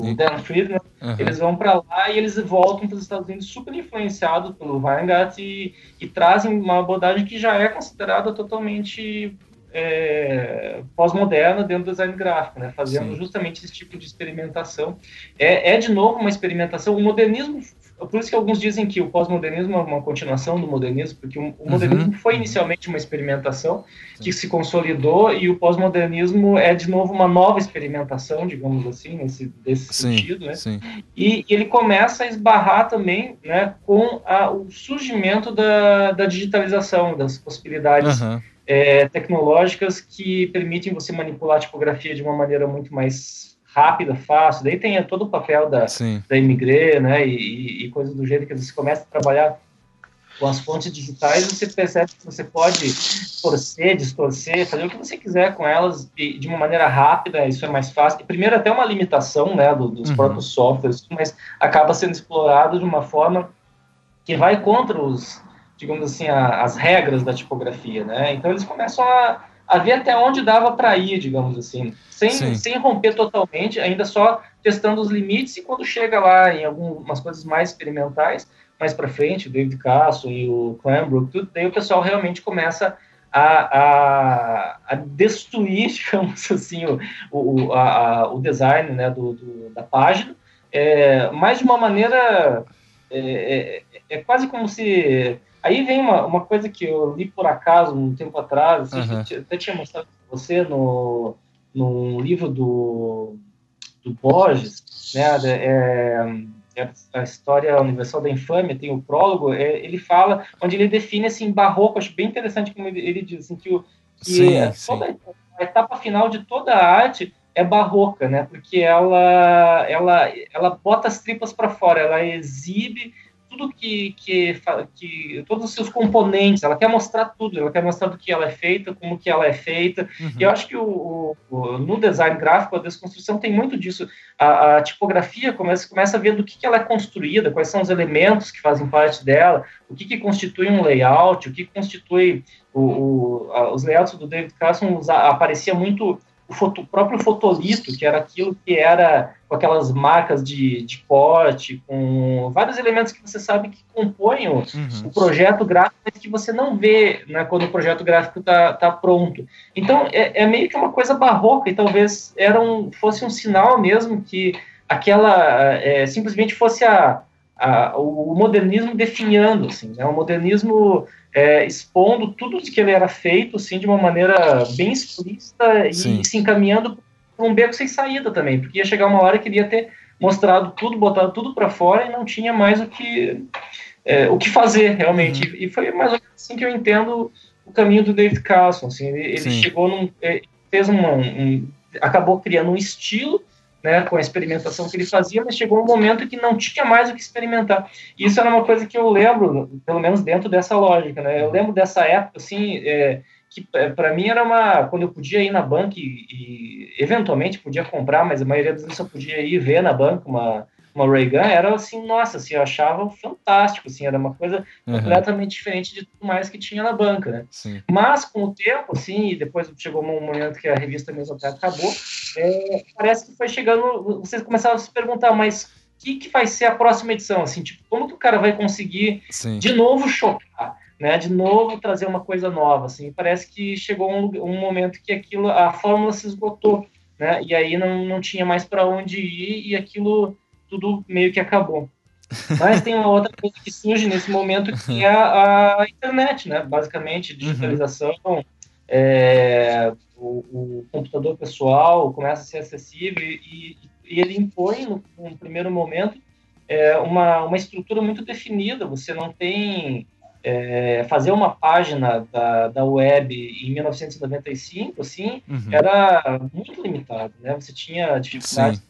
S4: o Dan Friedman, uhum. eles vão para lá e eles voltam para os Estados Unidos super influenciados pelo Weingart e, e, trazem uma abordagem que já é considerada totalmente é, pós-moderna dentro do design gráfico, né? fazendo Sim. justamente esse tipo de experimentação. É, é, de novo, uma experimentação. O modernismo por isso que alguns dizem que o pós-modernismo é uma continuação do modernismo, porque o, o modernismo uhum. foi inicialmente uma experimentação Sim. que se consolidou e o pós-modernismo é de novo uma nova experimentação, digamos assim, nesse desse Sim. sentido, né? Sim. E, e, ele começa a esbarrar também, né, com a, o surgimento da, da digitalização, das possibilidades uhum. é, tecnológicas que permitem você manipular a tipografia de uma maneira muito mais rápida, fácil. Daí tem todo o papel da, da Imigrê, né, e, e coisas do jeito que você começa a trabalhar com as fontes digitais, você percebe que você pode torcer, distorcer, fazer o que você quiser com elas de uma maneira rápida, isso é mais fácil. E primeiro até uma limitação, né, do, dos uhum. próprios softwares, mas acaba sendo explorado de uma forma que vai contra os, digamos assim, a, as regras da tipografia, né? Então eles começam a, a ver até onde dava para ir, digamos assim sem, sem romper totalmente, ainda só testando os limites, e quando chega lá em algumas coisas mais experimentais, mais para frente, o David Casso e o Cranbrook, tudo, daí o pessoal realmente começa a, a, a destruir, digamos assim, o, o, a, o design né, do, do da página, é, mas de uma maneira. É, é, é, quase como se. Aí vem uma, uma coisa que eu li por acaso um tempo atrás, assim, uhum. até tinha mostrado para você no, num livro do, do Borges, né, é, é a história universal da infâmia, tem o prólogo, é, ele fala, onde ele define assim, barroco, acho bem interessante como ele, ele diz assim, que, o, que sim, toda, sim. a etapa final de toda a arte é barroca, né? Porque ela, ela, ela bota as tripas para fora, ela exibe tudo que, que, que todos os seus componentes, ela quer mostrar tudo, ela quer mostrar do que ela é feita, como que ela é feita. Uhum. E eu acho que o, o, no design gráfico a desconstrução tem muito disso. A, a tipografia começa, começa a ver do que, que ela é construída, quais são os elementos que fazem parte dela, o que, que constitui um layout, o que constitui o, o a, os layouts do David Carson aparecia muito o, foto, o próprio fotolito, que era aquilo que era com aquelas marcas de, de corte, com vários elementos que você sabe que compõem o, uhum. o projeto gráfico, mas que você não vê né, quando o projeto gráfico está tá pronto. Então, é, é, meio que uma coisa barroca, e talvez era um, fosse um sinal mesmo que aquela é, simplesmente fosse a, a, o modernismo definhando, assim, né, o modernismo é, expondo tudo que ele era feito, assim, de uma maneira bem explícita e Sim. se encaminhando para um beco sem saída também, porque ia chegar uma hora que ele ia ter mostrado tudo, botado tudo para fora e não tinha mais o que é, o que fazer realmente. Uhum. E foi mais ou menos assim que eu entendo o caminho do David Carlson. Assim, ele, ele chegou num, é, fez um, acabou criando um estilo né, com a experimentação que ele fazia, mas chegou um momento que não tinha mais o que experimentar. Isso era uma coisa que eu lembro, pelo menos dentro dessa lógica, né? Eu lembro dessa época, assim, é, que é, para mim era uma quando eu podia ir na banca e, e, eventualmente podia comprar, mas a maioria das vezes eu podia ir ver na banca uma uma Ray Gun, era assim, nossa, assim, eu achava fantástico, assim, era uma coisa uhum. completamente diferente de tudo mais que tinha na banca, né? Sim. Mas com o tempo, assim, e depois chegou um momento que a revista mesmo até acabou, é, parece que foi chegando, vocês começaram a se perguntar, mas o que, que vai ser a próxima edição, assim, tipo, como que o cara vai conseguir Sim. de novo chocar? Né, de novo trazer uma coisa nova, assim, parece que chegou um, um momento que aquilo, a fórmula se esgotou, né, e aí não, não tinha mais para onde ir e aquilo tudo meio que acabou. Mas tem uma outra coisa que surge nesse momento que é a, a internet, né, basicamente, digitalização, uhum. é, o, o, computador pessoal começa a ser acessível e, e ele impõe, no, no primeiro momento, é, uma, uma estrutura muito definida, você não tem é, fazer uma página da, da web em 1995, assim, uhum. era muito limitado, né? Você tinha dificuldade de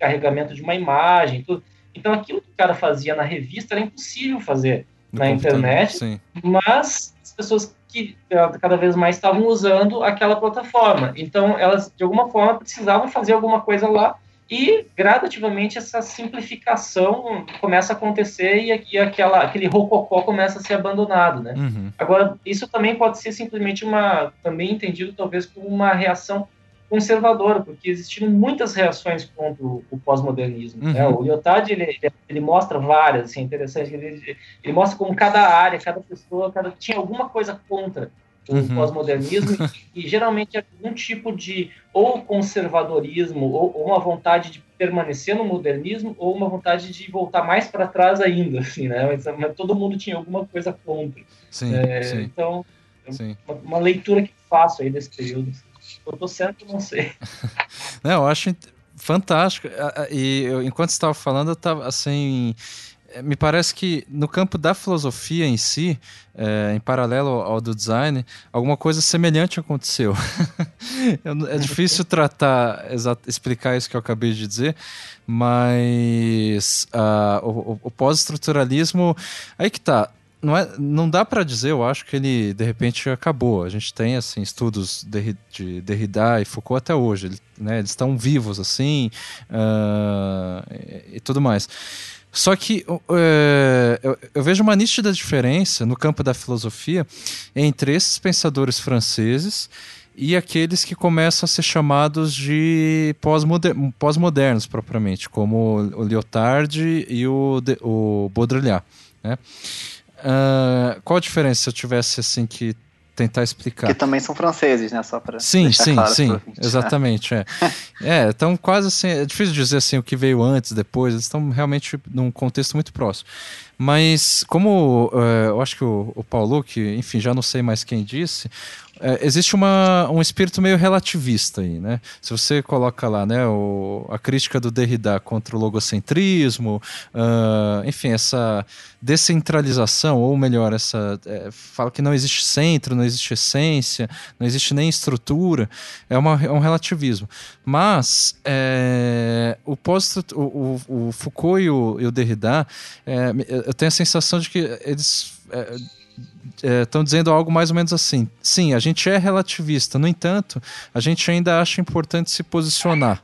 S4: carregamento de uma imagem, tudo. Então, aquilo que o cara fazia na revista era impossível fazer na internet, sim. mas as pessoas que cada vez mais estavam usando aquela plataforma. Então, elas, de alguma forma, precisavam fazer alguma coisa lá e gradativamente essa simplificação começa a acontecer e, e aquela, aquele rococó começa a ser abandonado, né? Uhum. Agora, isso também pode ser simplesmente uma, também entendido talvez como uma reação conservadora, porque existiram muitas reações contra o, o pós-modernismo. Né? Uhum. Né? O Lyotard, ele, ele, mostra várias, assim, interessante, ele, ele mostra como cada área, cada pessoa, cada, tinha alguma coisa contra o uhum. pós-modernismo e, e, geralmente é algum tipo de ou conservadorismo ou, ou, uma vontade de permanecer no modernismo ou uma vontade de voltar mais para trás ainda, assim, né? Mas, mas, todo mundo tinha alguma coisa contra.
S2: Sim, é, sim.
S4: Então, é sim. Uma, uma, leitura que faço aí desse período. Eu tô certo, não sei.
S2: não, eu acho fantástico. E eu, enquanto estava falando, eu estava assim é, me parece que no campo da filosofia em si, é, em paralelo ao do design, alguma coisa semelhante aconteceu. é difícil tratar, explicar isso que eu acabei de dizer, mas uh, o, o pós-estruturalismo, aí que tá. Não, é, não dá para dizer, eu acho que ele de repente acabou. A gente tem assim estudos de, de Derrida e Foucault até hoje, ele, né, eles estão vivos assim uh, e, e tudo mais. Só que é, eu, eu, vejo uma nítida diferença no campo da filosofia entre esses pensadores franceses e aqueles que começam a ser chamados de pós-modernos propriamente, como o Lyotard e o, o Baudrillard. Né? Uh, qual a diferença se eu tivesse assim que tentar explicar.
S3: Que também são franceses, né? Só para
S2: Sim, sim, claro sim, exatamente. É. é, então quase assim, é difícil dizer assim o que veio antes, depois, eles estão realmente num contexto muito próximo. Mas como uh, eu acho que o, o Paulo, que enfim, já não sei mais quem disse, é, existe uma, um espírito meio relativista aí, né? Se você coloca lá, né, o, a crítica do Derrida contra o logocentrismo, uh, enfim, essa descentralização, ou melhor, essa é, fala que não existe centro, não existe essência, não existe nem estrutura, é, uma, é um relativismo. Mas é, o, pós, o, o, o, Foucault e o, e o Derrida, é, eu tenho a sensação de que eles é, estão é, dizendo algo mais ou menos assim. Sim, a gente é relativista, no entanto, a gente ainda acha importante se posicionar.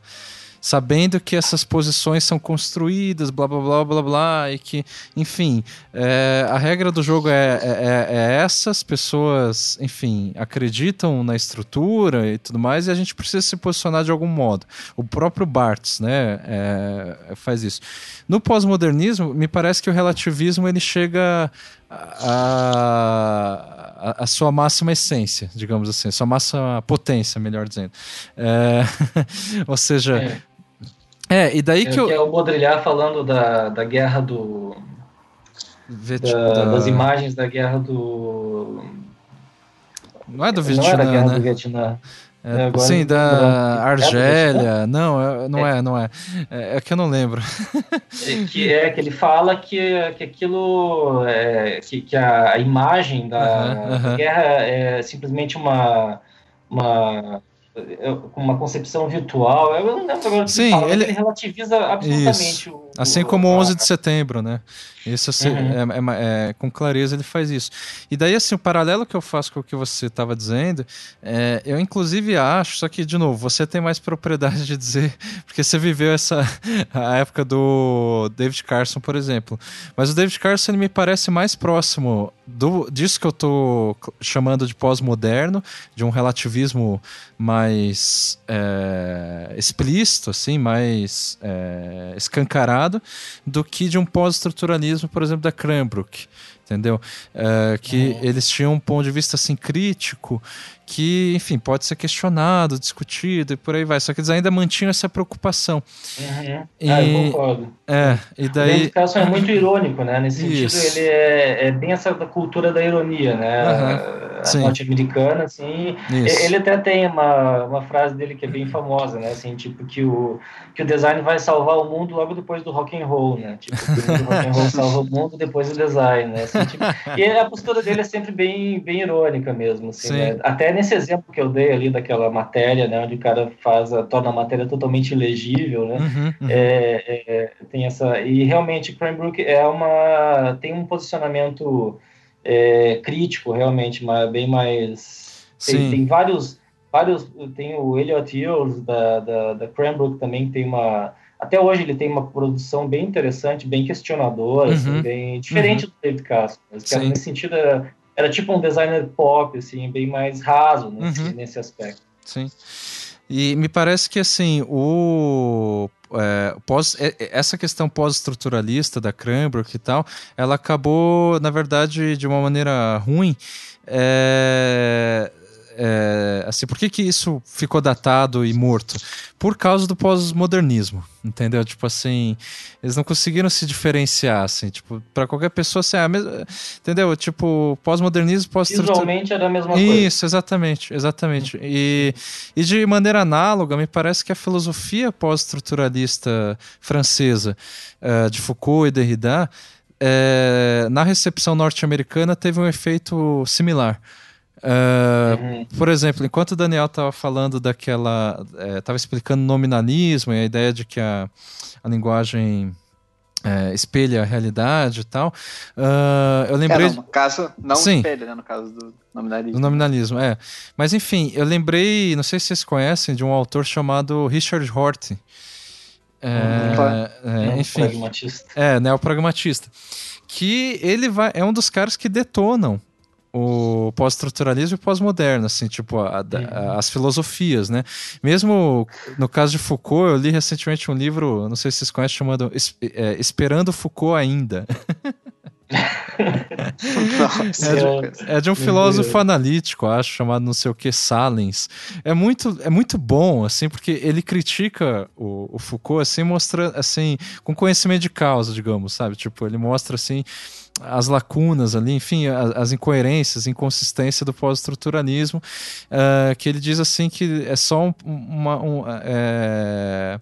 S2: Sabendo que essas posições são construídas, blá blá blá blá blá, e que, enfim, é, a regra do jogo é, é, é, é essa, as pessoas, enfim, acreditam na estrutura e tudo mais, e a gente precisa se posicionar de algum modo. O próprio Barthes né, é, faz isso. No pós-modernismo, me parece que o relativismo ele chega a, a, a, sua máxima essência, digamos assim, sua máxima potência, melhor dizendo. É, ou seja. É. é. e daí
S4: é,
S2: que eu.
S4: Que é o Baudrillard falando da, da guerra do. da, da... Das imagens da guerra do.
S2: Não é do Vietnã. Não era a guerra né? do Vietnã. É, é sim, da Argélia. Não, não é, não é. É, é que eu não lembro.
S4: É que, é que ele fala que, que aquilo. É, que, que a, imagem da, uh -huh, uh -huh. da guerra é simplesmente uma. uma uma concepção virtual. Eu não lembro agora
S2: Sim, fala,
S4: ele... ele relativiza absolutamente
S2: o. Assim como o 11 de setembro, né? Isso assim, uhum. é, é, é, com clareza ele faz isso. E daí, assim, o paralelo que eu faço com o que você estava dizendo, é, eu inclusive acho, só que, de novo, você tem mais propriedade de dizer, porque você viveu essa a época do David Carson, por exemplo. Mas o David Carson ele me parece mais próximo do, disso que eu estou chamando de pós-moderno, de um relativismo mais é, explícito, assim, mais é, escancarado, do que de um pós-estruturalismo por exemplo, da Cranbrook, entendeu? É, que eles tinham um ponto de vista assim crítico que, enfim, pode ser questionado, discutido e por aí vai. Só que eles ainda mantinham essa preocupação.
S4: Uhum. E, ah, eu concordo.
S2: É, e daí...
S4: O caso é muito irônico, né? Nesse Isso. sentido, ele é, é, bem essa cultura da ironia, né? Uhum. norte-americana, assim. Isso. Ele até tem uma, uma frase dele que é bem famosa, né? Assim, tipo, que o, que o design vai salvar o mundo logo depois do rock and roll, né? Tipo, o rock and roll salva o mundo depois do design, né? Assim, tipo, e a postura dele é sempre bem, bem irônica mesmo, assim, né? Até nesse exemplo que eu dei ali daquela matéria, né, onde o cara faz a, torna a matéria totalmente ilegível, né, uhum, uhum. É, é, tem essa e realmente Cranbrook é uma tem um posicionamento é, crítico, realmente, mas bem mais. Tem, tem, vários. vários Tem o Elliot Hills da, da, da Cranbrook também, que tem uma. Até hoje ele tem uma produção bem interessante, bem questionadora, assim, uhum. assim, bem diferente uhum. do David Castro. Nesse sentido, era, era, tipo um designer pop, assim, bem mais raso nesse, uhum. nesse aspecto.
S2: Sim. E me parece que assim, o é, pós, é, é, essa questão pós-estruturalista da Cranbrook e tal, ela acabou, na verdade, de uma maneira ruim, é, é, assim, por que, que isso ficou datado e morto? Por causa do pós-modernismo, entendeu? Tipo assim, eles não conseguiram se diferenciar, assim, tipo, para qualquer pessoa, assim, ah, entendeu? Tipo, pós-modernismo, pós
S4: Visualmente era a mesma
S2: coisa. Isso, exatamente, exatamente. E, e de maneira análoga, me parece que a filosofia pós-estruturalista francesa, uh, de Foucault e Derrida, é, na recepção norte-americana teve um efeito similar. Uh, uhum. Por exemplo, enquanto o Daniel estava falando daquela. estava é, explicando nominalismo e a ideia de que a, a linguagem é, espelha a realidade e tal. Uh, eu lembrei. É,
S3: não, no caso, não Sim. espelha, né? No caso do nominalismo. Do
S2: nominalismo, é. Mas enfim, eu lembrei, não sei se vocês conhecem, de um autor chamado Richard Hort. É,
S4: hum, é, enfim, neopragmatista.
S2: É, neopragmatista. Que ele vai, é um dos caras que detonam o pós-estruturalismo e o pós-moderno, assim, tipo, a, a, uhum. as filosofias, né? Mesmo no caso de Foucault, eu li recentemente um livro, não sei se vocês conhecem, chamado é, Esperando Foucault Ainda. é, de, é, de, um filósofo analítico, acho, chamado não sei o que, Salens. É muito, é muito bom, assim, porque ele critica o, o Foucault, assim, mostra, assim, com conhecimento de causa, digamos, sabe? Tipo, ele mostra, assim, as lacunas ali, enfim, as, as incoerências, inconsistência do pós-estruturalismo, uh, que ele diz assim que é só um, uma, um, é,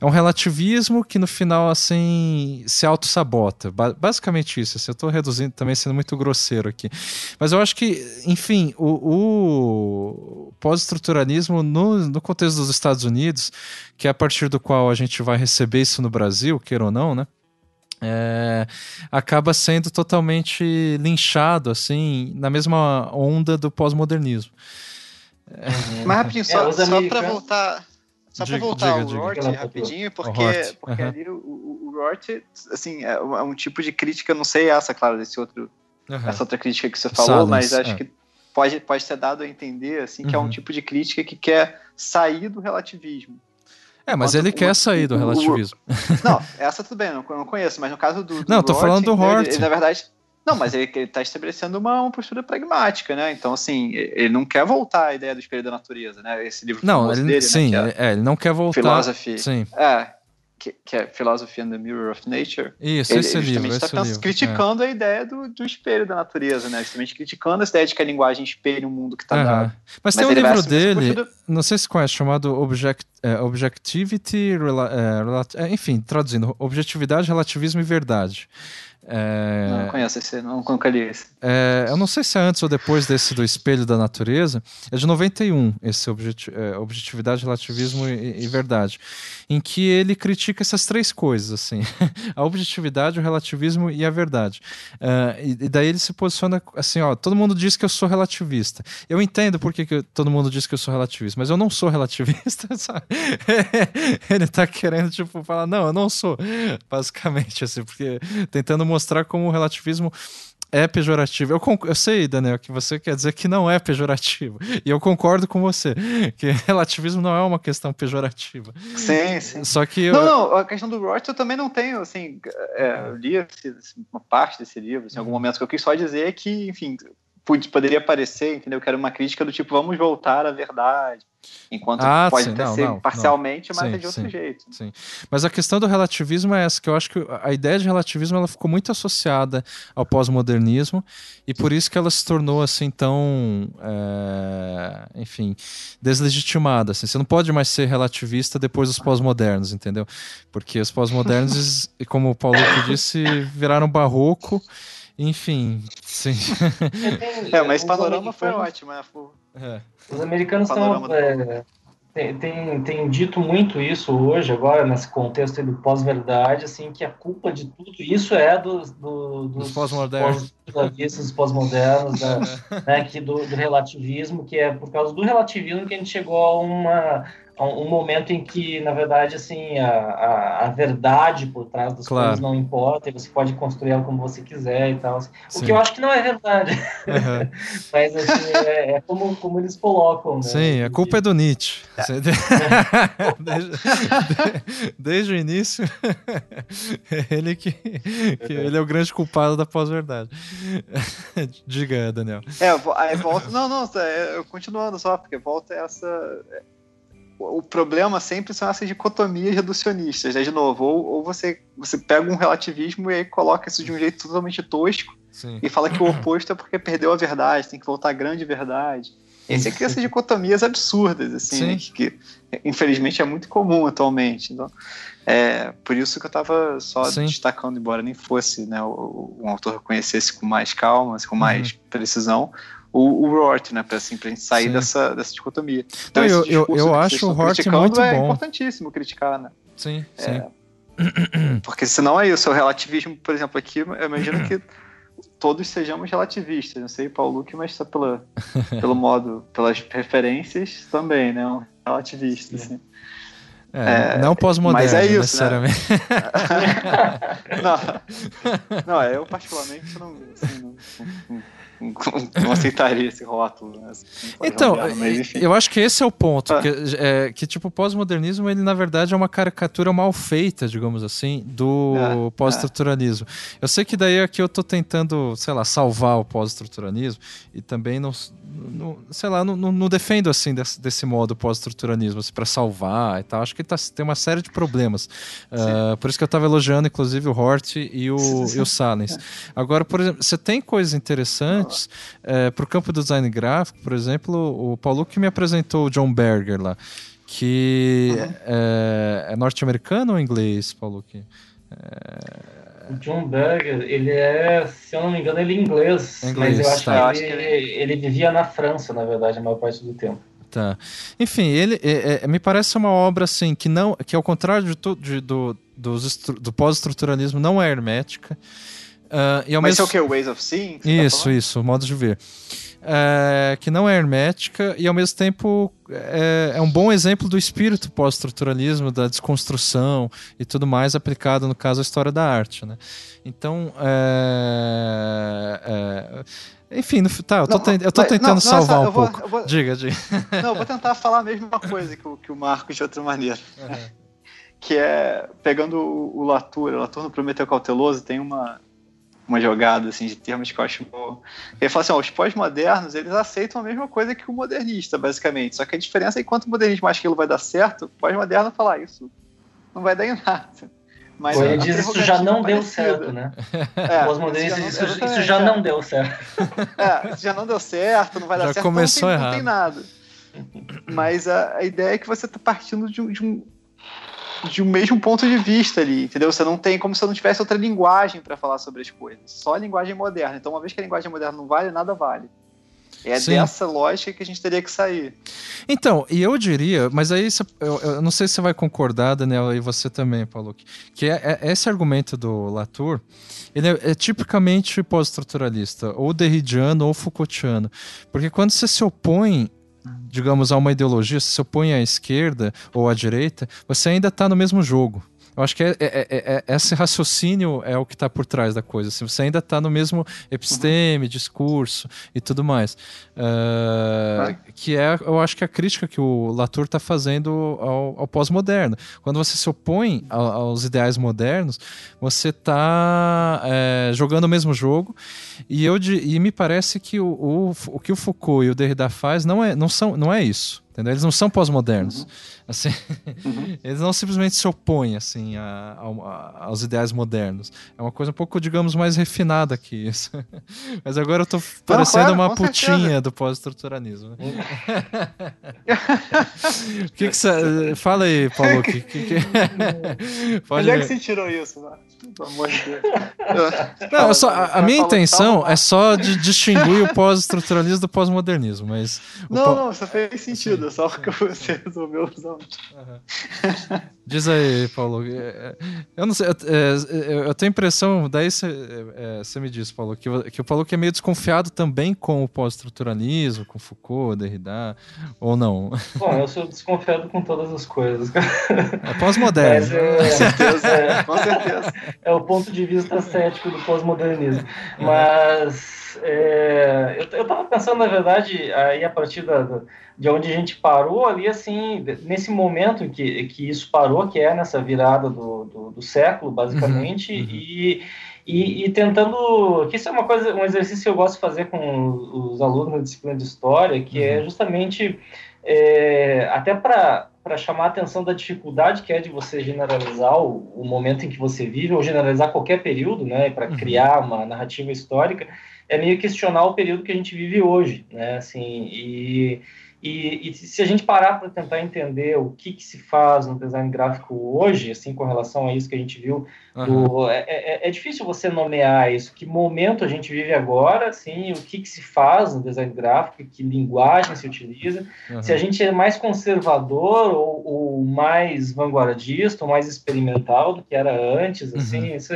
S2: é, um relativismo que no final assim se auto-sabota. Ba basicamente isso. Assim, eu estou reduzindo também sendo muito grosseiro aqui. Mas eu acho que, enfim, o, o pós-estruturalismo no, no contexto dos Estados Unidos, que é a partir do qual a gente vai receber isso no Brasil, queira ou não, né? É, acaba sendo totalmente linchado, assim, na mesma onda do pós-modernismo.
S3: Uhum. Mas rapidinho, só, é, só para voltar. Só para voltar diga, ao Rort rapidinho, porque, porque uhum. ali o, o, o Rort, assim, é um tipo de crítica, não sei essa, claro, desse outro, uhum. essa outra crítica que você falou, Silence, mas acho é. que pode, pode ser dado a entender, assim, que é um uhum. tipo de crítica que quer sair do relativismo.
S2: É, mas ele quer sair do relativismo.
S3: não, essa tudo bem, eu não conheço, mas no caso do.
S2: do não, tô falando do Hort.
S3: Ele, ele, na verdade. Não, mas ele, está estabelecendo uma, uma, postura pragmática, né? Então, assim, ele não quer voltar à ideia do espelho da natureza, né? Esse livro
S2: não, ele, dele, sim, né? É, ele não quer voltar.
S3: Philosophy.
S2: Sim.
S3: É, que, que, é Philosophy and the Mirror of Nature.
S2: Isso, ele, esse livro.
S3: está criticando é. a ideia do, do, espelho da natureza, né? Justamente criticando essa ideia de que a linguagem espelha o mundo que está uhum. dado.
S2: Mas, Mas tem um livro dele, não sei se conhece, chamado Object, é, Objectivity, rela, é, enfim, traduzindo, Objetividade, Relativismo e Verdade.
S3: É, não conheço esse, não, nunca li esse.
S2: É, eu não sei se é antes ou depois desse do Espelho da Natureza. É de 91, esse objeti é, Objetividade, Relativismo e, e, Verdade. Em que ele critica essas três coisas, assim. a objetividade, o relativismo e a verdade. Uh, e, e, daí ele se posiciona assim, ó, todo mundo diz que eu sou relativista. Eu entendo por que, que todo mundo diz que eu sou relativista, mas eu não sou relativista, sabe? ele tá querendo, tipo, falar, não, eu não sou. Basicamente, assim, porque tentando mostrar como o relativismo é pejorativo. Eu, eu, sei, Daniel, que você quer dizer que não é pejorativo. E eu concordo com você, que relativismo não é uma questão pejorativa.
S3: Sim, sim.
S2: Só que.
S3: Não, eu... não, a questão do Roth eu também não tenho, assim. É, eu li uma parte desse livro, assim, em algum uhum. momento, que eu quis só dizer que, enfim, poderia parecer, entendeu? Que era uma crítica do tipo, vamos voltar à verdade. Enquanto ah, pode sim, não, ser não, parcialmente, não. mas sim, é de outro
S2: sim,
S3: jeito.
S2: Sim. Mas a questão do relativismo é essa, que eu acho que a ideia de relativismo ela ficou muito associada ao pós-modernismo e por isso que ela se tornou assim tão, é, enfim, deslegitimada. Assim. Você não pode mais ser relativista depois dos pós-modernos, entendeu? Porque os pós-modernos, como o Paulo disse, viraram barroco enfim, sim.
S3: É, mas Panorama foi ótimo, né?
S4: É. Os americanos estão. É, tem, tem, tem, dito muito isso hoje, agora, nesse contexto do pós-verdade, assim, que a culpa de tudo isso é do, do, dos,
S2: pós-modernos,
S4: pós pós-modernos, né, que do, do relativismo, que é por causa do relativismo que a gente chegou a uma um momento em que, na verdade, assim, a, a, a verdade por trás das claro. coisas não importa, e você pode construir ela como você quiser e tal. Assim. O que eu acho que não é verdade. Uhum. Mas assim, é, é, como, como eles colocam. Né?
S2: Sim, a culpa é do Nietzsche. É. desde, desde, o início, ele que, que ele é o grande culpado da pós-verdade. Diga, Daniel.
S3: É, volta. Não, não, é, continuando só, porque volta essa o problema sempre são essas dicotomias reducionistas, né? De novo, ou, ou você, você pega um relativismo e aí coloca isso de um jeito totalmente tosco Sim. e fala que o oposto é porque perdeu a verdade, tem que voltar à grande verdade. Esse aqui, essas dicotomias absurdas, assim, né? que, que, infelizmente é muito comum atualmente. Então, é por isso que eu estava só Sim. destacando, embora nem fosse né, o, o autor reconhecesse com mais calma, com mais uhum. precisão, o, o Rort, né? Pra, assim, pra gente sair dessa, dessa dicotomia.
S2: Então, eu, eu, eu acho o Rort muito
S3: é
S2: bom.
S3: É importantíssimo criticar, né?
S2: Sim, é, sim.
S3: Porque senão é isso, o relativismo, por exemplo, aqui, eu imagino que todos sejamos relativistas, não sei Paulo Luque, mas só pela, pelo modo, pelas referências também, né? Um relativista, assim.
S2: É, é, não pós-moderno, mas é isso, necessariamente.
S3: Né? não, não, eu particularmente não, assim, não, não aceitaria esse rótulo. Né?
S2: Então, mas, eu acho que esse é o ponto. Ah. Que, é, que, tipo, o pós-modernismo, ele na verdade é uma caricatura mal feita, digamos assim, do é, pós-estruturalismo. Eu sei que daí aqui eu tô tentando, sei lá, salvar o pós-estruturalismo e também não, não sei lá, não, não, defendo assim desse, desse modo pós-estruturalismo, assim, para salvar e tal. Acho que tá, tem uma série de problemas. Uh, por isso que eu tava elogiando, inclusive, o Hort e o, e o Salens. Agora, por exemplo, você tem coisas interessantes é, para o campo do design gráfico, por exemplo, o Paulo que me apresentou o John Berger lá, que uhum. é, é norte-americano ou inglês, Paulo? Que,
S4: é... O John Berger, ele é, se eu não me engano, ele é inglês, é inglês mas eu acho, tá. que, ele, ele, ele vivia na França, na verdade, a maior parte do tempo.
S2: Tá. Enfim, ele é, é, me parece uma obra assim que não, que ao contrário de, de do, do pós-estruturalismo não é hermética.
S3: Uh, e ao Mas mesmo... é o que? Ways of Seeing?
S2: Isso, tá isso, modo de ver. É, que não é hermética e ao mesmo tempo é, é um bom exemplo do espírito pós-estruturalismo, da desconstrução e tudo mais aplicado, no caso, à história da arte. Né? Então, é, é enfim, no, tá, eu tô, não, eu tô mas, tentando não, salvar um vou, pouco. Vou, diga, diga.
S3: Não, eu vou tentar falar a mesma coisa que o, que o Marcos de outra maneira. Uhum. Que é, pegando o, o Latour, o Latour no Prometeu Cauteloso tem uma, uma jogada assim, de termos que eu acho bom. Ele fala assim: ó, os pós-modernos eles aceitam a mesma coisa que o modernista, basicamente. Só que a diferença é que enquanto o modernismo acha que aquilo vai dar certo, o pós-moderno fala: ah, isso não vai dar em nada.
S4: Mas ele diz isso já não deu certo, né? É, Pós-modernismo, isso, isso, isso, já não deu certo.
S3: É, isso já não deu certo, não vai dar
S2: já
S3: certo,
S2: começou não tem,
S3: errado. não tem nada. Mas a, a, ideia é que você está partindo de um, de um de um mesmo ponto de vista ali, entendeu? Você não tem como se não tivesse outra linguagem para falar sobre as coisas, só a linguagem moderna. Então, uma vez que a linguagem moderna não vale, nada vale. É Sim. dessa lógica que a gente teria que sair.
S2: Então, e eu diria, mas aí eu, eu não sei se você vai concordar, Daniel, e você também, Paulo, que é, é esse argumento do Latour, ele é, é tipicamente pós-estruturalista, ou derridiano ou Foucaultiano. Porque quando você se opõe digamos, a uma ideologia, se se opõe à esquerda ou à direita, você ainda está no mesmo jogo. Eu acho que é, é, é, é esse raciocínio é o que está por trás da coisa. Assim, você ainda está no mesmo episteme, discurso e tudo mais. Uh, que é, eu acho que a crítica que o Latour está fazendo ao, ao pós-moderno. Quando você se opõe aos ideais modernos, você está é, jogando o mesmo jogo. E, eu, e me parece que o, o, o que o Foucault e o Derrida faz não é, não são, não é isso. Entendeu? Eles não são pós-modernos. Uhum. Assim, uhum. Eles não simplesmente se opõem assim, a, a, aos ideais modernos. É uma coisa um pouco, digamos, mais refinada que isso. Mas agora eu tô parecendo claro, uma putinha certeza. do pós-estruturalismo. Né? que que cê, fala aí, Paulo. Que, que, que...
S3: Onde é que você tirou isso? Né?
S2: Pelo amor de Deus. Não, só, a, a minha intenção é só de distinguir o pós-estruturalismo do pós-modernismo, mas...
S3: Não, pós... não, isso fez sentido, só porque você resolveu usar. Uhum.
S2: Diz aí, Paulo. É, é, eu não sei, é, eu tenho a impressão, daí você me diz, Paulo, que, que o Paulo que é meio desconfiado também com o pós-estruturalismo, com Foucault, Derrida, ou não?
S4: Bom, eu sou desconfiado com todas as coisas.
S2: É pós-moderno.
S3: É, com certeza, é, com certeza.
S4: É o ponto de vista cético do pós-modernismo. Mas é, eu, eu tava pensando, na verdade, aí a partir da de onde a gente parou ali, assim, nesse momento que, que isso parou, que é nessa virada do, do, do século, basicamente, uhum, uhum. E, e, e, tentando, que isso é uma coisa, um exercício que eu gosto de fazer com os, alunos na disciplina de História, que é uhum. é justamente, é, até para para chamar a atenção da dificuldade que é de você generalizar o, o, momento em que você vive, ou generalizar qualquer período, né, para uhum. criar uma narrativa histórica, é meio questionar o período que a gente vive hoje, né, assim, e e, e, se a gente parar para tentar entender o que, que, se faz no design gráfico hoje, assim, com relação a isso que a gente viu, uhum. do, é, é, é, difícil você nomear isso, que momento a gente vive agora, assim, o que, que se faz no design gráfico, que linguagem se utiliza, uhum. se a gente é mais conservador ou, ou, mais vanguardista ou mais experimental do que era antes, assim, uhum. isso,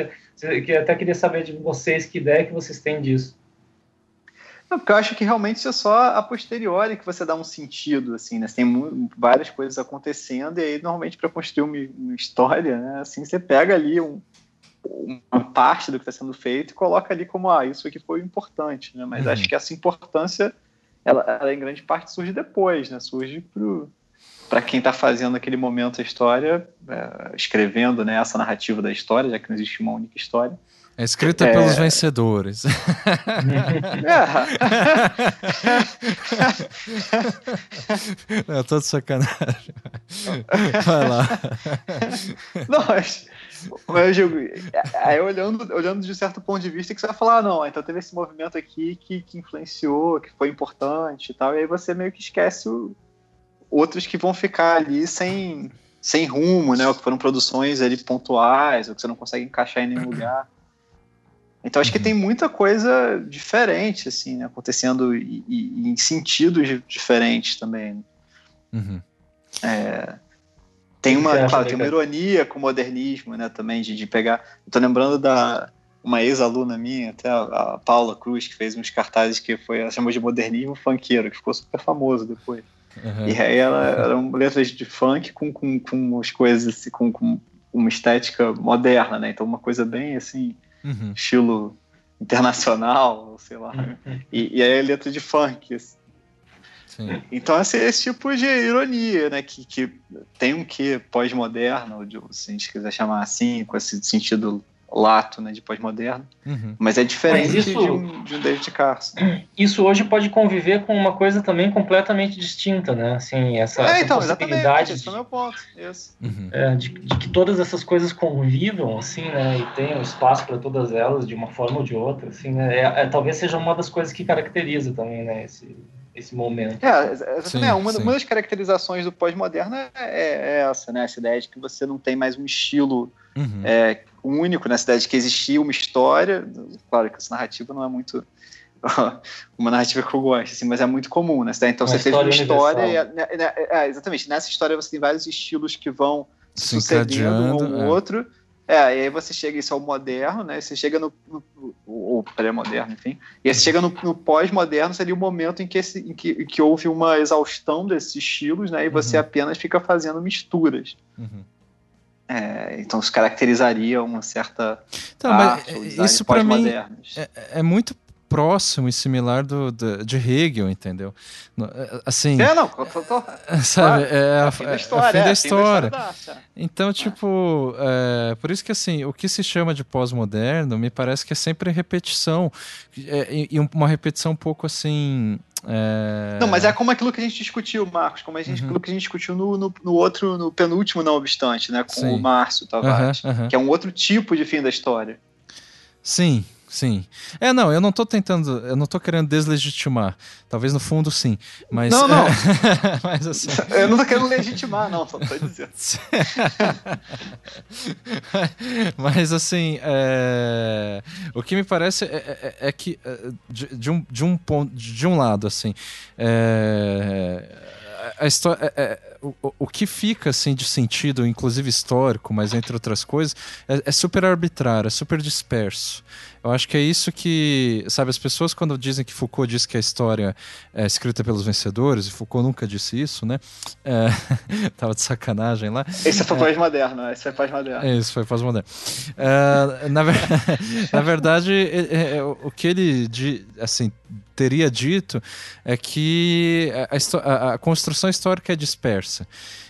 S4: que até queria saber de vocês que ideia que vocês têm disso.
S3: Não, porque eu acho que realmente isso é só a posteriori que você dá um sentido, assim, né? Você tem várias coisas acontecendo e aí, normalmente, para construir uma, uma, história, né? Assim, você pega ali um, uma parte do que está sendo feito e coloca ali como, ah, isso aqui foi importante, né? Mas uhum. acho que essa importância, ela, ela, em grande parte surge depois, né? Surge para quem está fazendo aquele momento a história, é, escrevendo né, essa narrativa da história, já que não existe uma única história,
S2: é escrita é... pelos vencedores. Não, tô de sacanagem. Vai lá.
S3: Não, mas, mas eu digo, aí olhando, olhando de certo ponto de vista, que você vai falar, ah, não, então teve esse movimento aqui que, que influenciou, que foi importante e tal, e aí você meio que esquece o, outros que vão ficar ali sem, sem rumo, né? Ou que foram produções ali pontuais, ou que você não consegue encaixar em nenhum lugar. Então acho que tem muita coisa diferente, assim, né, acontecendo e, e, em sentidos diferentes também.
S2: Uhum.
S3: É, tem uma, claro, tem uma ironia com o modernismo, né, também, de, de pegar. Eu tô lembrando da uma ex-aluna minha, até a, a, Paula Cruz, que fez uns cartazes que foi, ela chamou de modernismo funkeiro, que ficou super famoso depois. Uhum. E aí ela eram letras de funk com, com, com umas coisas assim, com, com uma estética moderna, né? Então uma coisa bem assim uhum. estilo internacional, sei lá. Uhum. E, e aí é letra de funk. Assim. Então, esse, esse tipo de ironia, né? Que, que tem um que pós-moderno, se a gente quiser chamar assim, com esse sentido lato né, de pós-moderno, uhum. mas é diferente mas isso, de, um, de um David Carson.
S4: Isso hoje pode conviver com uma coisa também completamente distinta, né? Assim, essa,
S3: é, então,
S4: essa possibilidade
S3: esse de, é o meu ponto.
S4: Uhum. É, de, de, que todas essas coisas convivam, assim, né? E tenham espaço para todas elas de uma forma ou de outra, assim, né? É, é, talvez seja uma das coisas que caracteriza também, né? Esse, esse momento.
S3: É, sim, né, uma, uma, das caracterizações do pós-moderno é, é, essa, né? Essa ideia de que você não tem mais um estilo uhum. é, único nessa ideia de que existia uma história. Claro que essa narrativa não é muito uma narrativa que eu gosto, assim, mas é muito comum, né? Então uma você teve uma história, e, né, né, é, exatamente. Nessa história você tem vários estilos que vão se sucedendo um ao é. outro. É, e aí você chega isso ao moderno, né? Você chega no, no ou pré-moderno, enfim. E aí você chega no, no pós-moderno, seria o momento em que, esse, em que, em que houve uma exaustão desses estilos, né? E você uhum. apenas fica fazendo misturas. Uhum. É, então isso caracterizaria uma certa
S2: então, arte, isso para mim é, é, muito próximo e similar do, do, de Hegel, entendeu? É, assim.
S3: É, não, tô, tô,
S2: sabe, é, a, fim da história. É, da. Então, tipo, é, por isso que assim, o que se chama de pós-moderno me parece que é sempre repetição. É, e uma repetição um pouco assim. É...
S3: Não, mas é como aquilo que a gente discutiu, Marcos, como a gente, uhum. aquilo que a gente discutiu no, no, no, outro, no penúltimo, não obstante, né? Com Sim. o Márcio Tavares, uhum, uhum. que é um outro tipo de fim da história.
S2: Sim, Sim. É, não, eu não tô tentando, eu não tô querendo deslegitimar. Talvez no fundo sim, mas
S3: Não, não. mas assim, eu não tô querendo legitimar, não, só tô dizendo.
S2: mas assim, é... o que me parece é, é, é que é, de, de, um de um ponto de um lado assim, é a história, é, é, o, o que fica assim de sentido, inclusive histórico, mas entre outras coisas, é, é, super arbitrário, é super disperso. Eu acho que é isso que, sabe, as pessoas quando dizem que Foucault diz que a história é escrita pelos vencedores, e Foucault nunca disse isso, né? É, tava de sacanagem lá.
S3: Esse foi pós-moderno, né? Esse foi pós-moderno.
S2: É, isso foi pós-moderno. É, na, na, verdade, é, é, o que ele, assim, teria dito é que a, a, a, construção histórica é dispersa.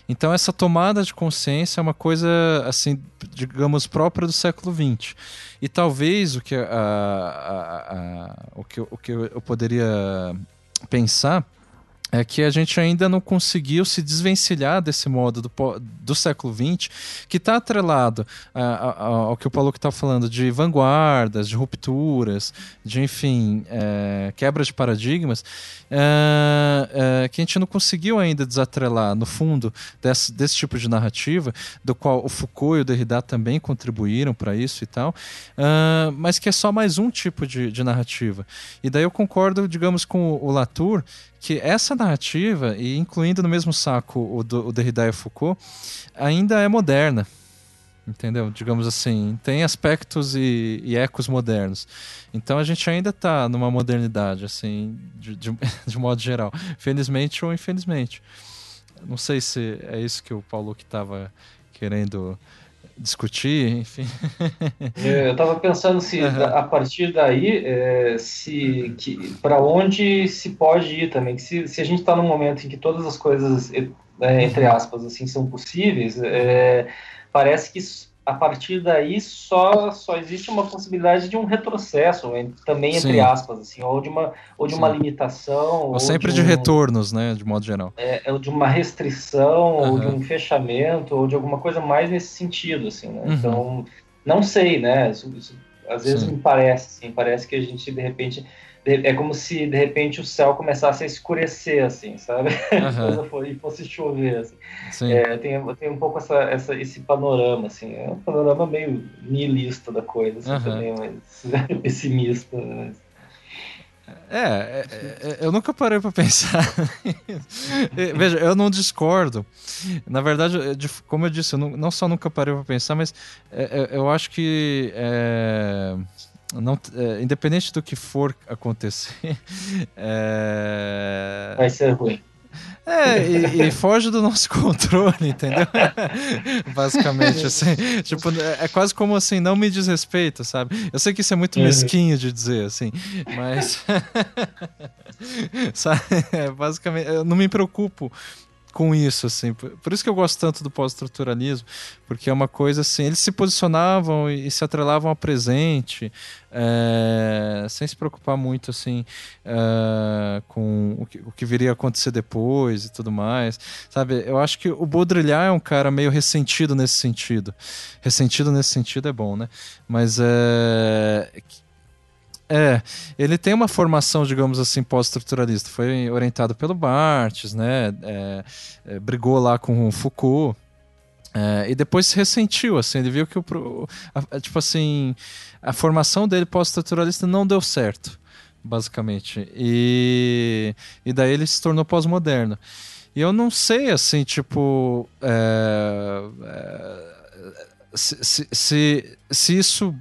S2: Então essa tomada de consciência é uma coisa assim, digamos, própria do século XX. E talvez o que, a, o que, o que eu poderia pensar é que a gente ainda não conseguiu se desvencilhar desse modo do, do século XX, que está atrelado a, a, ao que o Paulo está falando de vanguardas, de rupturas, de, enfim, é, quebra de paradigmas, é, é, que a gente não conseguiu ainda desatrelar, no fundo, desse, desse tipo de narrativa, do qual o Foucault e o Derrida também contribuíram para isso e tal, é, mas que é só mais um tipo de, de narrativa. E daí eu concordo, digamos, com o Latour, que essa narrativa, e incluindo no mesmo saco o, do, o Derrida e Foucault, ainda é moderna. Entendeu? Digamos assim, tem aspectos e, e ecos modernos. Então a gente ainda está numa modernidade, assim, de, de, de, modo geral. Felizmente ou infelizmente. Não sei se é isso que o Paulo que estava querendo discutir, enfim.
S4: É, eu estava pensando se uhum. a partir daí, é, se para onde se pode ir também, que se, se a gente está num momento em que todas as coisas, é, entre uhum. aspas, assim, são possíveis, é, parece que a partir daí só só existe uma possibilidade de um retrocesso também entre Sim. aspas assim ou de uma ou de Sim. uma limitação
S2: ou, ou sempre de, um, de, retornos né de modo geral
S4: é, é ou de uma restrição uhum. ou de um fechamento ou de alguma coisa mais nesse sentido assim né? uhum. então não sei né isso, isso, às vezes Sim. me parece assim parece que a gente de repente é como se de repente o céu começasse a escurecer, assim, sabe? Uhum. e fosse chover, assim. É, tem, tem um pouco essa, essa, esse panorama, assim, é um panorama meio nihilista da coisa, assim, uhum. também, mas pessimista. Né?
S2: É, é, é, eu nunca parei para pensar. Veja, eu não discordo. Na verdade, como eu disse, eu não, não só nunca parei para pensar, mas é, é, eu acho que é, não, é, independente do que for acontecer, é...
S4: vai ser ruim.
S2: É, e, e, foge do nosso controle, entendeu? Basicamente, assim. Tipo, é, é quase como assim, não me diz respeito, sabe? Eu sei que isso é muito uhum. mesquinho de dizer, assim, mas. sabe? É, basicamente, eu não me preocupo com isso, assim. Por isso que eu gosto tanto do pós-estruturalismo, porque é uma coisa assim, eles se posicionavam e se atrelavam ao presente, é, sem se preocupar muito, assim, é, com o que, o que, viria a acontecer depois e tudo mais, sabe? Eu acho que o Baudrillard é um cara meio ressentido nesse sentido. Ressentido nesse sentido é bom, né? Mas é é, ele tem uma formação, digamos assim, pós-estruturalista. Foi orientado pelo Barthes, né? É, é, brigou lá com o Foucault. É, e depois se ressentiu, assim, ele viu que o, a, tipo assim, a formação dele pós-estruturalista não deu certo, basicamente. E, e daí ele se tornou pós-moderno. E eu não sei, assim, tipo, é, é, se, se, se, se isso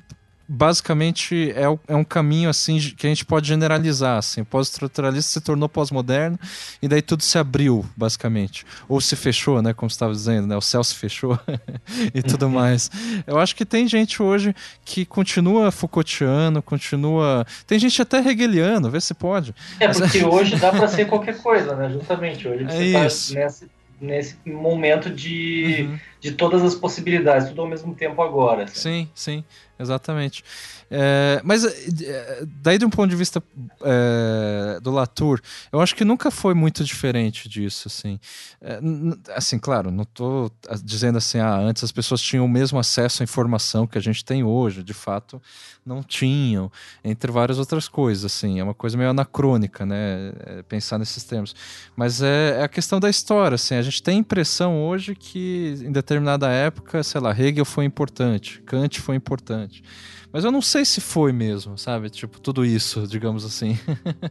S2: basicamente é, é, um caminho assim que a gente pode generalizar assim. O pós-estruturalista se tornou pós-moderno e daí tudo se abriu, basicamente. Ou se fechou, né, como estava dizendo, né? O céu se fechou e tudo uhum. mais. Eu acho que tem gente hoje que continua Foucaultiano, continua, tem gente até hegeliano, vê se pode.
S4: É porque hoje dá para ser qualquer coisa, né? Justamente hoje é você tá nessa nesse momento de, uhum. De todas as possibilidades, tudo ao mesmo tempo agora.
S2: Assim. Sim, sim. exatamente. É, mas é, daí de um ponto de vista é, do Latour, eu acho que nunca foi muito diferente disso, assim. É, assim, claro, não estou dizendo assim, ah, antes as pessoas tinham o mesmo acesso à informação que a gente tem hoje, de fato não tinham, entre várias outras coisas, assim, é uma coisa meio anacrônica, né, é, pensar nesses termos. Mas é, é a questão da história, assim, a gente tem impressão hoje que em determinada época, sei lá, Hegel foi importante, Kant foi importante. Mas eu não sei se foi mesmo, sabe? Tipo, tudo isso, digamos assim.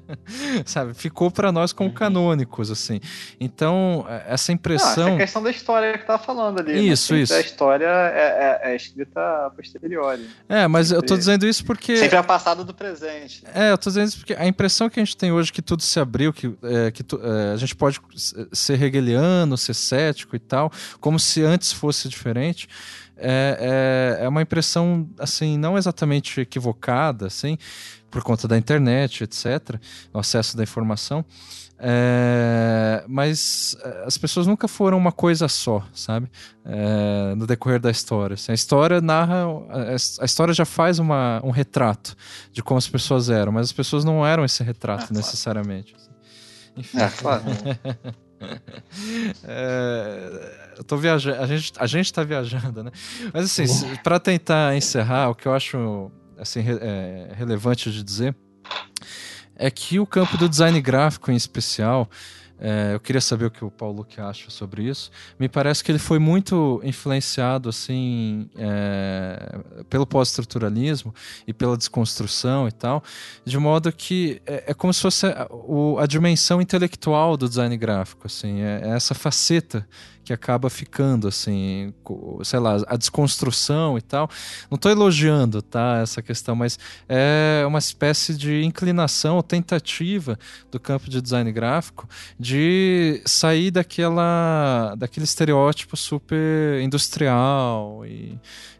S2: sabe? Ficou para nós como uhum. canônicos, assim. Então, é, essa impressão. Não, essa é
S3: a questão da história que tá falando ali.
S2: Né? Isso, né? isso.
S3: A história é, é, é escrita a posteriori.
S2: É, mas eu tô dizendo isso porque.
S3: Sempre é passado do presente.
S2: É, eu tô dizendo isso porque a impressão que a gente tem hoje que tudo se abriu, que, é, que tu, é, a gente pode ser hegeliano, ser cético e tal, como se antes fosse diferente é, é, é uma impressão, assim, não exatamente equivocada, assim, por conta da internet, etc., o acesso da informação, é, mas é, as pessoas nunca foram uma coisa só, sabe? É, no decorrer da história. Assim, a história narra. A, história já faz uma, um retrato de como as pessoas eram, mas as pessoas não eram esse retrato ah, necessariamente. Assim.
S3: Enfim. É, claro.
S2: é, eu tô viajando, a gente, a gente tá viajando, né? Mas assim, para tentar encerrar, o que eu acho assim, é, relevante de dizer é que o campo do design gráfico em especial é, eu queria saber o que o Paulo que acha sobre isso. Me parece que ele foi muito influenciado assim é, pelo pós-estruturalismo e pela desconstrução e tal, de modo que é, é como se fosse a, a, dimensão intelectual do design gráfico, assim, é, é essa faceta que acaba ficando, assim, sei lá, a desconstrução e tal. Não estou elogiando, tá, essa questão, mas é uma espécie de inclinação ou tentativa do campo de design gráfico de sair daquela, daquele estereótipo super industrial e,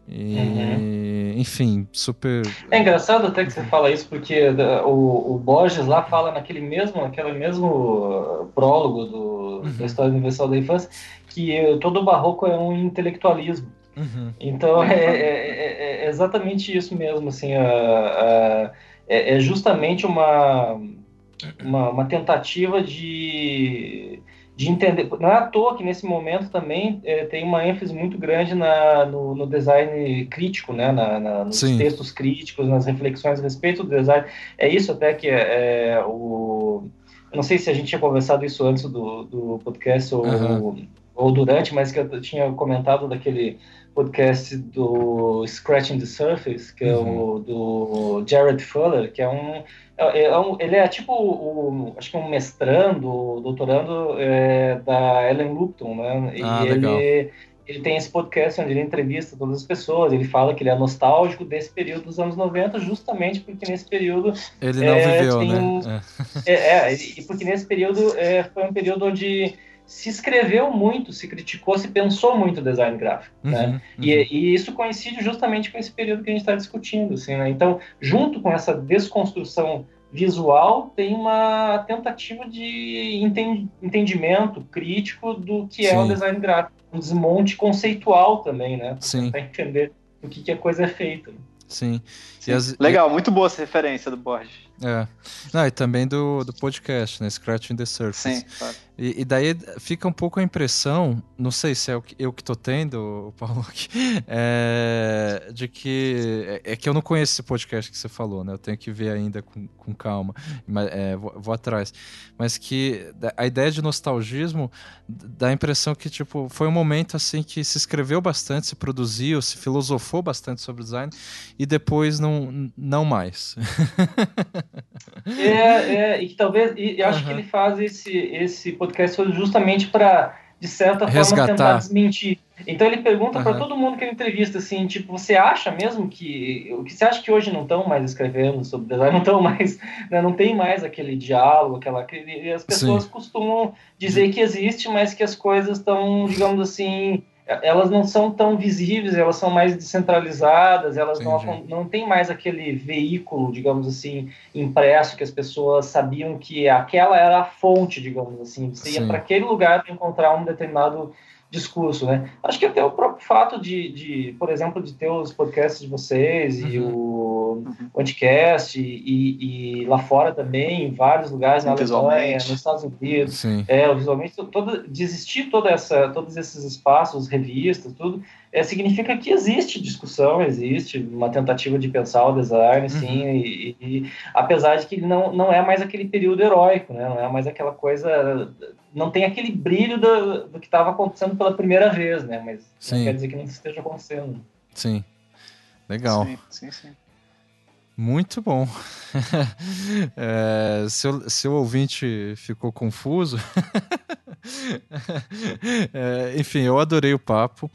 S2: e, uhum. enfim, super.
S4: É engraçado até que você fala isso, porque o, o Borges lá fala naquele mesmo, naquele mesmo prólogo do, uhum. da História Universal da Infância, que todo barroco é um intelectualismo. Uhum. Então é, é, é, é, exatamente isso mesmo, assim, a, a, é, é, justamente uma, uma, uma, tentativa de, de entender. Não é à toa que nesse momento também é, tem uma ênfase muito grande na, no, no design crítico, né, na, na nos Sim. textos críticos, nas reflexões a respeito do design. É isso até que é, o não sei se a gente tinha conversado isso antes do, do podcast ou, uhum ou durante, mas que eu tinha comentado daquele podcast do Scratching the Surface, que é o uhum. do Jared Fuller, que é um, é, é um ele é tipo o, acho que um mestrando, doutorando é, da Ellen Lupton, né? E ah, ele ele tem esse podcast onde ele entrevista todas as pessoas, ele fala que ele é nostálgico desse período dos anos 90, justamente porque nesse período...
S2: Ele não é, viveu, né?
S4: É. é, é, porque nesse período é, foi um período onde se escreveu muito, se criticou, se pensou muito o design gráfico, uhum, né? Uhum. E, e, isso coincide justamente com esse período que a gente está discutindo, assim, né? Então, junto com essa desconstrução visual, tem uma tentativa de entendimento crítico do que Sim. é o design gráfico, um desmonte conceitual também, né? Para entender o que, que a coisa é feita.
S2: Sim.
S3: As... Legal, muito boa essa referência do Borges.
S2: É. Não, e também do, do podcast, né? Scratching the Surface.
S3: Sim, claro.
S2: E, e, daí fica um pouco a impressão, não sei se é o que, eu que tô tendo, Paulo, é, de que. É, é, que eu não conheço esse podcast que você falou, né? Eu tenho que ver ainda com, com calma, mas é, vou, vou, atrás. Mas que a ideia de nostalgismo dá a impressão que, tipo, foi um momento assim que se escreveu bastante, se produziu, se filosofou bastante sobre design e depois não, não mais.
S4: É, é, e que talvez, e acho uhum. que ele faz esse, esse podcast justamente para, de certa Resgatar. forma, tentar desmentir. Então ele pergunta uhum. para todo mundo que ele entrevista assim, tipo, você acha mesmo que o que você acha que hoje não estão mais escrevendo sobre design, não estão mais, né, não tem mais aquele diálogo, aquela as pessoas Sim. costumam dizer que existe, mas que as coisas estão, digamos assim, elas não são tão visíveis, elas são mais descentralizadas, elas não, não tem mais aquele veículo, digamos assim, impresso que as pessoas sabiam que aquela era a fonte, digamos assim. Você ia para aquele lugar para encontrar um determinado discurso, né? Acho que até o próprio fato de, de por exemplo, de ter os podcasts de vocês uhum. e o podcast e, e, lá fora também, em vários lugares, na Alemanha, nos Estados Unidos, Sim. é, visualmente, todo, de existir toda essa, todos esses espaços, revistas, tudo, é, significa que existe discussão, existe uma tentativa de pensar o design, sim, uhum. e, e, apesar de que não, não é mais aquele período heróico, né? não é mais aquela coisa, não tem aquele brilho do, do que estava acontecendo pela primeira vez, né? mas sim. não quer dizer que não esteja acontecendo.
S2: Sim, legal. Sim, sim, sim. Muito bom. é, se, o, se o ouvinte ficou confuso, é, enfim, eu adorei o papo,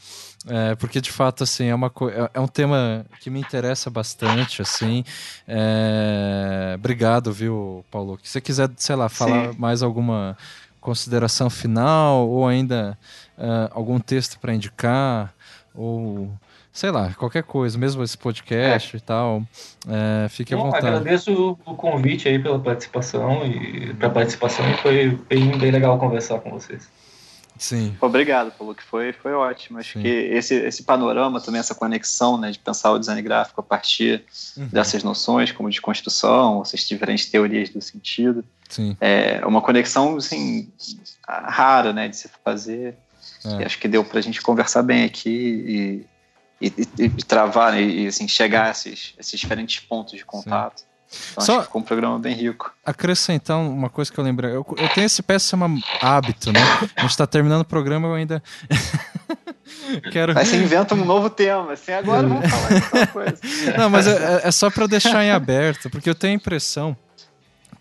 S2: é, porque de fato assim é, uma, é, é um tema que me interessa bastante, assim. É, obrigado, viu, Paulo? Se você quiser, sei lá, falar Sim. mais alguma consideração final ou ainda uh, algum texto para indicar ou sei lá, qualquer coisa, mesmo esse podcast é. e tal, é, fique Bom, à vontade.
S4: Agradeço o convite aí pela participação e para participação foi bem, bem legal conversar com vocês.
S2: Sim.
S3: Obrigado, Paulo, que foi, foi ótimo. Acho Sim. que esse, esse panorama também, essa conexão, né, de pensar o design gráfico a partir uhum. dessas noções, como de construção, essas diferentes teorias do sentido.
S2: Sim.
S3: É uma conexão, assim, rara, né, de se fazer. É. E acho que deu para a gente conversar bem aqui e, e, e, travar e assim, chegar a esses, esses diferentes pontos de contato. Sim. Então, Só ficou um programa bem rico.
S2: Acrescentar uma coisa que eu lembrei. Eu, eu tenho esse péssimo hábito, né? A gente está terminando o programa eu ainda.
S3: Quero... Aí você inventa um novo tema, assim, agora vamos falar de coisa.
S2: Não, mas é, é só para deixar em aberto, porque eu tenho a impressão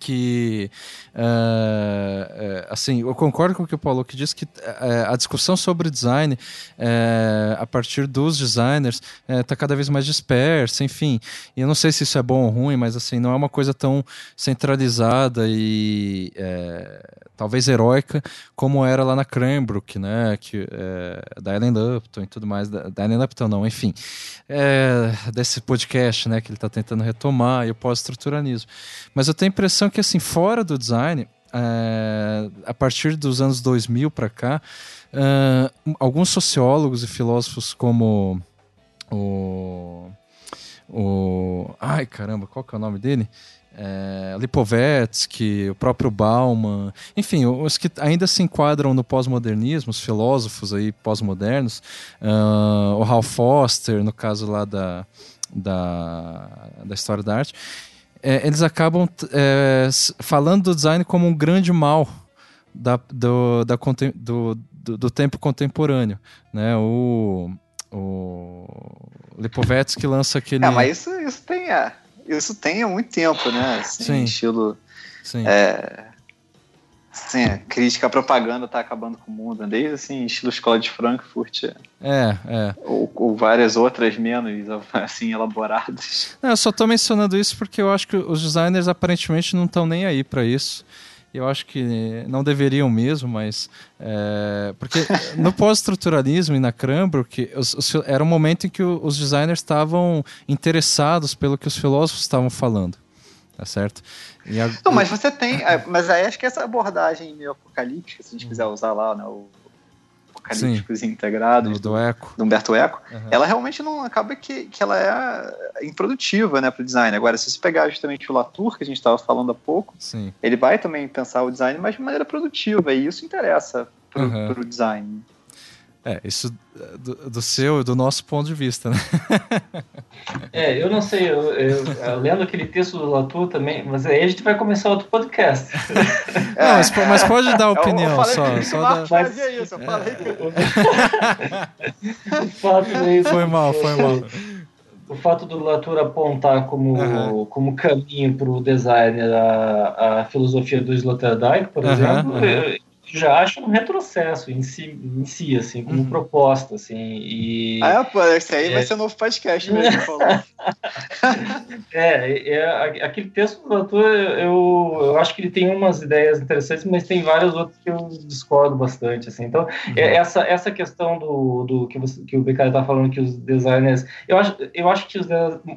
S2: que uh, assim eu concordo com o que o Paulo que diz que uh, a discussão sobre design uh, a partir dos designers está cada vez mais dispersa enfim. E eu não sei se isso é bom ou ruim mas assim não é uma coisa tão centralizada e talvez heróica como era lá na Cranbrook né que da Ellen Lupton e tudo mais da, da Ellen Lupton não enfim desse podcast né que ele está tentando retomar e o pós-estruturalismo mas eu tenho a impressão que assim, fora do design, é, a partir dos anos 2000 para cá, é, alguns sociólogos e filósofos como o, o. Ai caramba, qual que é o nome dele? É, Lipovetsky, o próprio Bauman, enfim, os que ainda se enquadram no pós-modernismo, os filósofos aí pós-modernos, uh, o Hal Foster, no caso lá da, da, da história da arte, é, eles acabam é, falando do design como um grande mal da, do, da, do, do, do, tempo contemporâneo. Né? O, o Lipovetsky lança aquele.
S3: É, mas isso, isso, tem, é, isso tem há muito tempo, né? Assim, Sim. Estilo. Sim. É, Sim, a crítica à propaganda está acabando com o mundo, desde assim, estilo escola de Frankfurt.
S2: É, é.
S3: Ou, ou várias outras menos assim elaboradas.
S2: Não, eu só estou mencionando isso porque eu acho que os designers aparentemente não estão nem aí para isso. Eu acho que não deveriam mesmo, mas. É, porque no pós-estruturalismo e na Cranbrook, os, os, era um momento em que os designers estavam interessados pelo que os filósofos estavam falando. Tá certo?
S3: A... Não, mas você tem. É, mas aí acho que essa abordagem meio apocalíptica, se a gente quiser usar lá, né, o apocalípticos integrados
S2: do, do, Eco.
S3: do Humberto Eco, uhum. ela realmente não acaba que, que ela é improdutiva né, para o design. Agora, se você pegar justamente o Latour, que a gente estava falando há pouco,
S2: Sim.
S3: ele vai também pensar o design, mas de maneira produtiva, e isso interessa para o uhum. design.
S2: É, isso do, do seu, do nosso ponto de vista, né?
S4: É, eu não sei, eu, eu, eu, lendo aquele texto do Latour também, mas aí a gente vai começar outro podcast.
S2: É, não, mas, mas, pode dar opinião eu, só. Que só
S3: da... fazia isso, eu falei que...
S4: o fato é
S2: foi mal, foi mal.
S4: O fato do Latour apontar como, uhum. como caminho para o design a, a filosofia do Sloterdijk, por uhum, exemplo, uhum já acho um retrocesso em si, em si assim, como uhum. proposta, assim, e...
S3: Ah, pô, esse aí é... vai ser um novo podcast mesmo,
S4: é, é, aquele texto do autor, eu, eu acho que ele tem umas ideias interessantes, mas tem várias outras que eu discordo bastante, assim, então, uhum. é, essa, essa questão do, do que, você, que o Becari tá falando, que os designers, eu acho, eu acho que os,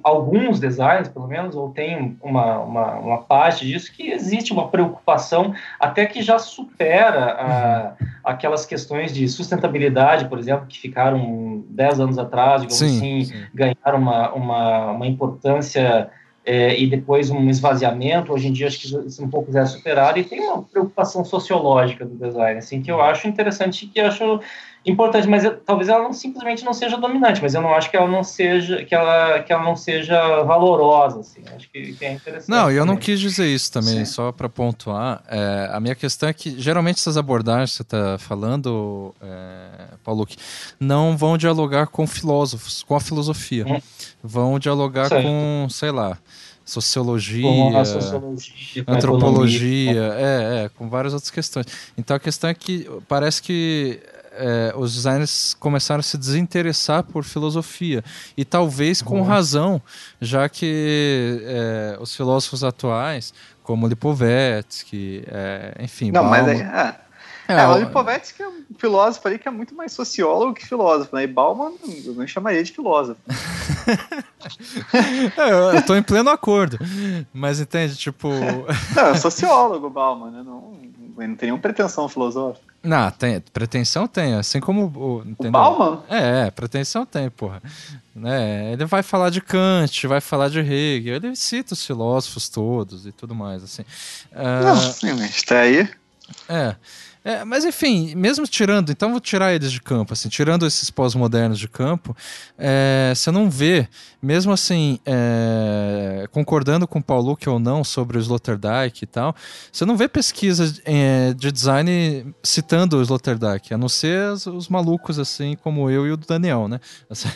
S4: alguns designers, pelo menos, ou tem uma, uma, uma parte disso, que existe uma preocupação, até que já supera a, aquelas questões de sustentabilidade, por exemplo, que ficaram 10 anos atrás, digamos sim, assim, sim. ganharam uma, uma, uma importância é, e depois um esvaziamento. Hoje em dia, acho que isso um pouco já é superado e tem uma preocupação sociológica do design, assim, que eu acho interessante e que acho importante, mas eu, talvez ela não simplesmente não seja dominante, mas eu não acho que ela não seja que ela que ela não seja valorosa, assim. Acho que, que é interessante.
S2: Não, e eu não quis dizer isso também, Sim. só para pontuar. É, a minha questão é que geralmente essas abordagens que você está falando, é, Paulo, que não vão dialogar com filósofos, com a filosofia, hum. vão dialogar certo. com, sei lá sociologia, sociologia antropologia, é, é, com várias outras questões. Então a questão é que parece que é, os designers começaram a se desinteressar por filosofia. E talvez com uhum. razão, já que é, os filósofos atuais, como Lipovetsky, é, enfim.
S3: Não, Bauman, mas é, é, é, o Lipovetsky é um filósofo ali que é muito mais sociólogo que filósofo, né? E Bauman eu não chamaria de filósofo.
S2: é, eu, tô em pleno acordo. Mas entende, tipo.
S3: não, é sociólogo, Bauman, né? Não, não tem nenhuma pretensão filosófica.
S2: Não, tem, pretensão tem, assim como o.
S3: O Bauman?
S2: É, é, pretensão tem, porra. É, ele vai falar de Kant, vai falar de Hegel, ele cita os filósofos todos e tudo mais, assim.
S3: Uh... Não, sim, mas tá aí.
S2: É. É, mas enfim, mesmo tirando, então vou tirar eles de campo, assim, tirando esses pós-modernos de campo, é, você não vê, mesmo assim, é, concordando com o Paulo que ou não sobre o Sloterdijk e tal, você não vê pesquisa é, de design citando o Sloterdijk, a não ser os, os, malucos assim como eu e o Daniel, né? você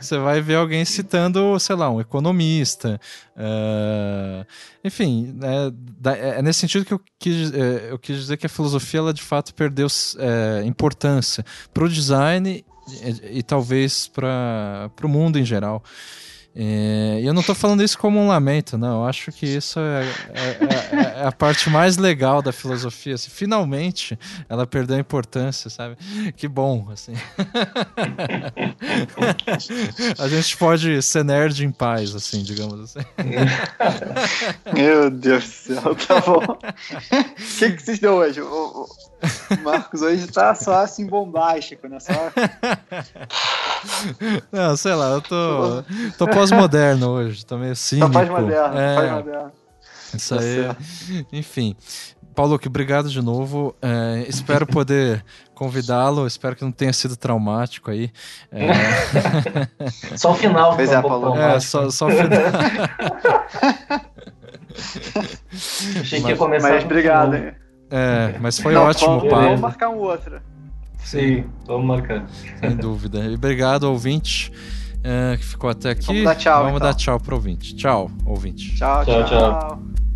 S2: vai ver alguém citando, sei lá, um economista, uh, enfim, é, é, nesse sentido que eu quis, é, eu quis dizer que a filosofia, ela de fato perdeu é, importância para o design e, e talvez para o mundo em geral. É, e eu não estou falando isso como um lamento, não. Eu acho que isso é, é, é, é, a parte mais legal da filosofia. Assim, finalmente ela perdeu a importância, sabe? Que bom, assim. a gente pode ser nerd em paz, assim, digamos assim.
S3: Meu Deus do céu, tá bom. O que, que vocês dão hoje? O, Marcos hoje tá só assim bombástico, né? Só...
S2: Não, sei lá, eu tô, tô pós-moderno hoje, tô meio cínico. Tá
S3: pós-moderno, é, pós-moderno.
S2: Isso tá aí, enfim. Paulo, que obrigado de novo. É, espero poder convidá-lo. Espero que não tenha sido traumático aí. É...
S4: só o final. Pois
S2: é, Paulo. É, só, só o final.
S4: Achei que ia começar.
S3: Mas obrigado.
S2: É, mas foi não, ótimo,
S3: Paulo. Vamos marcar um outro.
S4: Sim, vamos marcar.
S2: Sem dúvida. E obrigado, ouvinte, uh, que ficou até aqui.
S3: Vamos dar tchau.
S2: Vamos então. dar tchau pro ouvinte. Tchau, ouvinte.
S3: tchau. tchau. tchau. tchau.